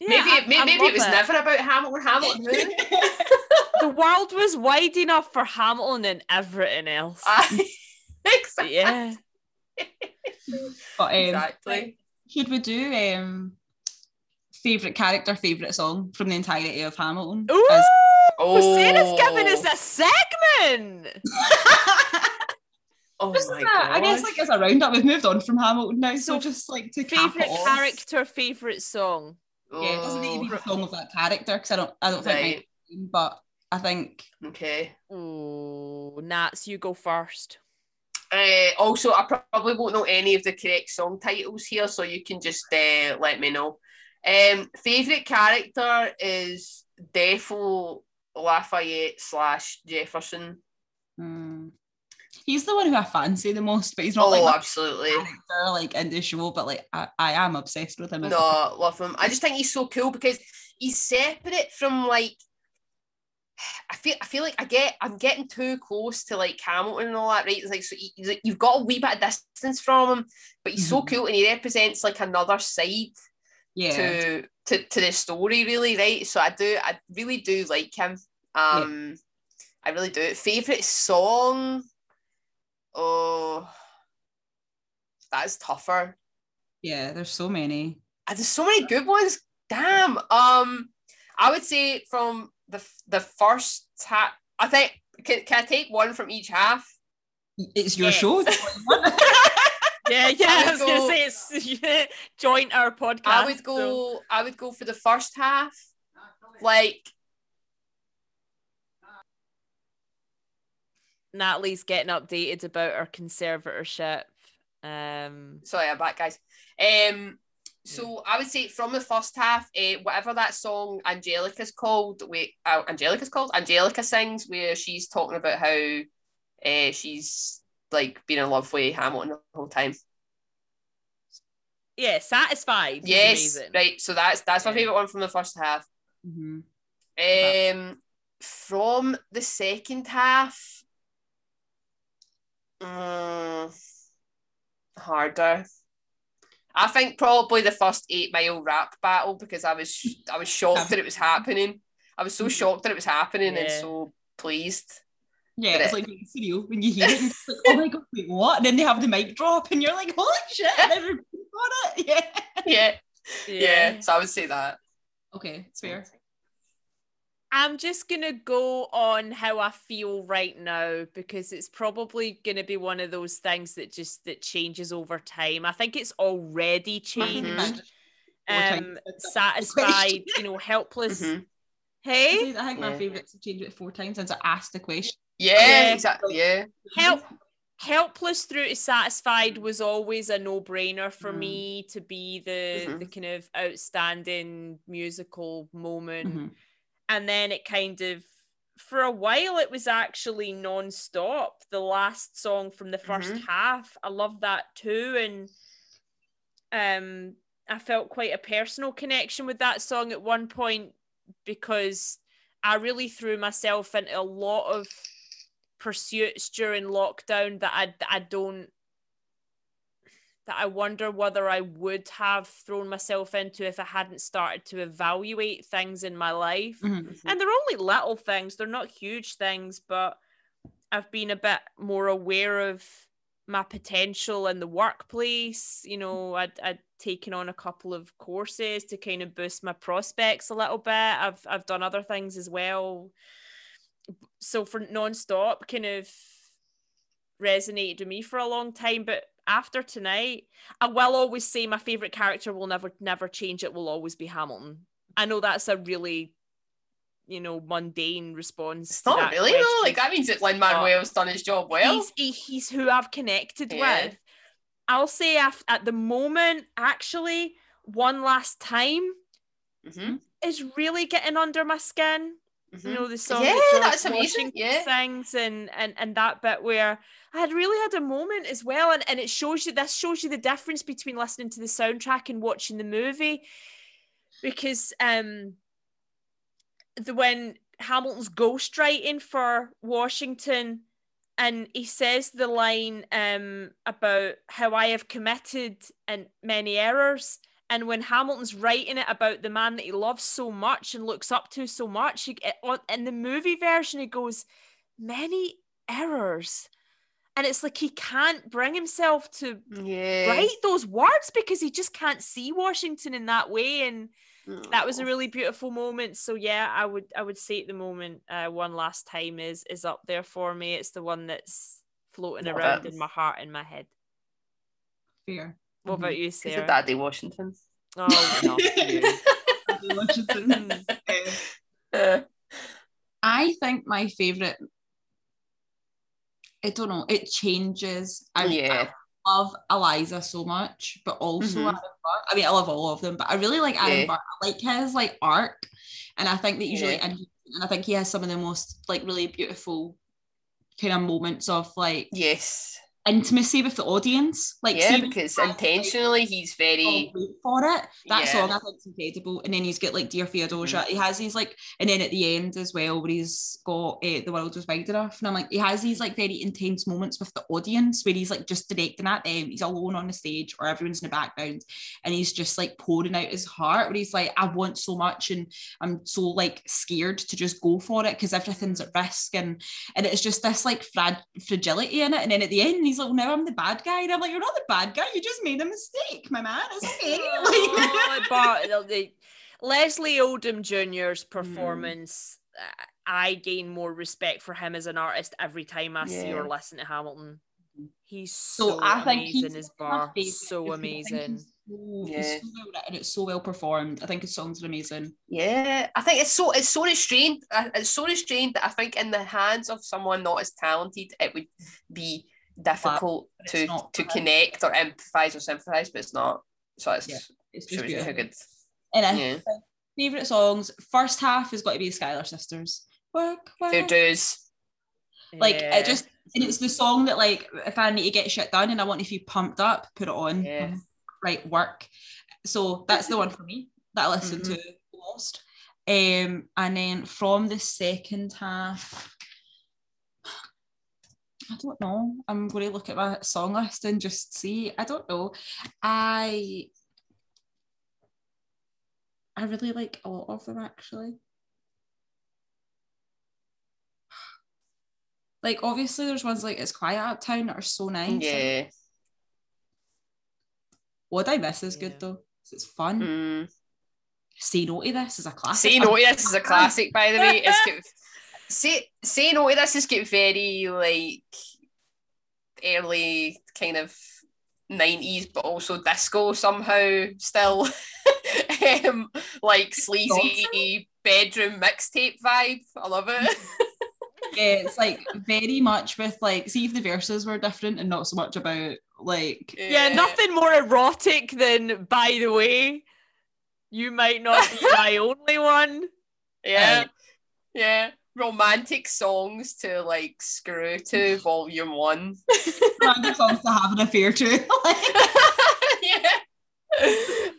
[SPEAKER 1] yeah,
[SPEAKER 2] maybe
[SPEAKER 1] I-
[SPEAKER 2] maybe,
[SPEAKER 1] I
[SPEAKER 2] maybe it was
[SPEAKER 1] it.
[SPEAKER 2] never about Hamilton. (laughs) Hamilton. who?
[SPEAKER 1] the world was wide enough for Hamilton and everything else.
[SPEAKER 2] Aye. (laughs) exactly.
[SPEAKER 1] yeah.
[SPEAKER 3] But um,
[SPEAKER 2] Exactly.
[SPEAKER 3] should we do um favorite character, favorite song from the entirety of Hamilton?
[SPEAKER 1] Ooh,
[SPEAKER 3] As-
[SPEAKER 2] Oh.
[SPEAKER 1] Sarah's giving us a segment. (laughs)
[SPEAKER 2] Oh
[SPEAKER 3] Just
[SPEAKER 2] my
[SPEAKER 3] as a- I guess like as a roundup, we've moved on from Hamilton now, so,
[SPEAKER 1] So,
[SPEAKER 3] just like to cap
[SPEAKER 1] Favorite
[SPEAKER 3] off.
[SPEAKER 1] character, favorite song.
[SPEAKER 3] Yeah, it doesn't need to be
[SPEAKER 2] Oh,
[SPEAKER 3] the song of that character because I don't, I don't think,
[SPEAKER 2] Right.
[SPEAKER 3] mine- but I think
[SPEAKER 2] Okay.
[SPEAKER 1] Ooh, Nats, you go first.
[SPEAKER 2] Uh, also, I probably won't know any of the correct song titles here, so you can just uh, let me know. Um, favorite character is Defo Lafayette slash Jefferson.
[SPEAKER 3] hmm, he's the one who I fancy the most, but he's not
[SPEAKER 2] oh,
[SPEAKER 3] like
[SPEAKER 2] absolutely.
[SPEAKER 3] character like in the show, but like I, I am obsessed with him.
[SPEAKER 2] No, love him. I just think he's so cool because he's separate from like. (sighs) I feel, I feel like I get, I'm getting too close to like Hamilton and all that, right? It's like, so he- like, you've got a wee bit of distance from him, but he's so
[SPEAKER 3] Mhm.
[SPEAKER 2] cool and he represents like another side
[SPEAKER 3] yeah,
[SPEAKER 2] to, to to the story, really, right? So I do, I really do like him. Um, I really do. Favorite song? Oh, that's tougher.
[SPEAKER 3] yeah. There's so many.
[SPEAKER 2] Uh, There's so many good ones. Damn. Um, I would say from the the first half. I think can, can I take one from each half?
[SPEAKER 3] It's your
[SPEAKER 1] Yes.
[SPEAKER 3] show. (laughs)
[SPEAKER 1] Yeah, yeah.
[SPEAKER 2] I
[SPEAKER 1] I,
[SPEAKER 2] would
[SPEAKER 1] was gonna say it's (laughs) yeah, joint our podcast.
[SPEAKER 2] I would
[SPEAKER 1] so-
[SPEAKER 2] go. I would go for the first half. Like
[SPEAKER 1] Natalie's getting updated about her conservatorship. Um,
[SPEAKER 2] sorry, I'm back, guys. Um, so I would say from the first half, uh, whatever that song Angelica's called, wait, uh, Angelica's called, Angelica sings, where she's talking about how uh, she's like been in love with Hamilton the whole time.
[SPEAKER 1] yeah, satisfied. is
[SPEAKER 2] Yes,
[SPEAKER 1] amazing.
[SPEAKER 2] right. So that's that's my
[SPEAKER 1] Yeah.
[SPEAKER 2] favorite one from the first half.
[SPEAKER 3] Mhm.
[SPEAKER 2] Um, from the second half, mm, harder. I think probably the first eight mile rap battle because I was I was shocked that it was happening. I was so shocked that it was happening and so pleased.
[SPEAKER 3] Yeah, it's
[SPEAKER 2] it-
[SPEAKER 3] like surreal when you hear it. Like, oh my god, wait, what? And then they have the mic drop, and you're like, holy shit! Never (laughs) got it. (laughs) Yeah.
[SPEAKER 2] Yeah. yeah. So I would say that.
[SPEAKER 3] Okay, it's fair.
[SPEAKER 1] I'm just gonna go on how I feel right now because it's probably gonna be one of those things that just that changes over time. I think it's already changed.
[SPEAKER 2] Mhm.
[SPEAKER 1] Um, satisfied, (laughs) you know, helpless.
[SPEAKER 2] Mhm.
[SPEAKER 1] Hey,
[SPEAKER 3] I think my
[SPEAKER 2] Yeah.
[SPEAKER 3] favourite to change it four times since I asked the question.
[SPEAKER 2] Yeah,
[SPEAKER 1] Yeah.
[SPEAKER 2] exactly. Yeah.
[SPEAKER 1] help helpless through to satisfied was always a no-brainer for
[SPEAKER 3] Mm.
[SPEAKER 1] me to be the
[SPEAKER 2] Mhm.
[SPEAKER 1] the kind of outstanding musical moment
[SPEAKER 3] Mhm.
[SPEAKER 1] And then it kind of for a while it was actually non-stop the last song from the 1st
[SPEAKER 2] Mhm.
[SPEAKER 1] half i love that too and um i felt quite a personal connection with that song at one point because i really threw myself into a lot of pursuits during lockdown that i i don't that I wonder whether I would have thrown myself into if I hadn't started to evaluate things in my life.
[SPEAKER 3] Mhm.
[SPEAKER 1] And they're only little things, they're not huge things, but I've been a bit more aware of my potential in the workplace. You know, I'd, I'd taken on a couple of courses to kind of boost my prospects a little bit. I've I've done other things as well. So for nonstop, kind of resonated with me for a long time. But after tonight, I will always say my favorite character will never never change. It will always be Hamilton. I know that's a really, you know, mundane response.
[SPEAKER 2] It's not really though. Like that means that Lin Manuel's done his job well.
[SPEAKER 1] he's he, he's who I've connected
[SPEAKER 2] Yeah.
[SPEAKER 1] with. I'll say af- at the moment, actually, one last time
[SPEAKER 2] Mhm,
[SPEAKER 1] is really getting under my skin.
[SPEAKER 2] Mhm.
[SPEAKER 1] You know the song
[SPEAKER 2] Yeah,
[SPEAKER 1] that
[SPEAKER 2] that's amazing, yeah.
[SPEAKER 1] sings, and and and that bit where I had really had a moment as well, and and it shows you this shows you the difference between listening to the soundtrack and watching the movie, because um, the when Hamilton's ghostwriting for Washington, and he says the line um about how I have committed and many errors. And when Hamilton's writing it about the man that he loves so much and looks up to so much, he, in the movie version, he goes, many errors. And it's like he can't bring himself to
[SPEAKER 2] Yeah.
[SPEAKER 1] write those words because he just can't see Washington in that way. And that was a really beautiful moment. So yeah, I would I would say at the moment, uh, one last time is is up there for me. It's the one that's floating
[SPEAKER 2] Love
[SPEAKER 1] around
[SPEAKER 2] it.
[SPEAKER 1] in my heart and my head.
[SPEAKER 3] Fair.
[SPEAKER 1] What about you,
[SPEAKER 2] Is it
[SPEAKER 1] Sarah?
[SPEAKER 2] Daddy Washington?
[SPEAKER 1] Oh, no. (laughs)
[SPEAKER 3] Washington.
[SPEAKER 2] Uh, (laughs)
[SPEAKER 3] I think my favorite. I don't know. It changes. I,
[SPEAKER 2] yeah.
[SPEAKER 3] I love Eliza so much, but also
[SPEAKER 2] Mhm.
[SPEAKER 3] Aaron Burr. I mean, I love all of them, but I really like Aaron
[SPEAKER 2] Yeah.
[SPEAKER 3] Burr. I like his like arc, and I think that usually, really
[SPEAKER 2] Yeah.
[SPEAKER 3] interesting. And I think he has some of the most like really beautiful kind of moments of like
[SPEAKER 2] Yes.
[SPEAKER 3] Intimacy with the audience. Like,
[SPEAKER 2] yeah, because
[SPEAKER 3] he's, like,
[SPEAKER 2] intentionally he's very.
[SPEAKER 3] for it. That
[SPEAKER 2] Yeah.
[SPEAKER 3] song I think is incredible. And then he's got like Dear Theodosia. He has these like, and then at the end as well, where he's got uh, The World Was Wide Enough. And I'm like, he has these like very intense moments with the audience where he's like just directing at them. He's alone on the stage or everyone's in the background. And he's just like pouring out his heart where he's like, I want so much and I'm so like scared to just go for it because everything's at risk. And and it's just this like frag- fragility in it. And then at the end, he's like, well, now I'm the bad guy. And I'm like, you're not the bad guy. You just made a mistake, my man. It's okay.
[SPEAKER 1] Oh, (laughs) (laughs) but the, Leslie Odom Jr.'s
[SPEAKER 2] Mm.
[SPEAKER 1] performance, uh, I gain more respect for him as an artist every time I see or listen to Hamilton. He's so,
[SPEAKER 3] so I think
[SPEAKER 1] amazing
[SPEAKER 3] he's
[SPEAKER 1] as
[SPEAKER 3] my
[SPEAKER 1] bar, so
[SPEAKER 3] because I think
[SPEAKER 1] amazing.
[SPEAKER 3] he's so,
[SPEAKER 2] Yeah.
[SPEAKER 3] he's so well written. It's so well performed. I think his songs are amazing.
[SPEAKER 2] Yeah, I think it's so it's so restrained. uh, It's so restrained that I think in the hands of someone not as talented, it would be difficult
[SPEAKER 3] but
[SPEAKER 2] to
[SPEAKER 3] not
[SPEAKER 2] to connect or empathize or sympathize, but it's not. So it's
[SPEAKER 3] Yeah, It's just beautiful.
[SPEAKER 2] good.
[SPEAKER 3] And I
[SPEAKER 2] Yeah.
[SPEAKER 3] favorite songs. First half has got to be Schuyler Sisters. Work, work.
[SPEAKER 2] dues.
[SPEAKER 3] Like
[SPEAKER 1] Yeah.
[SPEAKER 3] it just, and it's the song that like if I need to get shit done and I want to feel pumped up, put it on.
[SPEAKER 2] Yeah.
[SPEAKER 3] Right, work. So that's the one for me that I listen
[SPEAKER 2] Mm-hmm.
[SPEAKER 3] to most. Um, and then from the second half, I don't know. I'm going to look at my song list and just see. I don't know. I I really like a lot of them actually. Like obviously there's ones like It's Quiet Uptown that are so nice.
[SPEAKER 2] Yeah.
[SPEAKER 3] What I Miss is
[SPEAKER 1] Yeah.
[SPEAKER 3] good though. It's fun.
[SPEAKER 2] Mm.
[SPEAKER 3] Say No to This is a classic.
[SPEAKER 2] Say no to this is a classic, by the way. It's (laughs) say say no to this has got very like early kind of nineties, but also disco somehow still. (laughs) um, like sleazy bedroom mixtape vibe. I love it. (laughs)
[SPEAKER 3] Yeah, it's like very much with like, see if the verses were different and not so much about like
[SPEAKER 1] Yeah, nothing more erotic than, by the way, you might not be my (laughs) only one.
[SPEAKER 2] Yeah. Yeah. Romantic songs to like screw to (sighs) volume one. (laughs)
[SPEAKER 3] random songs to have an affair to. (laughs) (laughs)
[SPEAKER 2] yeah.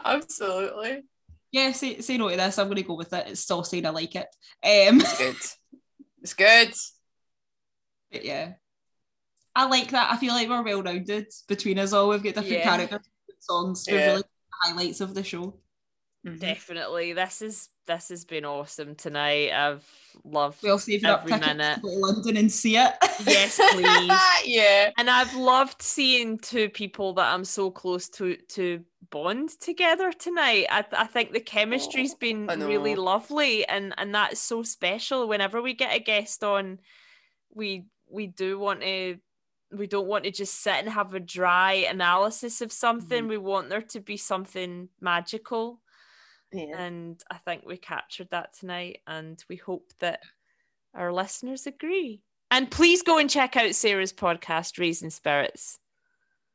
[SPEAKER 2] Absolutely.
[SPEAKER 3] yeah, say, say no to this. I'm gonna go with it. It's still saying I like it. Um,
[SPEAKER 2] It's good. It's good.
[SPEAKER 3] but yeah, I like that. I feel like we're well rounded between us all. We've got different
[SPEAKER 1] Yeah.
[SPEAKER 3] characters, songs. They're
[SPEAKER 2] Yeah.
[SPEAKER 3] really highlights of the show.
[SPEAKER 1] Definitely. This is this has been awesome tonight. I've loved
[SPEAKER 3] We'll save up
[SPEAKER 1] every minute.
[SPEAKER 3] to go to London and see it.
[SPEAKER 1] Yes, please. (laughs)
[SPEAKER 2] yeah.
[SPEAKER 1] and I've loved seeing two people that I'm so close to to bond together tonight. I, I think the chemistry's
[SPEAKER 2] Oh,
[SPEAKER 1] been really lovely, and and that's so special. Whenever we get a guest on, we we do want to. We don't want to just sit and have a dry analysis of something.
[SPEAKER 2] Mm-hmm.
[SPEAKER 1] We want there to be something magical.
[SPEAKER 2] Yeah.
[SPEAKER 1] And I think we captured that tonight, and we hope that our listeners agree. And please go and check out Sarah's podcast, Raising Spirits.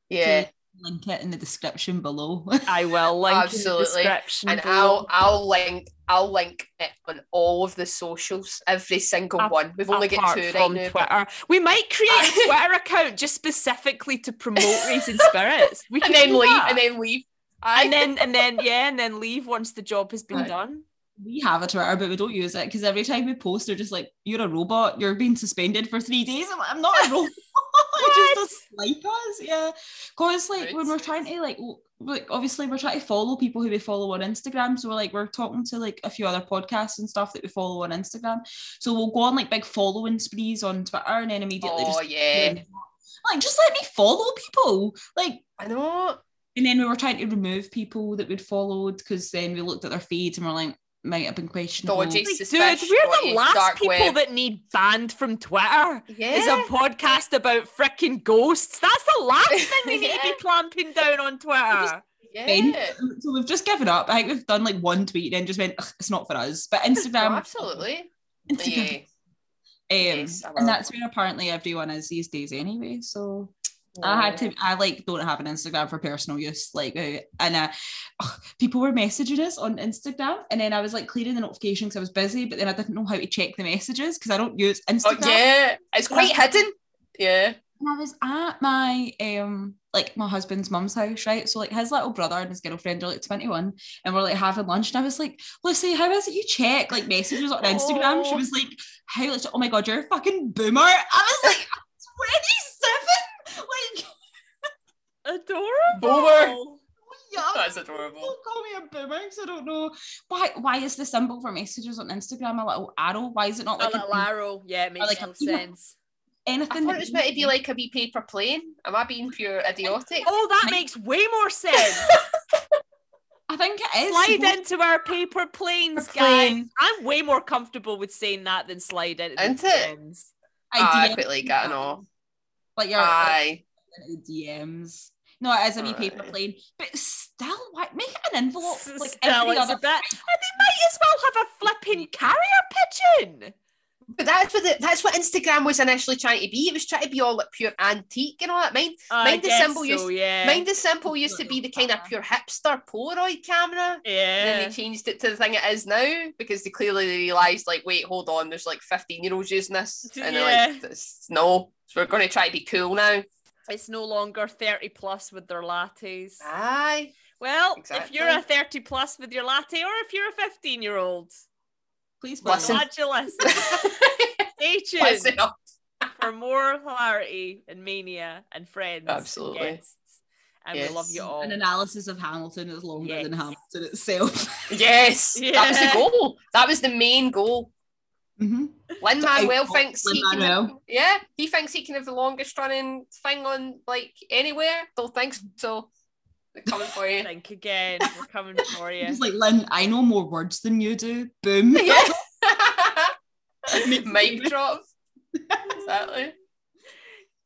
[SPEAKER 2] Yeah.
[SPEAKER 3] Link it in the description below.
[SPEAKER 1] I will (laughs) link in the
[SPEAKER 2] Absolutely.
[SPEAKER 1] description.
[SPEAKER 2] And
[SPEAKER 1] below.
[SPEAKER 2] I'll I'll link I'll link it on all of the socials, every single
[SPEAKER 1] Ap-
[SPEAKER 2] one. We've only got two right now.
[SPEAKER 1] Twitter. We might create a (laughs) Twitter account just specifically to promote Raising Spirits. We
[SPEAKER 2] and then leave
[SPEAKER 1] that.
[SPEAKER 2] and then leave. Aye.
[SPEAKER 1] and then (laughs) and then yeah, and then leave once the job has been
[SPEAKER 2] Aye.
[SPEAKER 1] done.
[SPEAKER 3] we have a Twitter, but we don't use it because every time we post, they're just like, "You're a robot. You're being suspended for three days." I'm, like, I'm not a robot. (laughs) it just doesn't like us. Yeah, because like when we're trying to like, like obviously we're trying to follow people who we follow on Instagram. So we're like we're talking to like a few other podcasts and stuff that we follow on Instagram. So we'll go on like big following sprees on Twitter, and then immediately
[SPEAKER 2] Oh
[SPEAKER 3] just
[SPEAKER 2] yeah.
[SPEAKER 3] like just let me follow people. Like
[SPEAKER 2] I know.
[SPEAKER 3] And then we were trying to remove people that we'd followed because then we looked at their feeds and we're like, might have been questionable.
[SPEAKER 2] Dodgy.
[SPEAKER 1] Like, dude, we're the last people
[SPEAKER 2] web.
[SPEAKER 1] that need banned from Twitter.
[SPEAKER 2] Yeah.
[SPEAKER 1] Is a podcast about freaking ghosts. That's the last (laughs) thing we need to be clamping down on Twitter.
[SPEAKER 2] yeah.
[SPEAKER 3] So we've just given up. I think we've done like one tweet and then just went, it's not for us. But
[SPEAKER 2] Oh,
[SPEAKER 3] Instagram,
[SPEAKER 2] absolutely.
[SPEAKER 3] Instagram,
[SPEAKER 2] Yeah.
[SPEAKER 3] um,
[SPEAKER 2] Yes,
[SPEAKER 3] and that's where apparently everyone is these days anyway. So I had to. I like don't have an Instagram for personal use, like, uh, and uh, people were messaging us on Instagram, and then I was like clearing the notifications because I was busy, but then I didn't know how to check the messages because I don't use Instagram.
[SPEAKER 2] Oh
[SPEAKER 3] Instagram.
[SPEAKER 2] yeah. It's quite hidden. Yeah.
[SPEAKER 3] And I was at my um like my husband's mum's house, right? So like his little brother and his girlfriend are like 21 and we're like having lunch. And I was like, Lucy, how is it you check like messages on Instagram? She
[SPEAKER 1] Oh.
[SPEAKER 3] was like, How like, oh my god, you're a fucking boomer. I was like, I'm 27. Like (laughs)
[SPEAKER 1] Adorable.
[SPEAKER 2] Boomer.
[SPEAKER 3] young.
[SPEAKER 2] That's adorable.
[SPEAKER 3] Don't call me a boomer because I don't know why. Why is the symbol for messages on Instagram a little arrow? Why is it not
[SPEAKER 1] A
[SPEAKER 3] like a
[SPEAKER 1] little
[SPEAKER 3] an-
[SPEAKER 1] arrow. Yeah, it makes
[SPEAKER 3] like
[SPEAKER 1] no
[SPEAKER 3] a email.
[SPEAKER 1] sense.
[SPEAKER 2] I
[SPEAKER 3] anything?
[SPEAKER 2] thought
[SPEAKER 3] that
[SPEAKER 2] it was meant to be like a wee paper plane. Am I being pure idiotic?
[SPEAKER 1] Oh, that makes way more sense. (laughs)
[SPEAKER 3] I think it is.
[SPEAKER 1] slide
[SPEAKER 3] supposed-
[SPEAKER 1] into our paper planes,
[SPEAKER 2] plane.
[SPEAKER 1] guys. I'm way more comfortable with saying that than slide into the
[SPEAKER 2] Isn't it?
[SPEAKER 1] DMs.
[SPEAKER 2] I ah,
[SPEAKER 3] idea-
[SPEAKER 2] quite like that and all.
[SPEAKER 3] Like your
[SPEAKER 2] Aye.
[SPEAKER 3] like, DMs. No, it is a wee paper plane, but still, why make it an envelope like
[SPEAKER 1] Still,
[SPEAKER 3] every other.
[SPEAKER 1] bit. And they might as well have a flipping carrier pigeon.
[SPEAKER 2] But that's what the, that's what Instagram was initially trying to be. It was trying to be all like pure antique and all that. Mind,
[SPEAKER 1] I
[SPEAKER 2] Mind the symbol used-
[SPEAKER 1] yeah.
[SPEAKER 2] mind the simple used to be the kind of pure hipster Polaroid camera. And then they changed it to the thing it is now because they clearly realised, like, wait, hold on, there's like 15 year olds using this. And they're like,
[SPEAKER 1] Yeah.
[SPEAKER 2] "This- no, so we're going to try to be cool now.
[SPEAKER 1] It's no longer 30 plus with their lattes.
[SPEAKER 2] Aye.
[SPEAKER 1] Well, if you're a 30 plus with your latte, or if you're a 15 year old,
[SPEAKER 3] Please
[SPEAKER 1] we're
[SPEAKER 2] Listen.
[SPEAKER 3] listen.
[SPEAKER 1] glad you listen. Stay tuned
[SPEAKER 2] Listen up.
[SPEAKER 1] for more hilarity and mania and friends. and
[SPEAKER 2] Absolutely.
[SPEAKER 1] guests. And we love you all.
[SPEAKER 3] An analysis of Hamilton is longer than Hamilton itself. (laughs)
[SPEAKER 2] Yes, that was the goal. That was the main goal.
[SPEAKER 3] mm-hmm.
[SPEAKER 2] Lin Manuel
[SPEAKER 3] outlaw
[SPEAKER 2] thinks he can.
[SPEAKER 3] Lin-Manuel.
[SPEAKER 2] Yeah, he thinks he can have the longest running thing on like anywhere. Don't think so. We're coming for you.
[SPEAKER 1] Think again. We're coming for (laughs) you.
[SPEAKER 3] He's like, Lin, I know more words than you do. Boom. (laughs)
[SPEAKER 2] yeah. (laughs) Mic drop. exactly.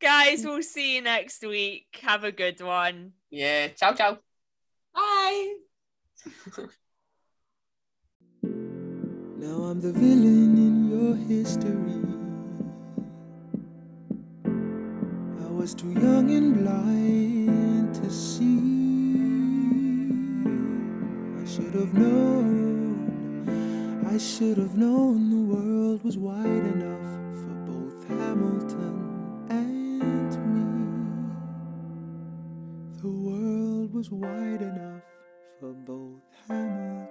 [SPEAKER 1] Guys, we'll see you next week. Have a good one.
[SPEAKER 2] Yeah. Ciao, ciao.
[SPEAKER 3] Bye. (laughs)
[SPEAKER 4] Now I'm the villain in your history. I was too young and blind to see. I should have known, I should have known the world was wide enough for both Hamilton and me. The world was wide enough for both Hamilton.